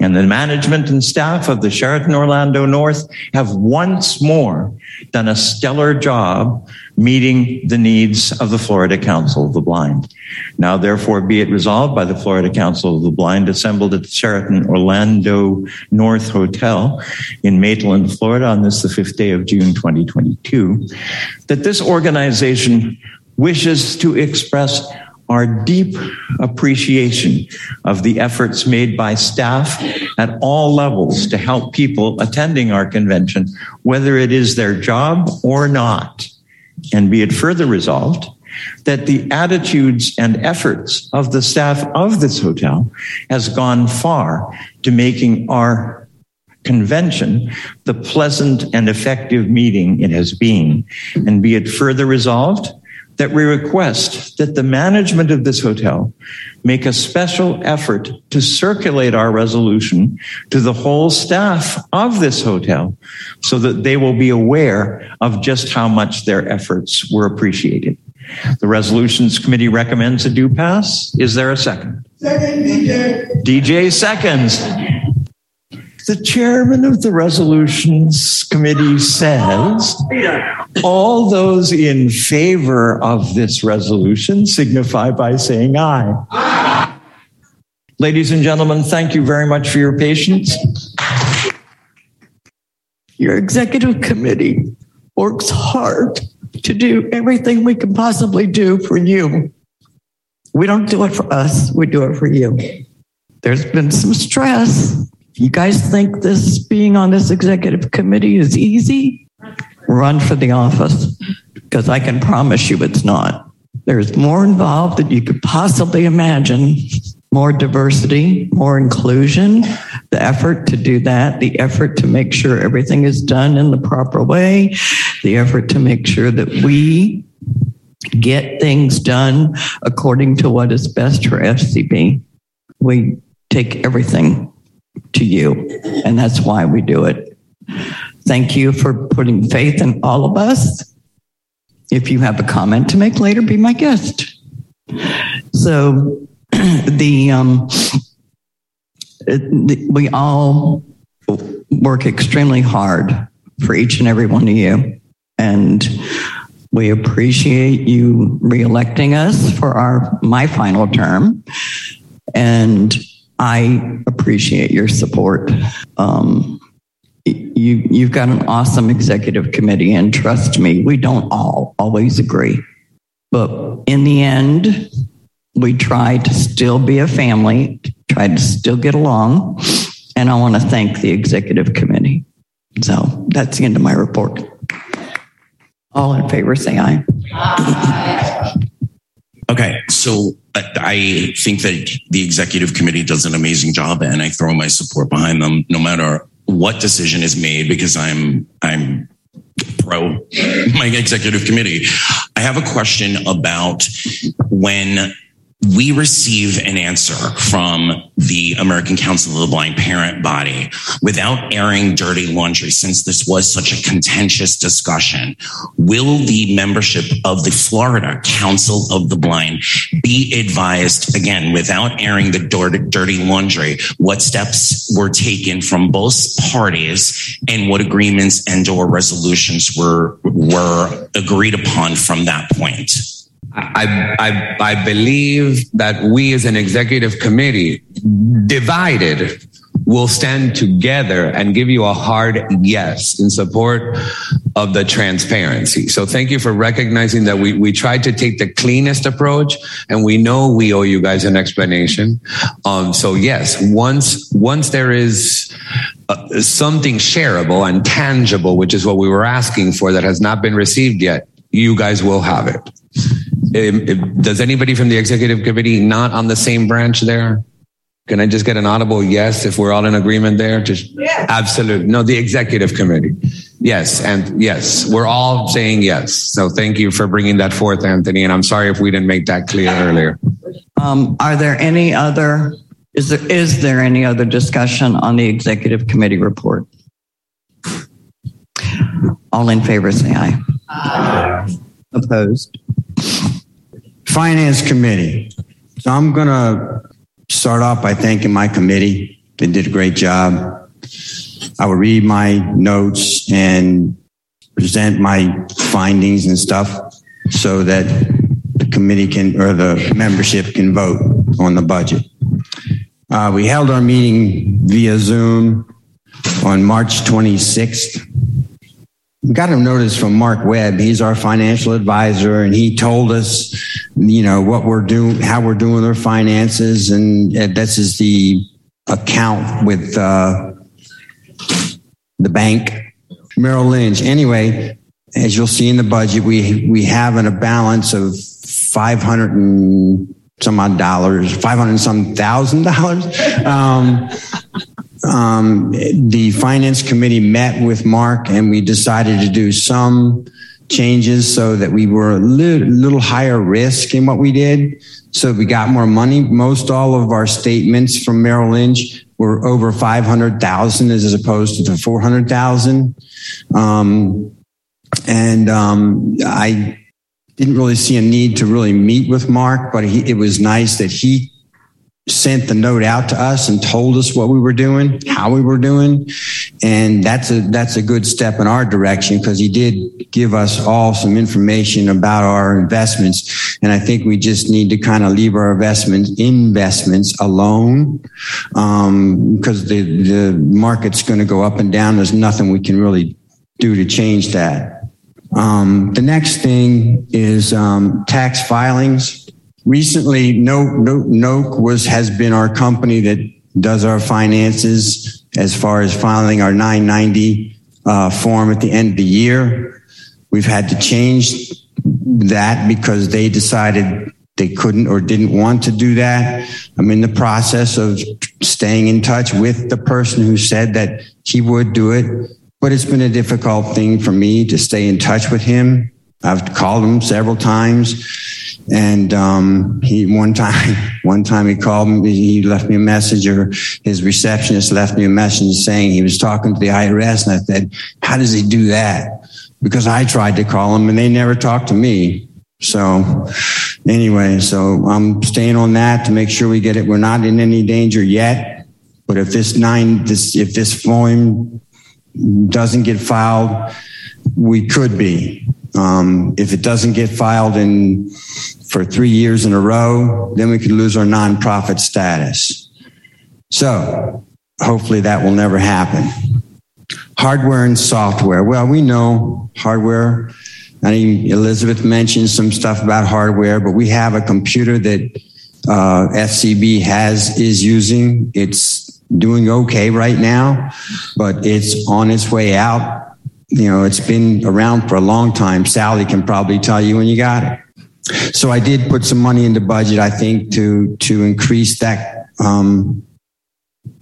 and the management and staff of the Sheraton Orlando North have once more done a stellar job meeting the needs of the Florida Council of the Blind. Now, therefore, be it resolved by the Florida Council of the Blind assembled at the Sheraton Orlando North Hotel in Maitland, Florida on this, the fifth day of June 2022, that this organization wishes to express our deep appreciation of the efforts made by staff at all levels to help people attending our convention, whether it is their job or not. And be it further resolved that the attitudes and efforts of the staff of this hotel has gone far to making our convention the pleasant and effective meeting it has been. And be it further resolved that we request that the management of this hotel make a special effort to circulate our resolution to the whole staff of this hotel so that they will be aware of just how much their efforts were appreciated. The resolutions committee recommends a do pass. Is there a second? Second, DJ. DJ seconds. The chairman of the resolutions committee says all those in favor of this resolution signify by saying aye. aye. Ladies and gentlemen, thank you very much for your patience. Your executive committee works hard to do everything we can possibly do for you. We don't do it for us, we do it for you. There's been some stress. You guys think this being on this executive committee is easy? Run for the office because I can promise you it's not. There's more involved than you could possibly imagine. More diversity, more inclusion, the effort to do that, the effort to make sure everything is done in the proper way, the effort to make sure that we get things done according to what is best for FCB. We take everything to you, and that's why we do it. Thank you for putting faith in all of us. If you have a comment to make later, be my guest. So, <clears throat> the, um, the we all work extremely hard for each and every one of you, and we appreciate you reelecting us for our my final term, and I appreciate your support. Um, you, you've got an awesome executive committee, and trust me, we don't all always agree. But in the end, we try to still be a family, try to still get along. And I want to thank the executive committee. So that's the end of my report. All in favor, say aye. Okay, so I think that the executive committee does an amazing job, and I throw my support behind them, no matter what decision is made, because I'm I'm pro my executive committee. I have a question about when we receive an answer from the American Council of the Blind Parent Body without airing dirty laundry, since this was such a contentious discussion. Will the membership of the Florida Council of the Blind be advised, again, without airing the dirty laundry, what steps were taken from both parties and what agreements and or resolutions were, were agreed upon from that point? I, I, I believe that we as an executive committee, divided, will stand together and give you a hard yes in support of the transparency. So thank you for recognizing that we, we tried to take the cleanest approach and we know we owe you guys an explanation. Um, so yes, once, once there is uh, something shareable and tangible, which is what we were asking for that has not been received yet, you guys will have it. Um, does anybody from the executive committee not on the same branch there? Can I just get an audible yes if we're all in agreement there? Just yes. absolute. No, the executive committee. Yes. And yes, we're all saying yes. So thank you for bringing that forth, Anthony. And I'm sorry if we didn't make that clear earlier. Um, are there any other, is there, is there any other discussion on the executive committee report? All in favor, say aye. aye. Opposed? Finance Committee. So I'm going to start off by thanking my committee. They did a great job. I will read my notes and present my findings and stuff so that the committee can, or the membership can vote on the budget. Uh, we held our meeting via Zoom on March 26th got a notice from Mark Webb. He's our financial advisor, and he told us, you know, what we're doing, how we're doing our finances, and this is the account with uh, the bank, Merrill Lynch. Anyway, as you'll see in the budget, we we have in a balance of five hundred and some odd dollars, five hundred some thousand dollars. Um, um, the finance committee met with Mark and we decided to do some changes so that we were a little, little higher risk in what we did. So we got more money. Most all of our statements from Merrill Lynch were over 500,000 as opposed to the 400,000. Um, and um, I didn't really see a need to really meet with Mark, but he, it was nice that he sent the note out to us and told us what we were doing, how we were doing. And that's a, that's a good step in our direction because he did give us all some information about our investments. And I think we just need to kind of leave our investments, investments alone. Um, because the, the market's going to go up and down. There's nothing we can really do to change that. Um, the next thing is, um, tax filings recently, Noke was has been our company that does our finances as far as filing our 990 uh, form at the end of the year. We've had to change that because they decided they couldn't or didn't want to do that. I'm in the process of staying in touch with the person who said that he would do it, but it's been a difficult thing for me to stay in touch with him. I've called him several times and um, he one time, <laughs> one time he called me. He left me a message, or his receptionist left me a message saying he was talking to the IRS. And I said, "How does he do that?" Because I tried to call him, and they never talked to me. So, anyway, so I'm staying on that to make sure we get it. We're not in any danger yet, but if this nine, this if this form doesn't get filed, we could be. Um, if it doesn't get filed in for three years in a row, then we could lose our nonprofit status. So hopefully that will never happen. Hardware and software. Well, we know hardware. I mean, Elizabeth mentioned some stuff about hardware, but we have a computer that uh, FCB has is using. It's doing okay right now, but it's on its way out. You know, it's been around for a long time. Sally can probably tell you when you got it. So I did put some money in the budget, I think, to to increase that um,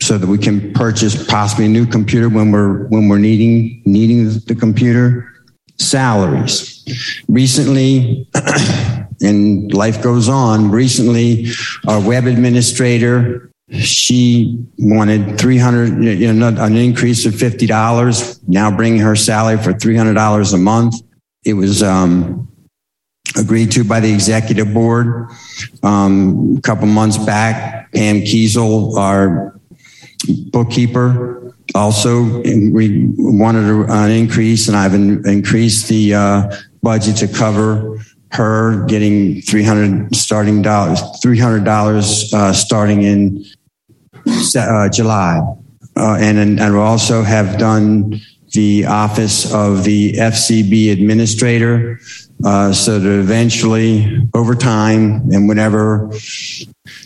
so that we can purchase possibly a new computer when we're when we're needing needing the computer. Salaries. Recently, <clears throat> and life goes on. Recently, our web administrator she wanted 300 you know, an increase of $50 now bringing her salary for $300 a month. It was um, agreed to by the executive board um, a couple months back. Pam kiesel our bookkeeper also we wanted an increase and i've increased the uh, budget to cover her getting 300 starting dollars $300 uh, starting in uh, July. Uh, and, and we also have done the office of the FCB administrator uh, so that eventually over time and whenever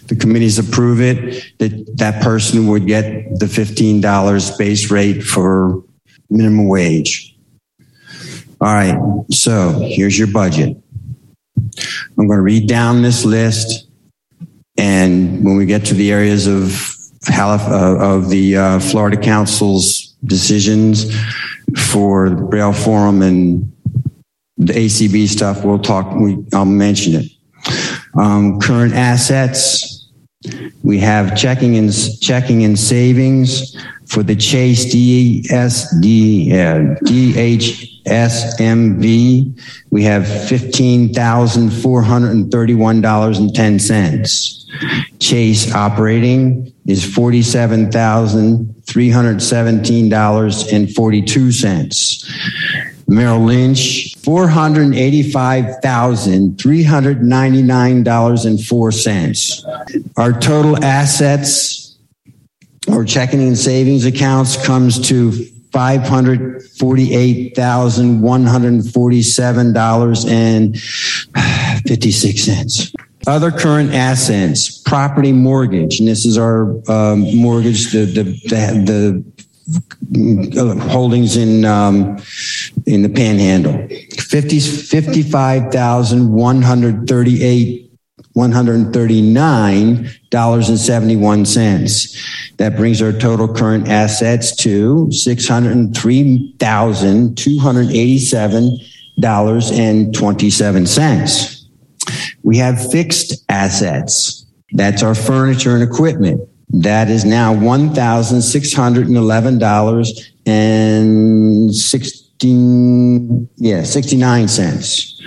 the committees approve it that that person would get the $15 base rate for minimum wage all right so here's your budget i'm going to read down this list and when we get to the areas of uh, of the uh, Florida Council's decisions for the Braille Forum and the ACB stuff, we'll talk, we, I'll mention it. Um, current assets, we have checking and checking and savings for the Chase DSD, uh, DHSMV. We have $15,431.10. Chase operating is $47,317.42. Merrill Lynch, $485,399.04. Our total assets or checking and savings accounts comes to $548,147.56. Other current assets, property mortgage, and this is our um, mortgage, the, the, the, the holdings in um, in the panhandle 50, 55,138 $139.71. That brings our total current assets to $603,287.27. We have fixed assets. That's our furniture and equipment. That is now $1,611 and 16, yeah, 69 cents.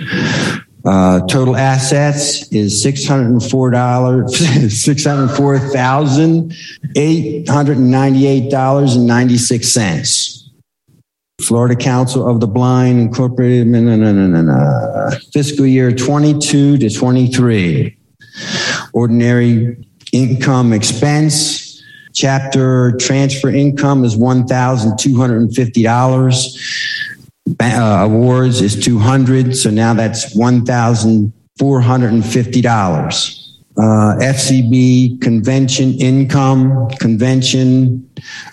Uh, total assets is $604, <laughs> $604,898.96. Florida Council of the Blind Incorporated, no, fiscal year 22 to 23. Ordinary income expense, chapter transfer income is $1,250. Uh, awards is 200 so now that's $1,450. Uh, FCB convention income convention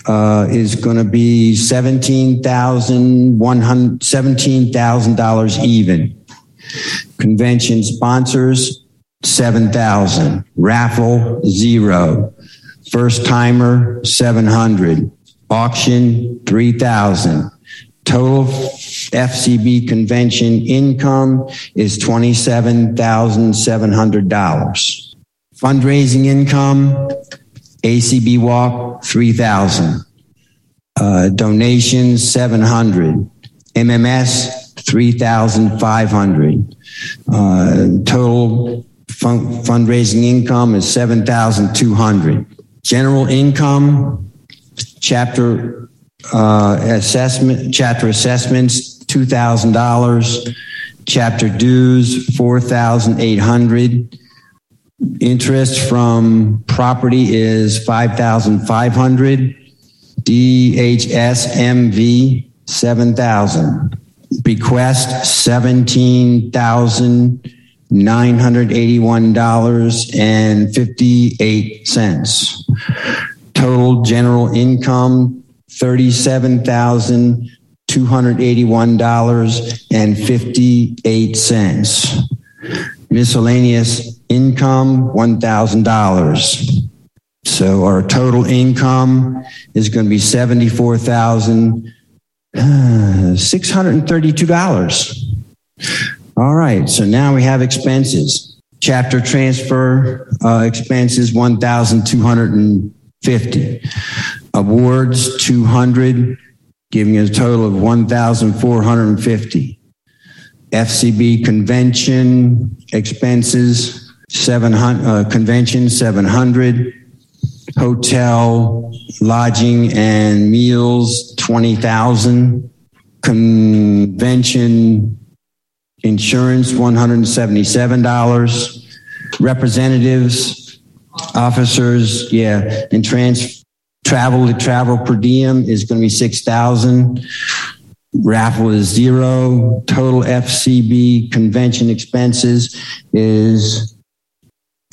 uh, is going to be seventeen thousand one hundred seventeen thousand dollars even. Convention sponsors seven thousand. Raffle zero. First timer seven hundred. Auction three thousand. Total FCB convention income is twenty seven thousand seven hundred dollars. Fundraising income, ACB walk, 3000 uh, Donations, 700 MMS, 3500 uh, Total fun- fundraising income is 7200 General income, chapter uh, assessment, chapter assessments, $2,000. Chapter dues, 4800 Interest from property is 5,500. DHSMV 7,000. Bequest $17,981.58. Total general income $37,281.58. Miscellaneous income $1,000. So our total income is going to be seventy-four thousand uh, six hundred and thirty-two dollars. All right. So now we have expenses. Chapter transfer uh, expenses one thousand two hundred and fifty. Awards two hundred, giving a total of one thousand four hundred and fifty. FCB convention expenses seven hundred. Uh, convention seven hundred hotel, lodging and meals, 20,000. Convention insurance, $177. Representatives, officers, yeah, and trans travel to travel per diem is going to be 6,000. Raffle is zero. Total FCB convention expenses is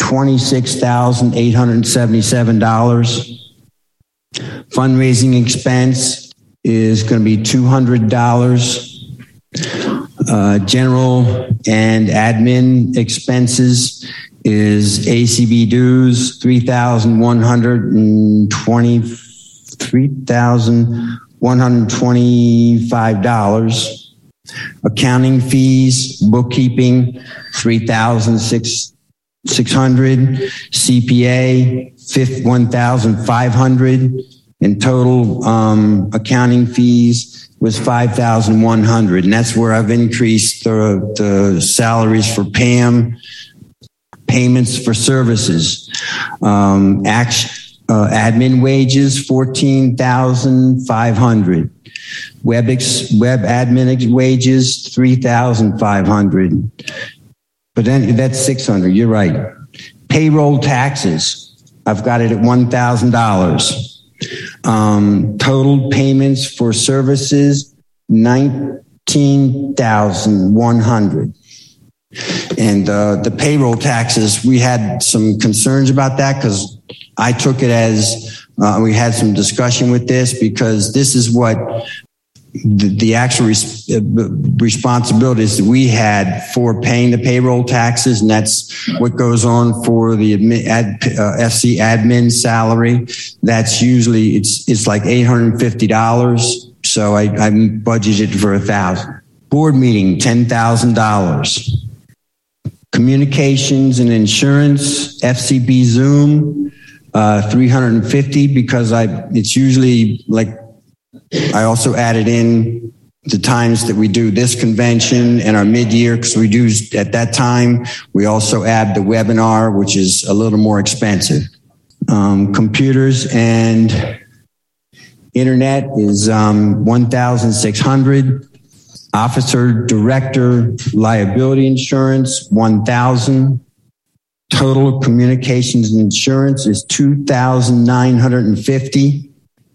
$26,877. Fundraising expense is going to be $200. Uh, general and admin expenses is ACB dues, 3120 $3,125. Accounting fees, bookkeeping, 3006 600 CPA, 1,500 in total um, accounting fees was 5,100. And that's where I've increased the, the salaries for Pam, payments for services, um, act, uh, admin wages, 14,500. Web, ex, web admin wages, 3,500. But then that's 600. You're right. Payroll taxes. I've got it at $1,000. Um, total payments for services, 19,100. And uh, the payroll taxes, we had some concerns about that because I took it as uh, we had some discussion with this because this is what the, the actual res- uh, responsibilities that we had for paying the payroll taxes, and that's what goes on for the admi- ad, uh, FC admin salary. That's usually it's it's like eight hundred fifty dollars. So I, I budgeted for a thousand. Board meeting ten thousand dollars. Communications and insurance, FCB Zoom, uh, three hundred and fifty because I it's usually like I also added in the times that we do this convention and our mid-year because we do at that time we also add the webinar which is a little more expensive. Um, computers and internet is um, 1600 officer director liability insurance 1000 total communications and insurance is 2950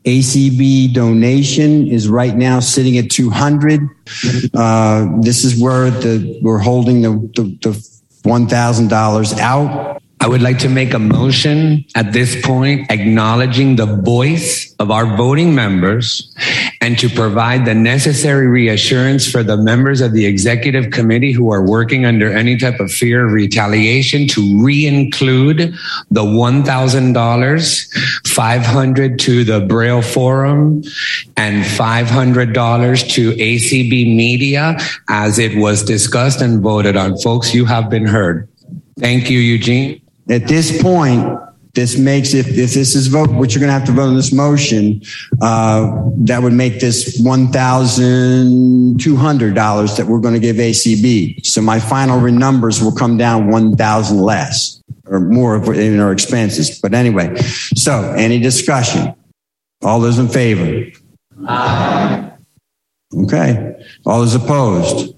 ACB donation is right now sitting at 200. Uh, this is where the, we're holding the, the, the $1,000 out. I would like to make a motion at this point acknowledging the voice of our voting members and to provide the necessary reassurance for the members of the executive committee who are working under any type of fear of retaliation to re-include the $1,000, 500 to the Braille Forum and $500 to ACB Media as it was discussed and voted on. Folks, you have been heard. Thank you, Eugene. At this point, this makes if, if this is vote, what you're going to have to vote on this motion, uh, that would make this one thousand two hundred dollars that we're going to give ACB. So my final numbers will come down one thousand less or more in our expenses. But anyway, so any discussion? All those in favor? Aye. Okay. All those opposed?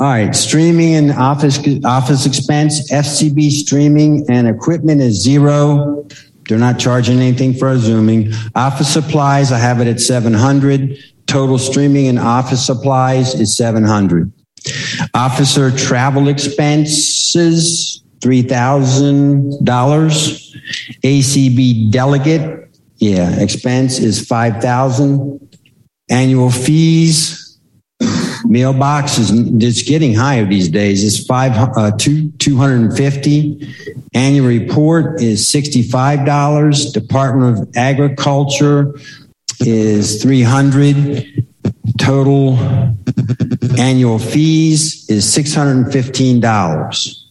All right, streaming and office office expense, FCB streaming and equipment is zero. They're not charging anything for our zooming. Office supplies, I have it at 700. Total streaming and office supplies is 700. Officer travel expenses, $3,000. ACB delegate, yeah, expense is 5,000. Annual fees, mailbox is it's getting higher these days. It's five uh, two two hundred and fifty. Annual report is sixty five dollars. Department of Agriculture is three hundred. Total annual fees is six hundred and fifteen dollars.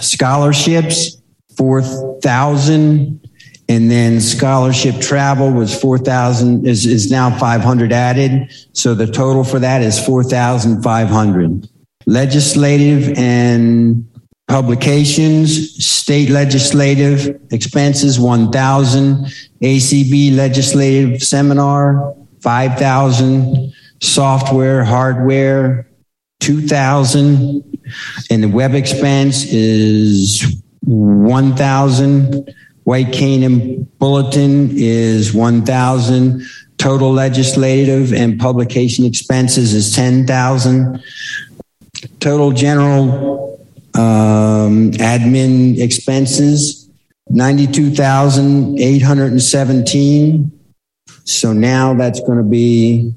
Scholarships four thousand. And then scholarship travel was 4,000 is, is now 500 added. So the total for that is 4,500. Legislative and publications, state legislative expenses, 1,000. ACB legislative seminar, 5,000. Software, hardware, 2,000. And the web expense is 1,000. White Cane Bulletin is 1,000. Total legislative and publication expenses is 10,000. Total general um, admin expenses, 92,817. So now that's going to be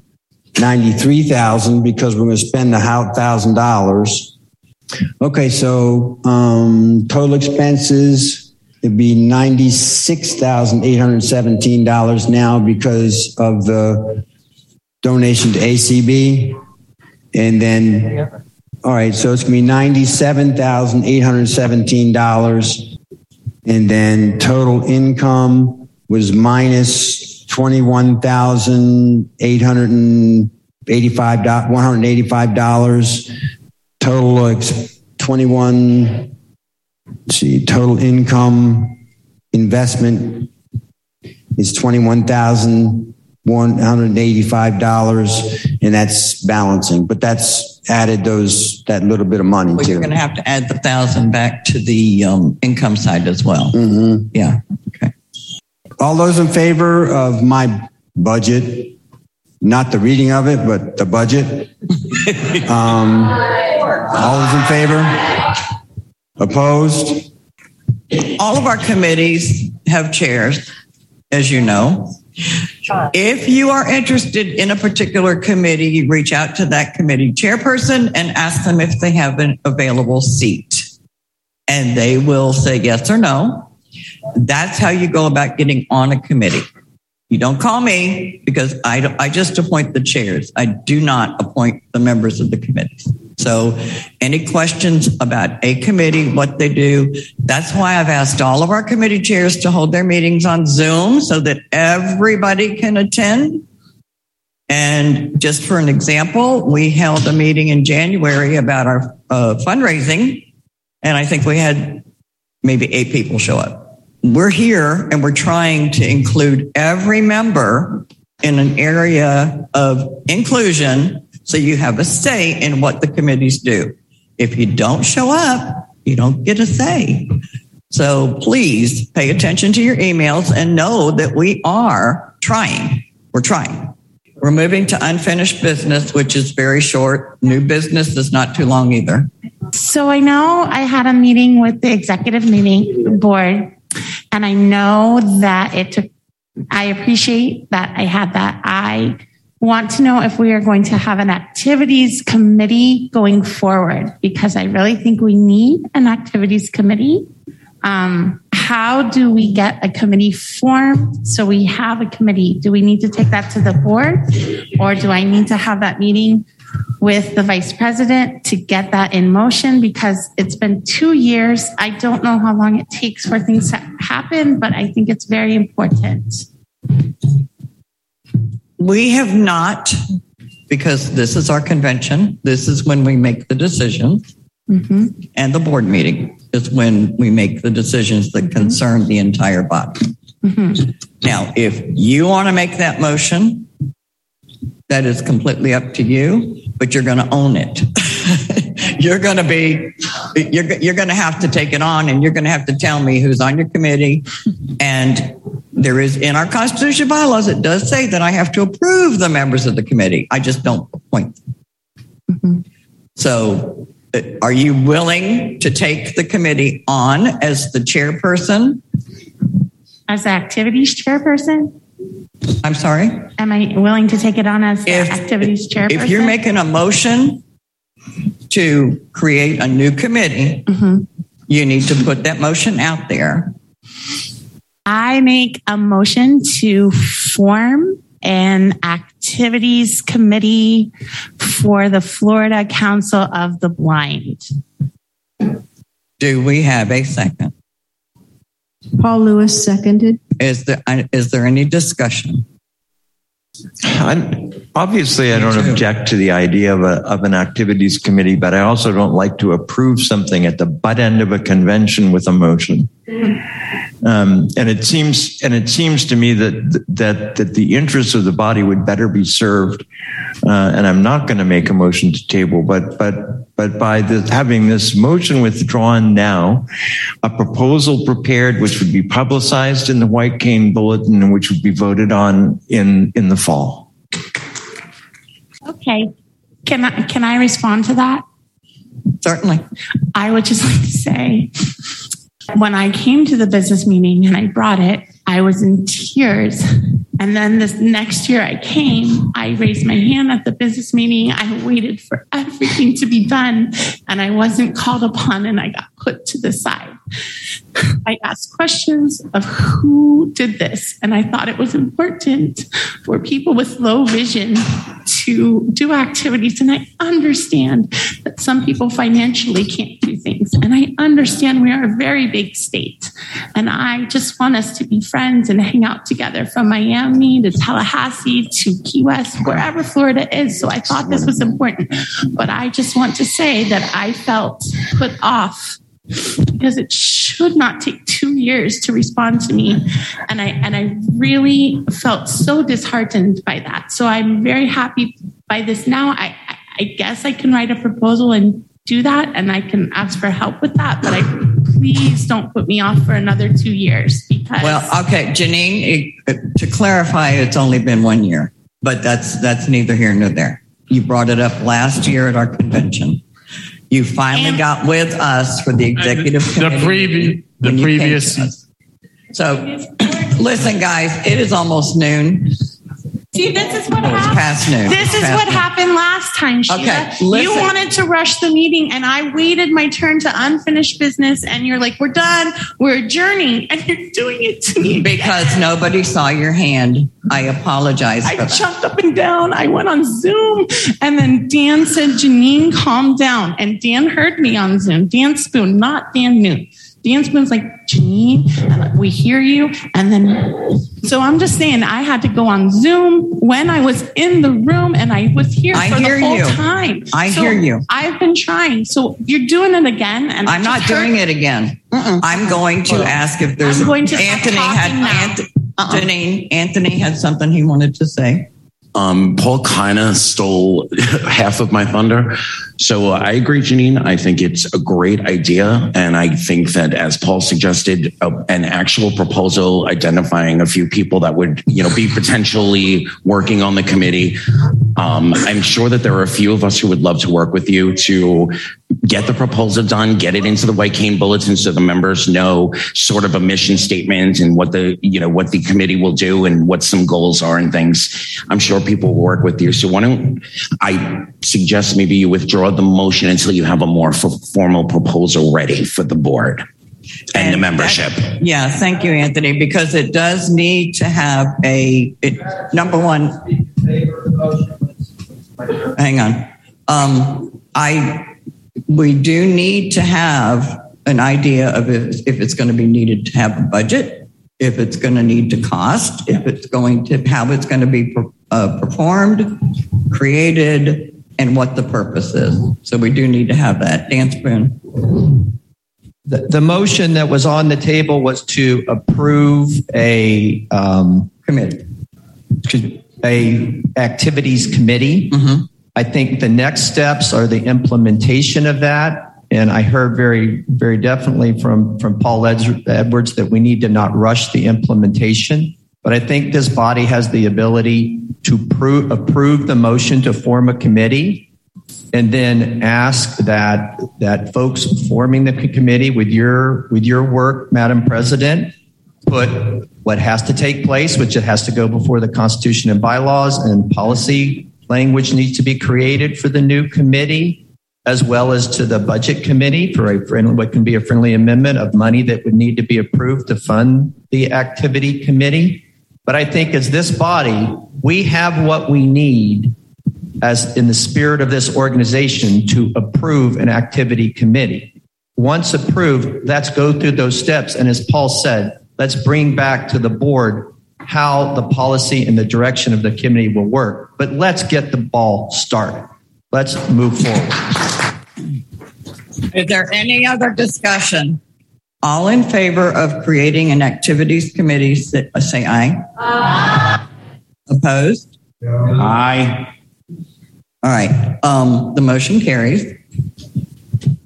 93,000 because we're going to spend the thousand dollars. Okay, so um, total expenses it'd be ninety-six thousand eight hundred seventeen dollars now because of the donation to ACB, and then all right, so it's be eight hundred seventeen dollars, and then total income was minus minus twenty-one thousand eight hundred and eighty-five one see, total income investment is twenty-one thousand one hundred eighty-five dollars, and that's balancing. But that's added those that little bit of money Well, too. you're going to have to add the thousand back to the um, income side as well. Mm-hmm. Yeah. Okay. All those in favor of my budget, not the reading of it, but the budget? <laughs> um, all those in favor? Opposed? All of our committees have chairs, as you know. If you are interested in a particular committee, reach out to that committee chairperson and ask them if they have an available seat. And they will say yes or no. That's how you go about getting on a committee. You don't call me because I, I just appoint the chairs. I do not appoint the members of the committees. So any questions about a committee, what they do, that's why I've asked all of our committee chairs to hold their meetings on Zoom so that everybody can attend. And just for an example, we held a meeting in January about our uh, fundraising, and I think we had maybe eight people show up. We're here and we're trying to include every member in an area of inclusion so you have a say in what the committees do. If you don't show up, you don't get a say. So please pay attention to your emails and know that we are trying. We're trying. We're moving to unfinished business, which is very short. New business is not too long either. So I know I had a meeting with the executive meeting board, and I know that it took, I appreciate that I had that. I want to know if we are going to have an activities committee going forward, because I really think we need an activities committee. Um, how do we get a committee formed? So we have a committee. Do we need to take that to the board? Or do I need to have that meeting with the vice president to get that in motion? Because it's been two years. I don't know how long it takes for things to happen, but I think it's very important. We have not, because this is our convention, this is when we make the decisions. Mm-hmm. And the board meeting is when we make the decisions that mm-hmm. concern the entire body. Mm-hmm. Now, if you want to make that motion, that is completely up to you, but you're going to own it. <laughs> you're going to be, you're, you're going to have to take it on and you're going to have to tell me who's on your committee. And there is in our constitution bylaws, it does say that I have to approve the members of the committee. I just don't appoint them. So uh, are you willing to take the committee on as the chairperson? As the activities chairperson? I'm sorry? Am I willing to take it on as the activities chairperson? If you're making a motion to create a new committee, mm-hmm. you need to put that motion out there. I make a motion to form an activities committee for the Florida Council of the Blind. Do we have a second? Paul Lewis seconded. Is there uh, is there any discussion? I, obviously, I don't object to the idea of, a, of an activities committee, but I also don't like to approve something at the butt end of a convention with a motion. Um, and it seems, and it seems to me that that that the interests of the body would better be served. Uh, and I'm not going to make a motion to table, but but but by the, having this motion withdrawn now, a proposal prepared which would be publicized in the White Cane Bulletin and which would be voted on in in the fall. Okay. Can I can I respond to that? Certainly. I would just <laughs> like to say when I came to the business meeting and I brought it, I was in tears. And then this next year I came, I raised my hand at the business meeting. I waited for <laughs> everything to be done and I wasn't called upon and I got put to the side. I asked questions of who did this. And I thought it was important for people with low vision to do activities. And I understand that some people financially can't do things. And I understand we are a very big state. And I just want us to be friends and hang out together from Miami to Tallahassee to Key West, wherever Florida is. So I thought this was important. But I just want to say that I felt put off because it should not take two years to respond to me and i and i really felt so disheartened by that so i'm very happy by this now i i guess i can write a proposal and do that and i can ask for help with that but i please don't put me off for another two years because Well, okay, Janine, it- uh, to clarify, it's only been one year, but that's that's neither here nor there. You brought it up last year at our convention. You finally got with us for the executive The committee. previous, the when you previous. So, listen, guys, it is almost noon. See, this is what happened. This is what happened last time, Sheila. Okay, you wanted to rush the meeting, and I waited my turn to unfinished business, and you're like, "We're done. We're adjourning," and you're doing it to me again. Because nobody saw your hand. I apologize I jumped up and down. I went on Zoom, and then Dan said, "Janine, calm down." And Dan heard me on Zoom. Dan Spoone, not Dan Noon. Dan Spoone's like, Janine, and we hear you. And then, so I'm just saying, I had to go on Zoom when I was in the room and I was here I for hear the whole you. time. I So hear you. I've been trying. So you're doing it again. And I'm not doing it again. I'm going to ask if there's I'm going to Anthony had talking now. Anth- uh-uh. Janine, Anthony had something he wanted to say. Um, Paul kind of stole <laughs> half of my thunder. So uh, I agree, Janine. I think it's a great idea. And I think that, as Paul suggested, an actual proposal identifying a few people that would, you know, be potentially working on the committee. Um, I'm sure that there are a few of us who would love to work with you to get the proposal done, get it into the White Cane Bulletin so the members know sort of a mission statement and what the, you know, what the committee will do and what some goals are and things. I'm sure people will work with you. So why don't I suggest maybe you withdraw the motion until you have a more f- formal proposal ready for the board and, the membership. Yeah, thank you, Anthony, because it does need to have a, it, number one, hang on. Um, I, we do need to have an idea of if, if it's going to be needed to have a budget, if it's going to need to cost, if it's going to, how it's going to be uh, performed, created, and what the purpose is. So we do need to have that. Dan Spoone. The, the motion that was on the table was to approve a um, committee, a activities committee I think the next steps are the implementation of that. And I heard very, very definitely from, from Paul Edwards that we need to not rush the implementation. But I think this body has the ability to prove, approve the motion to form a committee and then ask that, that folks forming the committee with your, with your work, Madam President, put what has to take place, which it has to go before the Constitution and bylaws and policy language needs to be created for the new committee, as well as to the budget committee for a friendly, what can be a friendly amendment of money that would need to be approved to fund the activity committee. But I think as this body, we have what we need as in the spirit of this organization to approve an activity committee. Once approved, let's go through those steps. And as Paul said, let's bring back to the board how the policy and the direction of the committee will work. But let's get the ball started. Let's move forward. Is there any other discussion? All in favor of creating an activities committee, say aye. Aye. Opposed? Aye. All right. Um, the motion carries.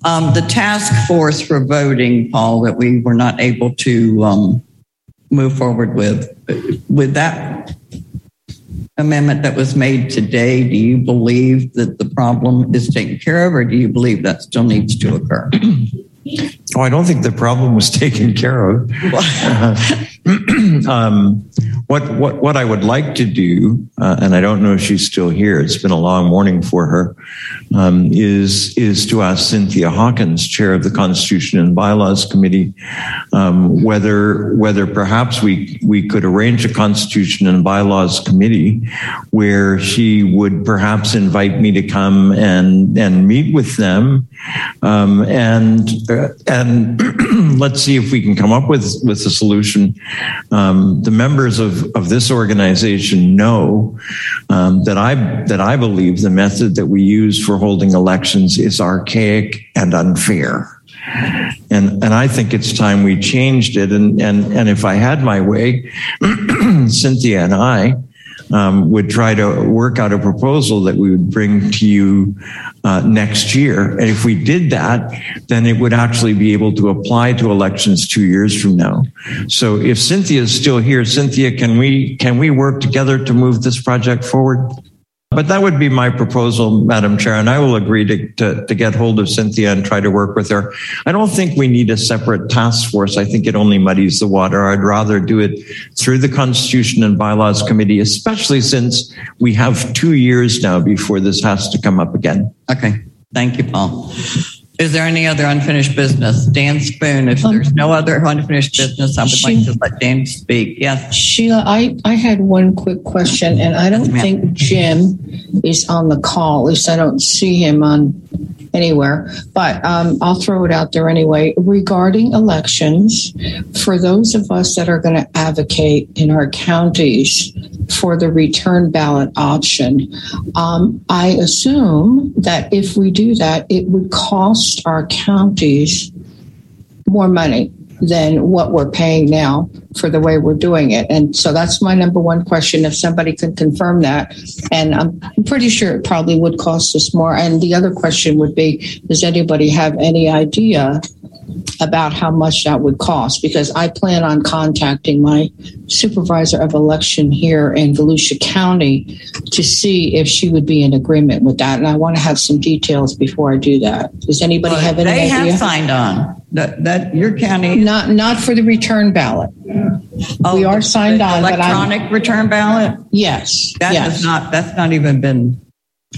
Um, the task force for voting, Paul, that we were not able to um, move forward with, with that amendment that was made today, do you believe that the problem is taken care of, or do you believe that still needs to occur? Oh, I don't think the problem was <laughs> taken care of. <clears throat> um, what what what I would like to do, uh, and I don't know if she's still here. It's been a long morning for her. Um, is is to ask Cynthia Hawkins, chair of the Constitution and Bylaws Committee, um, whether whether perhaps we we could arrange a Constitution and Bylaws Committee where she would perhaps invite me to come and and meet with them, um, and uh, and <clears throat> let's see if we can come up with with a solution. Um, the members of of this organization know um, that I that I believe the method that we use for holding elections is archaic and unfair. And and I think it's time we changed it. And and and if I had my way, <clears throat> Cynthia and I um, would try to work out a proposal that we would bring to you uh, next year. And if we did that, then it would actually be able to apply to elections two years from now. So if Cynthia is still here, Cynthia, can we can we work together to move this project forward? But that would be my proposal, Madam Chair, and I will agree to, to, to, get hold of Cynthia and try to work with her. I don't think we need a separate task force. I think it only muddies the water. I'd rather do it through the Constitution and Bylaws Committee, especially since we have two years now before this has to come up again. Okay. Thank you, Paul. Is there any other unfinished business? Dan Spoone, if there's no other unfinished business, I would like to let Dan speak. Yes. Sheila, I, I had one quick question, and I don't think Jim is on the call. At least I don't see him on anywhere, but um, I'll throw it out there anyway. Regarding elections, for those of us that are going to advocate in our counties for the return ballot option, um, I assume that if we do that, it would cost our counties more money than what we're paying now for the way we're doing it. And so that's my number one question. If somebody could confirm that, and I'm, I'm pretty sure it probably would cost us more. And the other question would be, does anybody have any idea about how much that would cost? Because I plan on contacting my supervisor of election here in Volusia County to see if she would be in agreement with that. And I want to have some details before I do that. Does anybody Well, have any they idea? have signed on that that your county not not for the return ballot. Oh, we are signed on, but electronic return ballot. Yes, that yes. not. That's not even been.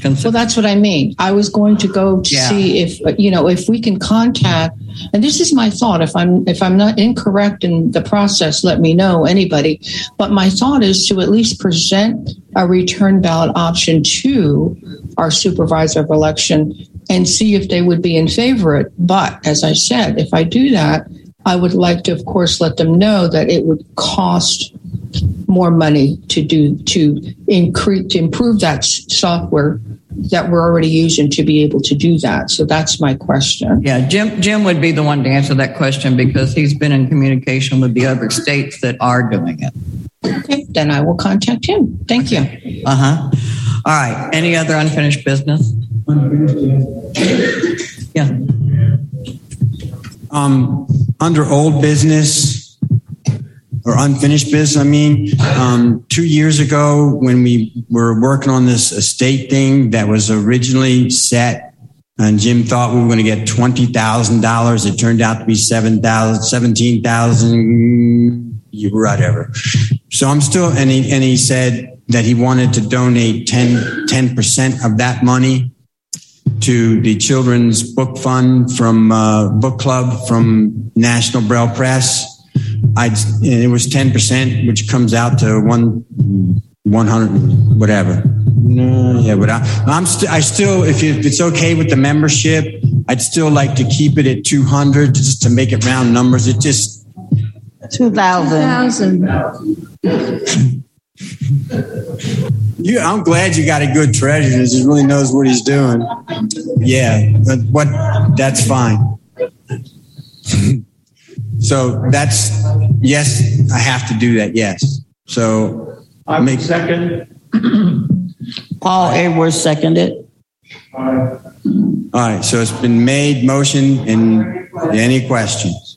Well, that's what I mean. I was going to go to Yeah. see if you know if we can contact. And this is my thought. If I'm if I'm not incorrect in the process, let me know anybody. But my thought is to at least present a return ballot option to our supervisor of election and see if they would be in favor of it. But as I said, if I do that, I would like to, of course, let them know that it would cost more money to do to increase to improve that s- software that we're already using to be able to do that. So that's my question. Yeah, Jim. Jim would be the one to answer that question because he's been in communication with the other states that are doing it. Okay, then I will contact him. Thank you. Uh huh. All right. Any other unfinished business? Yeah. Um, under old business or unfinished business, I mean, um, two years ago when we were working on this estate thing that was originally set and Jim thought we were going to get $20,000. It turned out to be 7,000, 17,000, whatever. So I'm still, and he, and he said that he wanted to donate 10, 10% of that money to the children's book fund from uh, book club from National Braille Press. I'd, it was 10%, which comes out to one, 100, whatever. No, yeah, but I, I'm still, I still, if, you, if it's okay with the membership, I'd still like to keep it at 200 just to make it round numbers. It just, 2,000. <laughs> you, I'm glad you got a good treasurer. He really knows what he's doing. Yeah, but what, that's fine. <laughs> So that's, yes, I have to do that. Yes. So I make second. <clears throat> Paul Edwards seconded. All right, so it's been made, motion, and any questions?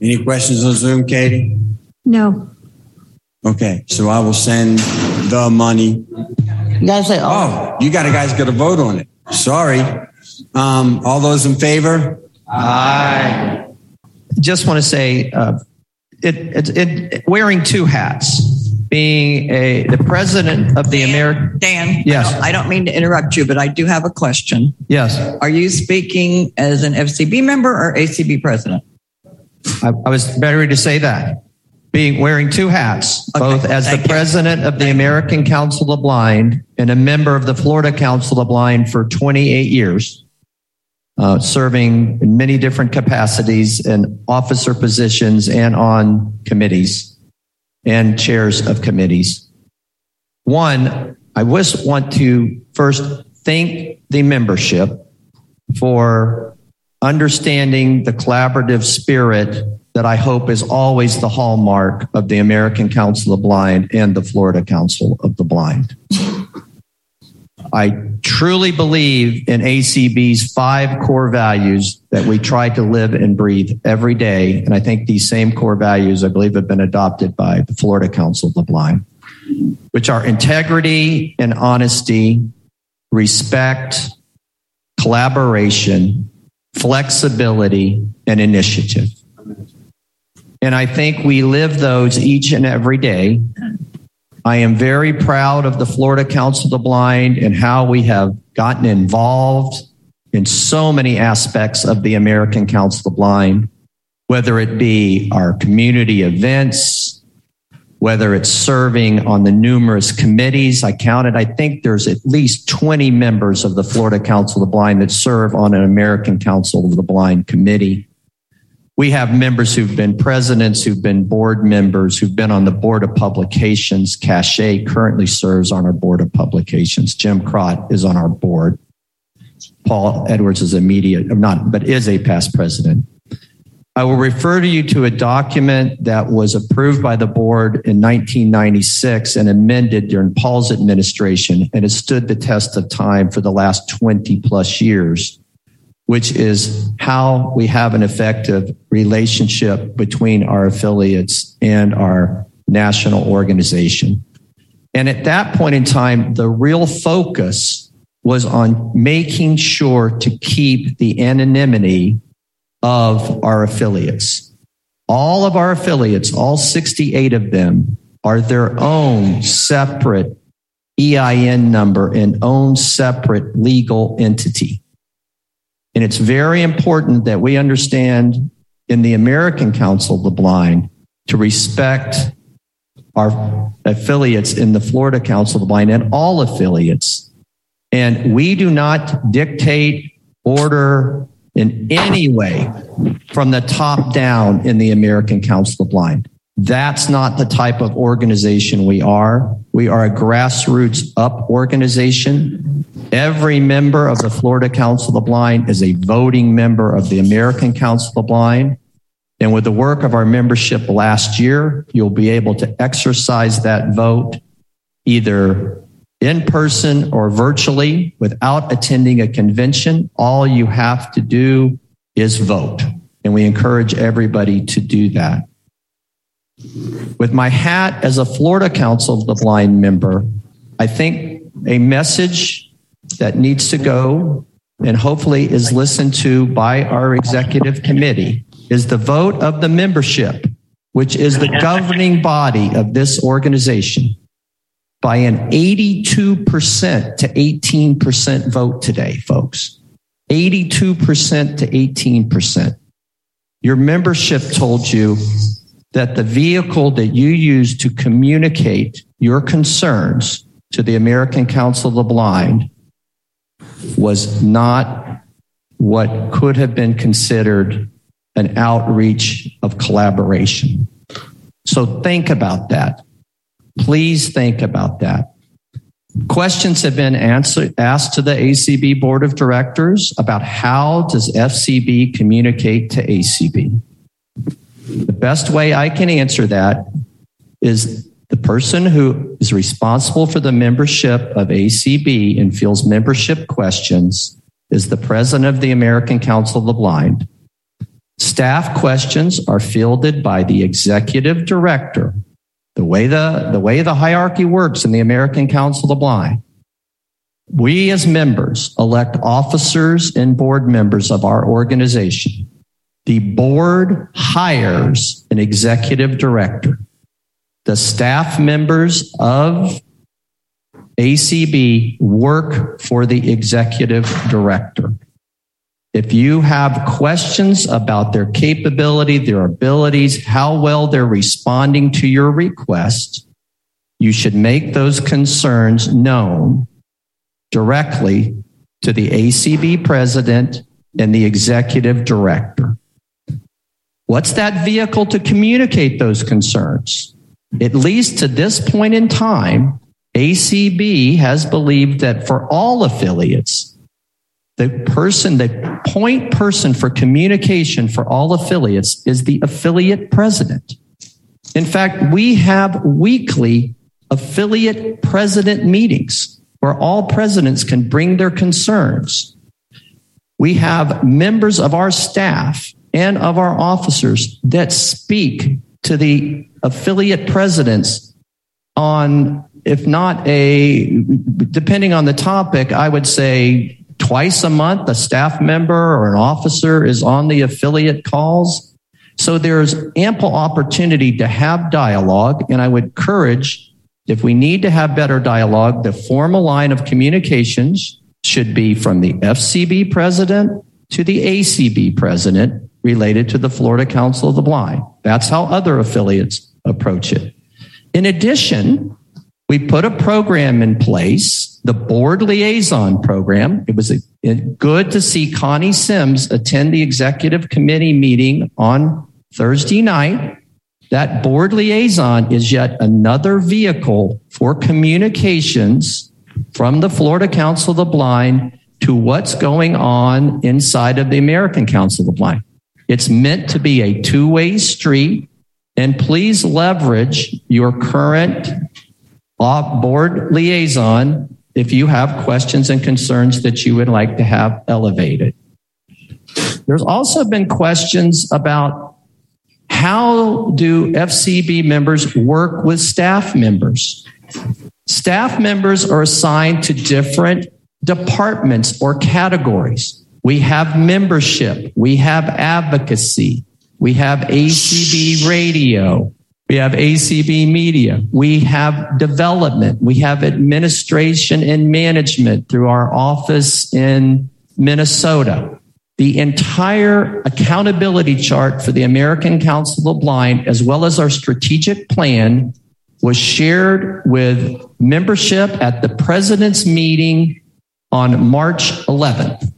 Any questions on Zoom, Kati? No. Okay, so I will send the money. You guys say, oh, you got to guys got to vote on it. Sorry. Um, all those in favor? Aye. Just want to say, uh, it, it, it, wearing two hats, being a the president of the American. Dan, Yes. I don't, I don't mean to interrupt you, but I do have a question. Yes, Are you speaking as an FCB member or ACB president? I, I was ready to say that. Being wearing two hats, both as the president of the American Council of Blind and a member of the Florida Council of Blind for 28 years, uh, serving in many different capacities and officer positions and on committees and chairs of committees. One, I just want to first thank the membership for understanding the collaborative spirit that I hope is always the hallmark of the American Council of Blind and the Florida Council of the Blind. I truly believe in ACB's five core values that we try to live and breathe every day. And I think these same core values, I believe, have been adopted by the Florida Council of the Blind, which are integrity and honesty, respect, collaboration, flexibility, and initiative. And I think we live those each and every day. I am very proud of the Florida Council of the Blind and how we have gotten involved in so many aspects of the American Council of the Blind, whether it be our community events, whether it's serving on the numerous committees. I counted, I think there's at least 20 members of the Florida Council of the Blind that serve on an American Council of the Blind committee. We have members who've been presidents, who've been board members, who've been on the board of publications. Cachet currently serves on our board of publications. Jim Kracht is on our board. Paul Edwards is a immediate, not, but is a past president. I will refer to you to a document that was approved by the board in 1996 and amended during Paul's administration and has stood the test of time for the last 20 plus years, which is how we have an effective relationship between our affiliates and our national organization. And at that point in time, the real focus was on making sure to keep the anonymity of our affiliates. All of our affiliates, all 68 of them, are their own separate EIN number and own separate legal entity. And it's very important that we understand in the American Council of the Blind to respect our affiliates in the Florida Council of the Blind and all affiliates. And we do not dictate, order, in any way from the top down in the American Council of the Blind. That's not the type of organization we are. We are a grassroots up organization. Every member of the Florida Council of the Blind is a voting member of the American Council of the Blind. And with the work of our membership last year, you'll be able to exercise that vote either in person or virtually without attending a convention. All you have to do is vote. And we encourage everybody to do that. With my hat as a Florida Council of the Blind member, I think a message that needs to go and hopefully is listened to by our executive committee is the vote of the membership, which is the governing body of this organization, by an 82% to 18% vote today, folks. 82% to 18%. Your membership told you that the vehicle that you use to communicate your concerns to the American Council of the Blind was not what could have been considered an outreach of collaboration. So think about that. Please think about that. Questions have been answered, asked to the ACB Board of Directors about how does FCB communicate to ACB? The best way I can answer that is the person who is responsible for the membership of ACB and fields membership questions is the president of the American Council of the Blind. Staff questions are fielded by the executive director. The way the, the way the hierarchy works in the American Council of the Blind, we as members elect officers and board members of our organization. The board hires an executive director. The staff members of ACB work for the executive director. If you have questions about their capability, their abilities, how well they're responding to your request, you should make those concerns known directly to the ACB president and the executive director. What's that vehicle to communicate those concerns? At least to this point in time, ACB has believed that for all affiliates, the person, the point person for communication for all affiliates is the affiliate president. In fact, we have weekly affiliate president meetings where all presidents can bring their concerns. We have members of our staff and of our officers that speak to the affiliate presidents on, if not a, depending on the topic, I would say twice a month, a staff member or an officer is on the affiliate calls. So there's ample opportunity to have dialogue. And I would encourage, if we need to have better dialogue, the formal line of communications should be from the FCB president to the ACB president related to the Florida Council of the Blind. That's how other affiliates approach it. In addition, we put a program in place, the board liaison program. It was a, good to see Connie Sims attend the executive committee meeting on Thursday night. That board liaison is yet another vehicle for communications from the Florida Council of the Blind to what's going on inside of the American Council of the Blind. It's meant to be a two way street. And please leverage your current off board liaison if you have questions and concerns that you would like to have elevated. There's also been questions about how do FCB members work with staff members? Staff members are assigned to different departments or categories. We have membership, we have advocacy, we have ACB radio, we have ACB media. We have development. We have administration and management through our office in Minnesota. The entire accountability chart for the American Council of the Blind, as well as our strategic plan, was shared with membership at the president's meeting on March 11th.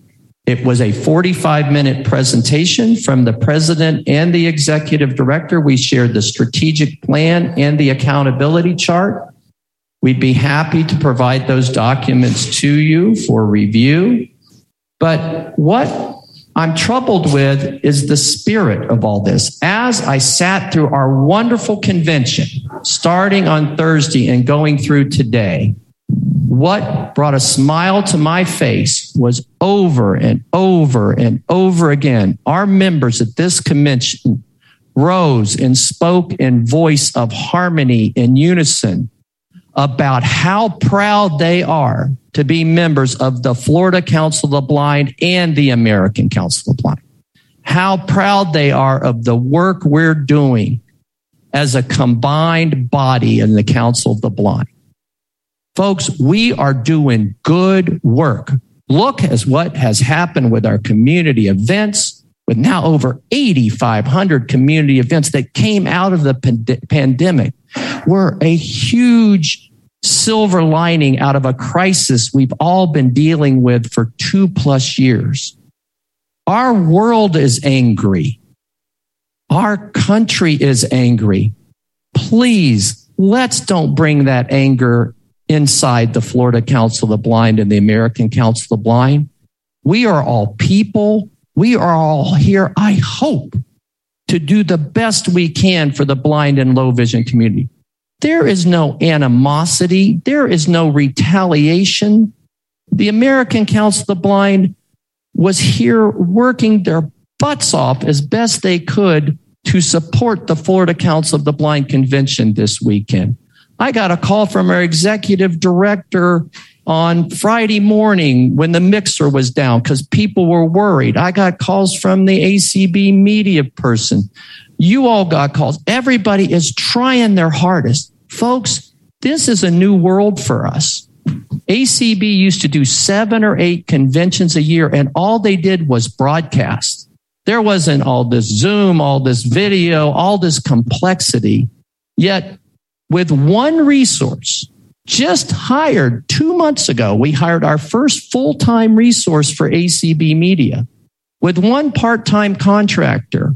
It was a 45 minute presentation from the president and the executive director. We shared the strategic plan and the accountability chart. We'd be happy to provide those documents to you for review. But what I'm troubled with is the spirit of all this. As I sat through our wonderful convention, starting on Thursday and going through today, what brought a smile to my face was over and over and over again. Our members at this convention rose and spoke in voice of harmony and unison about how proud they are to be members of the Florida Council of the Blind and the American Council of the Blind. How proud they are of the work we're doing as a combined body in the Council of the Blind. Folks, we are doing good work. Look at what has happened with our community events, with now over 8,500 community events that came out of the pand- pandemic. We're a huge silver lining out of a crisis we've all been dealing with for two plus years. Our world is angry. Our country is angry. Please, let's don't bring that anger inside the Florida Council of the Blind and the American Council of the Blind. We are all people. We are all here, I hope, to do the best we can for the blind and low vision community. There is no animosity. There is no retaliation. The American Council of the Blind was here working their butts off as best they could to support the Florida Council of the Blind convention this weekend. I got a call from our executive director on Friday morning when the mixer was down because people were worried. I got calls from the ACB media person. You all got calls. Everybody is trying their hardest. Folks, this is a new world for us. ACB used to do seven or eight conventions a year, and all they did was broadcast. There wasn't all this Zoom, all this video, all this complexity. Yet, with one resource, just hired two months ago, we hired our first full time resource for ACB Media. With one part time contractor,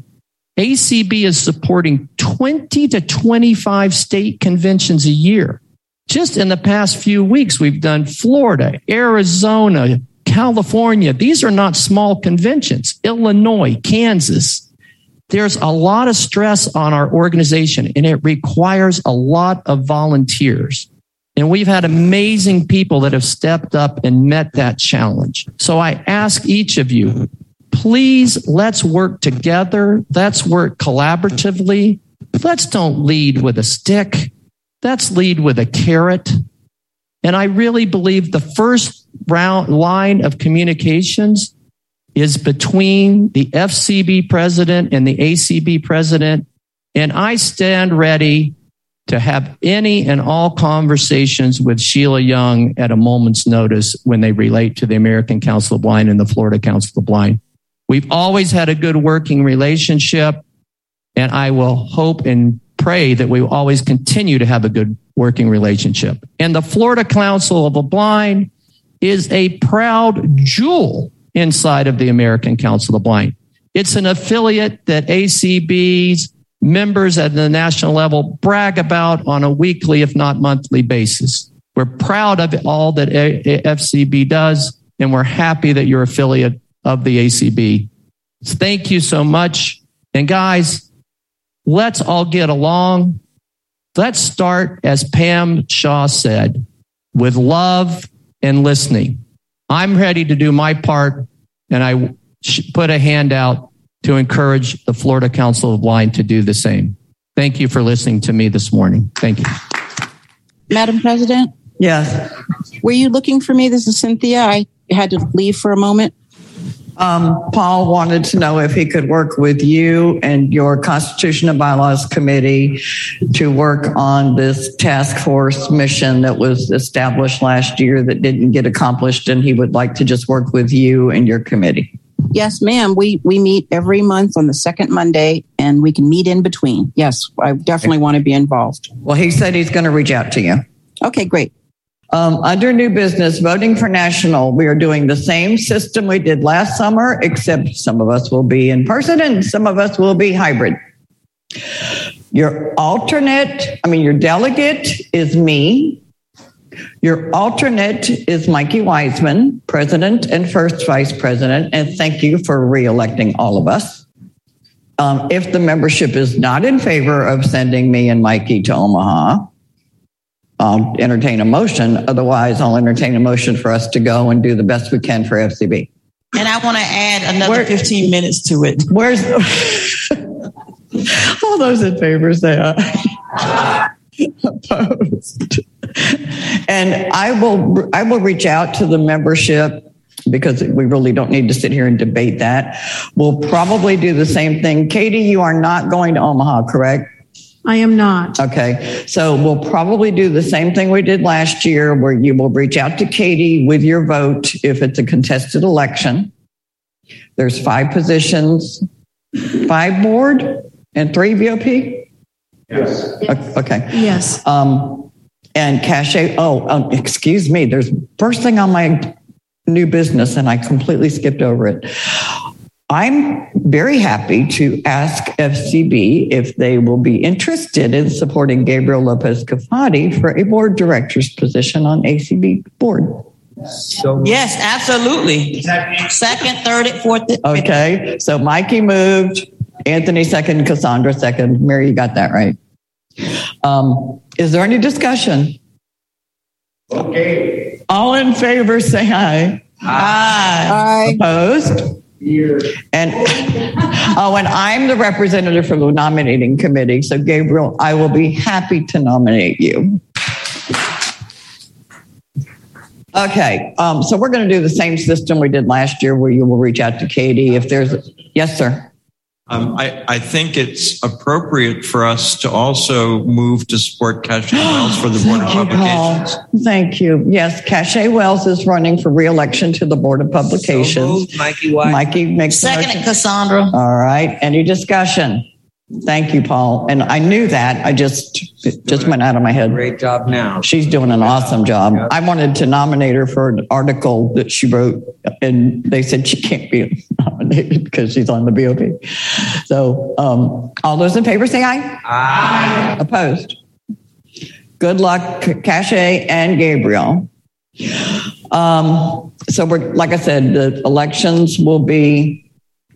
ACB is supporting 20 to 25 state conventions a year. Just in the past few weeks, we've done Florida, Arizona, California. These are not small conventions. Illinois, Kansas. There's a lot of stress on our organization and it requires a lot of volunteers. And we've had amazing people that have stepped up and met that challenge. So I ask each of you, please let's work together. Let's work collaboratively. Let's don't lead with a stick. Let's lead with a carrot. And I really believe the first round line of communications is between the FCB president and the ACB president. And I stand ready to have any and all conversations with Sheila Young at a moment's notice when they relate to the American Council of Blind and the Florida Council of the Blind. We've always had a good working relationship, and I will hope and pray that we will always continue to have a good working relationship. And the Florida Council of the Blind is a proud jewel inside of the American Council of the Blind. It's an affiliate that ACB's members at the national level brag about on a weekly, if not monthly basis. We're proud of all that FCB does, and we're happy that you're affiliate of the ACB. Thank you so much. And guys, let's all get along. Let's start, as Pam Shaw said, with love and listening. I'm ready to do my part, and I put a hand out to encourage the Florida Council of Blind to do the same. Thank you for listening to me this morning. Thank you. Madam President? Yes. Were you looking for me? This is Cynthia. I had to leave for a moment. Um, Paul wanted to know if he could work with you and your Constitution and Bylaws Committee to work on this task force mission that was established last year that didn't get accomplished, and he would like to just work with you and your committee. Yes, ma'am. We we meet every month on the second Monday, and we can meet in between. Yes, I definitely want to be involved. Well, he said he's going to reach out to you. Okay, great. Um, under new business, voting for national, we are doing the same system we did last summer, except some of us will be in person and some of us will be hybrid. Your alternate, I mean, your delegate is me. Your alternate is Mikey Wiseman, president and first vice president. And thank you for reelecting all of us. Um, if the membership is not in favor of sending me and Mikey to Omaha, I'll entertain a motion. Otherwise, I'll entertain a motion for us to go and do the best we can for FCB. And I want to add another 15 minutes to it. Where's <laughs> all those in favor say aye. Opposed. And I will I will reach out to the membership because we really don't need to sit here and debate that. We'll probably do the same thing. Kati, you are not going to Omaha, correct? I am not. Okay. So we'll probably do the same thing we did last year where you will reach out to Kati with your vote if it's a contested election. There's five positions, five board and three VOP? Yes. Okay. Yes. Um, and cachet. Oh, um, excuse me. There's first thing on my new business, and I completely skipped over it. I'm very happy to ask FCB if they will be interested in supporting Gabriel Lopez Kafati for a board director's position on ACB board. So yes, absolutely. Second, third, and fourth. Okay, so Mikey moved, Anthony second, Cassandra second. Mary, you got that right. Um, is there any discussion? Okay. All in favor, say aye. Aye. Opposed? And <laughs> oh, and I'm the representative from the nominating committee. So, Gabriel, I will be happy to nominate you. Okay, um, so we're going to do the same system we did last year, where you will reach out to Kati if there's. Yes, sir. Um, I, I think it's appropriate for us to also move to support Cachet <gasps> Wells for the Board of Thank you, Publications. Paul. Thank you. Yes, Cachet Wells is running for reelection to the Board of Publications. Mikey White. Mikey makes Second, motion. Cassandra. All right. Any discussion? Thank you, Paul. And I knew that. I just it just went out of my head. Great job now. She's doing an awesome job. I wanted to nominate her for an article that she wrote, and they said she can't be nominated <laughs> because she's on the BOP. So, um, all those in favor say aye. Aye. Opposed? Good luck, Cachet and Gabriel. Um, so we're, like I said, the elections will be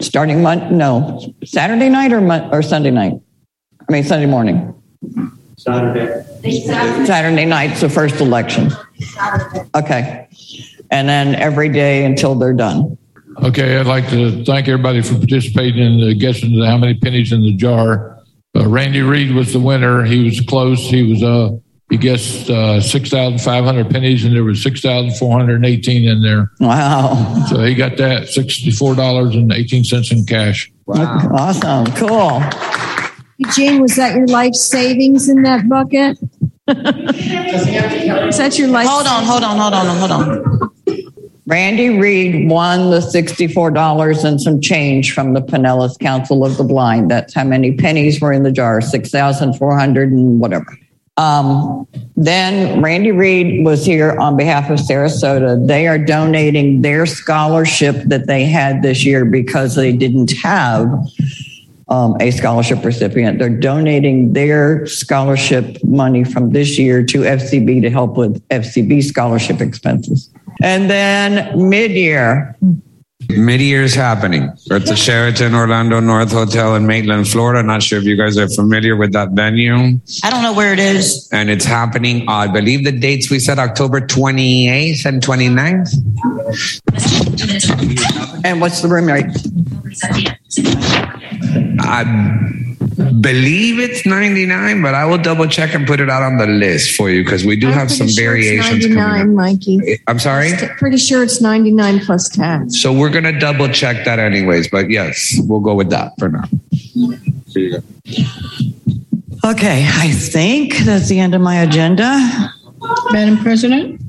starting Mon, no, Saturday night or Mon, or Sunday night? I mean, Sunday morning. Saturday. Saturday night's the first election. Okay. And then every day until they're done. Okay, I'd like to thank everybody for participating in the guessing how many pennies in the jar. Uh, Randy Reed was the winner. He was close. He was uh he guessed uh, six thousand five hundred pennies, and there was six thousand four hundred eighteen in there. Wow! So he got that sixty four dollars and eighteen cents in cash. Wow! Awesome! Cool. Eugene, was that your life savings in that bucket? Is that your life? Hold on, hold on, hold on, hold on. Randy Reed won the $64 and some change from the Pinellas Council of the Blind. That's how many pennies were in the jar, 6,400 and whatever. Um, then Randy Reed was here on behalf of Sarasota. They are donating their scholarship that they had this year because they didn't have um, a scholarship recipient. They're donating their scholarship money from this year to FCB to help with FCB scholarship expenses. And then mid-year, Mid-year is happening. We're at the Sheraton Orlando North Hotel in Maitland, Florida. Not sure if you guys are familiar with that venue. I don't know where it is. And it's happening, I believe the dates we said October 28th and 29th. and what's the room rate? I believe it's 99, but I will double check and put it out on the list for you because we do I'm have some pretty sure it's variations coming up. 99, Mikey. I'm sorry? Pretty sure it's 99 plus tax. So we're going to double check that anyways, but yes, we'll go with that for now. Okay, I think that's the end of my agenda. Madam President?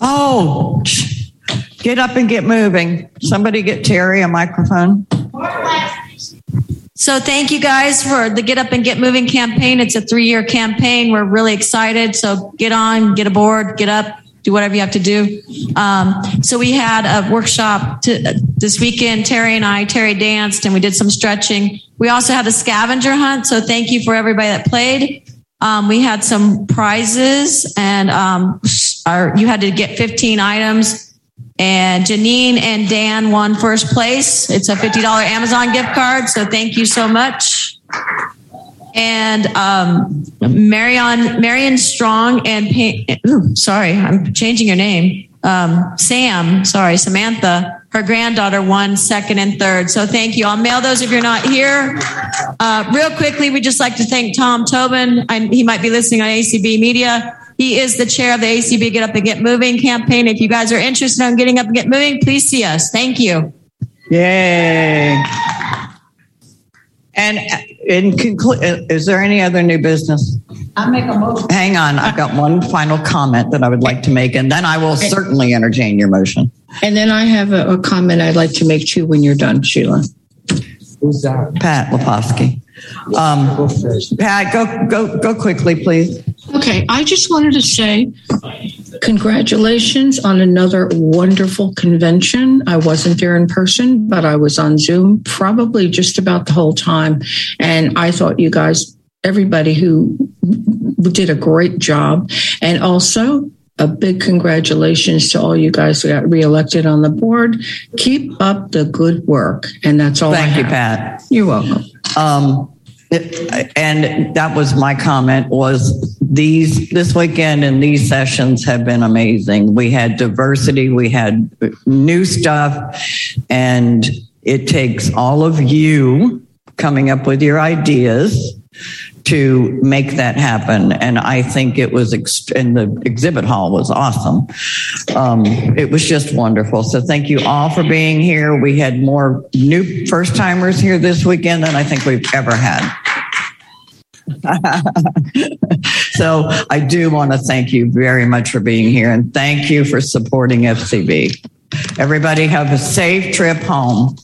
Oh, get up and get moving. Somebody get Terry a microphone. So thank you guys for the Get Up and Get Moving campaign. It's a three-year campaign. We're really excited. So get on, get aboard, get up, do whatever you have to do. Um, so we had a workshop to, this weekend. Terry and I, Terry danced and we did some stretching. We also had a scavenger hunt. So thank you for everybody that played. Um, we had some prizes and um, our, you had to get 15 items And Janine and Dan won first place. It's a $50 Amazon gift card. So thank you so much. And um, Marion, Marion Strong and pa- ooh, sorry, I'm changing your name. Um, Sam, sorry, Samantha, her granddaughter won second and third. So thank you. I'll mail those if you're not here. Uh, real quickly, we'd just like to thank Tom Tobin. i he might be listening on ACB Media. He is the chair of the ACB Get Up and Get Moving campaign. If you guys are interested in getting up and get moving, please see us. Thank you. Yay. And uh, in conclude, uh, is there any other new business? I make a motion. Hang on, I've got one final comment that I would like to make, and then I will certainly entertain your motion. And then I have a, a comment I'd like to make too when you're done, Sheila. Who's that? Pat Leposki. Um, Pat, go go go quickly, please. Okay, I just wanted to say congratulations on another wonderful convention. I wasn't there in person, but I was on Zoom probably just about the whole time. And I thought you guys, everybody who did a great job. And also, a big congratulations to all you guys who got reelected on the board. Keep up the good work. And that's all Thank I you. Pat. You're welcome. Um, it- and that was my comment was these this weekend and these sessions have been amazing. We had diversity, we had new stuff, and it takes all of you coming up with your ideas to make that happen. And I think it was, ex- and the exhibit hall was awesome. Um, it was just wonderful. So thank you all for being here. We had more new first timers here this weekend than I think we've ever had. <laughs> so I do want to thank you very much for being here and thank you for supporting FCB. Everybody have a safe trip home.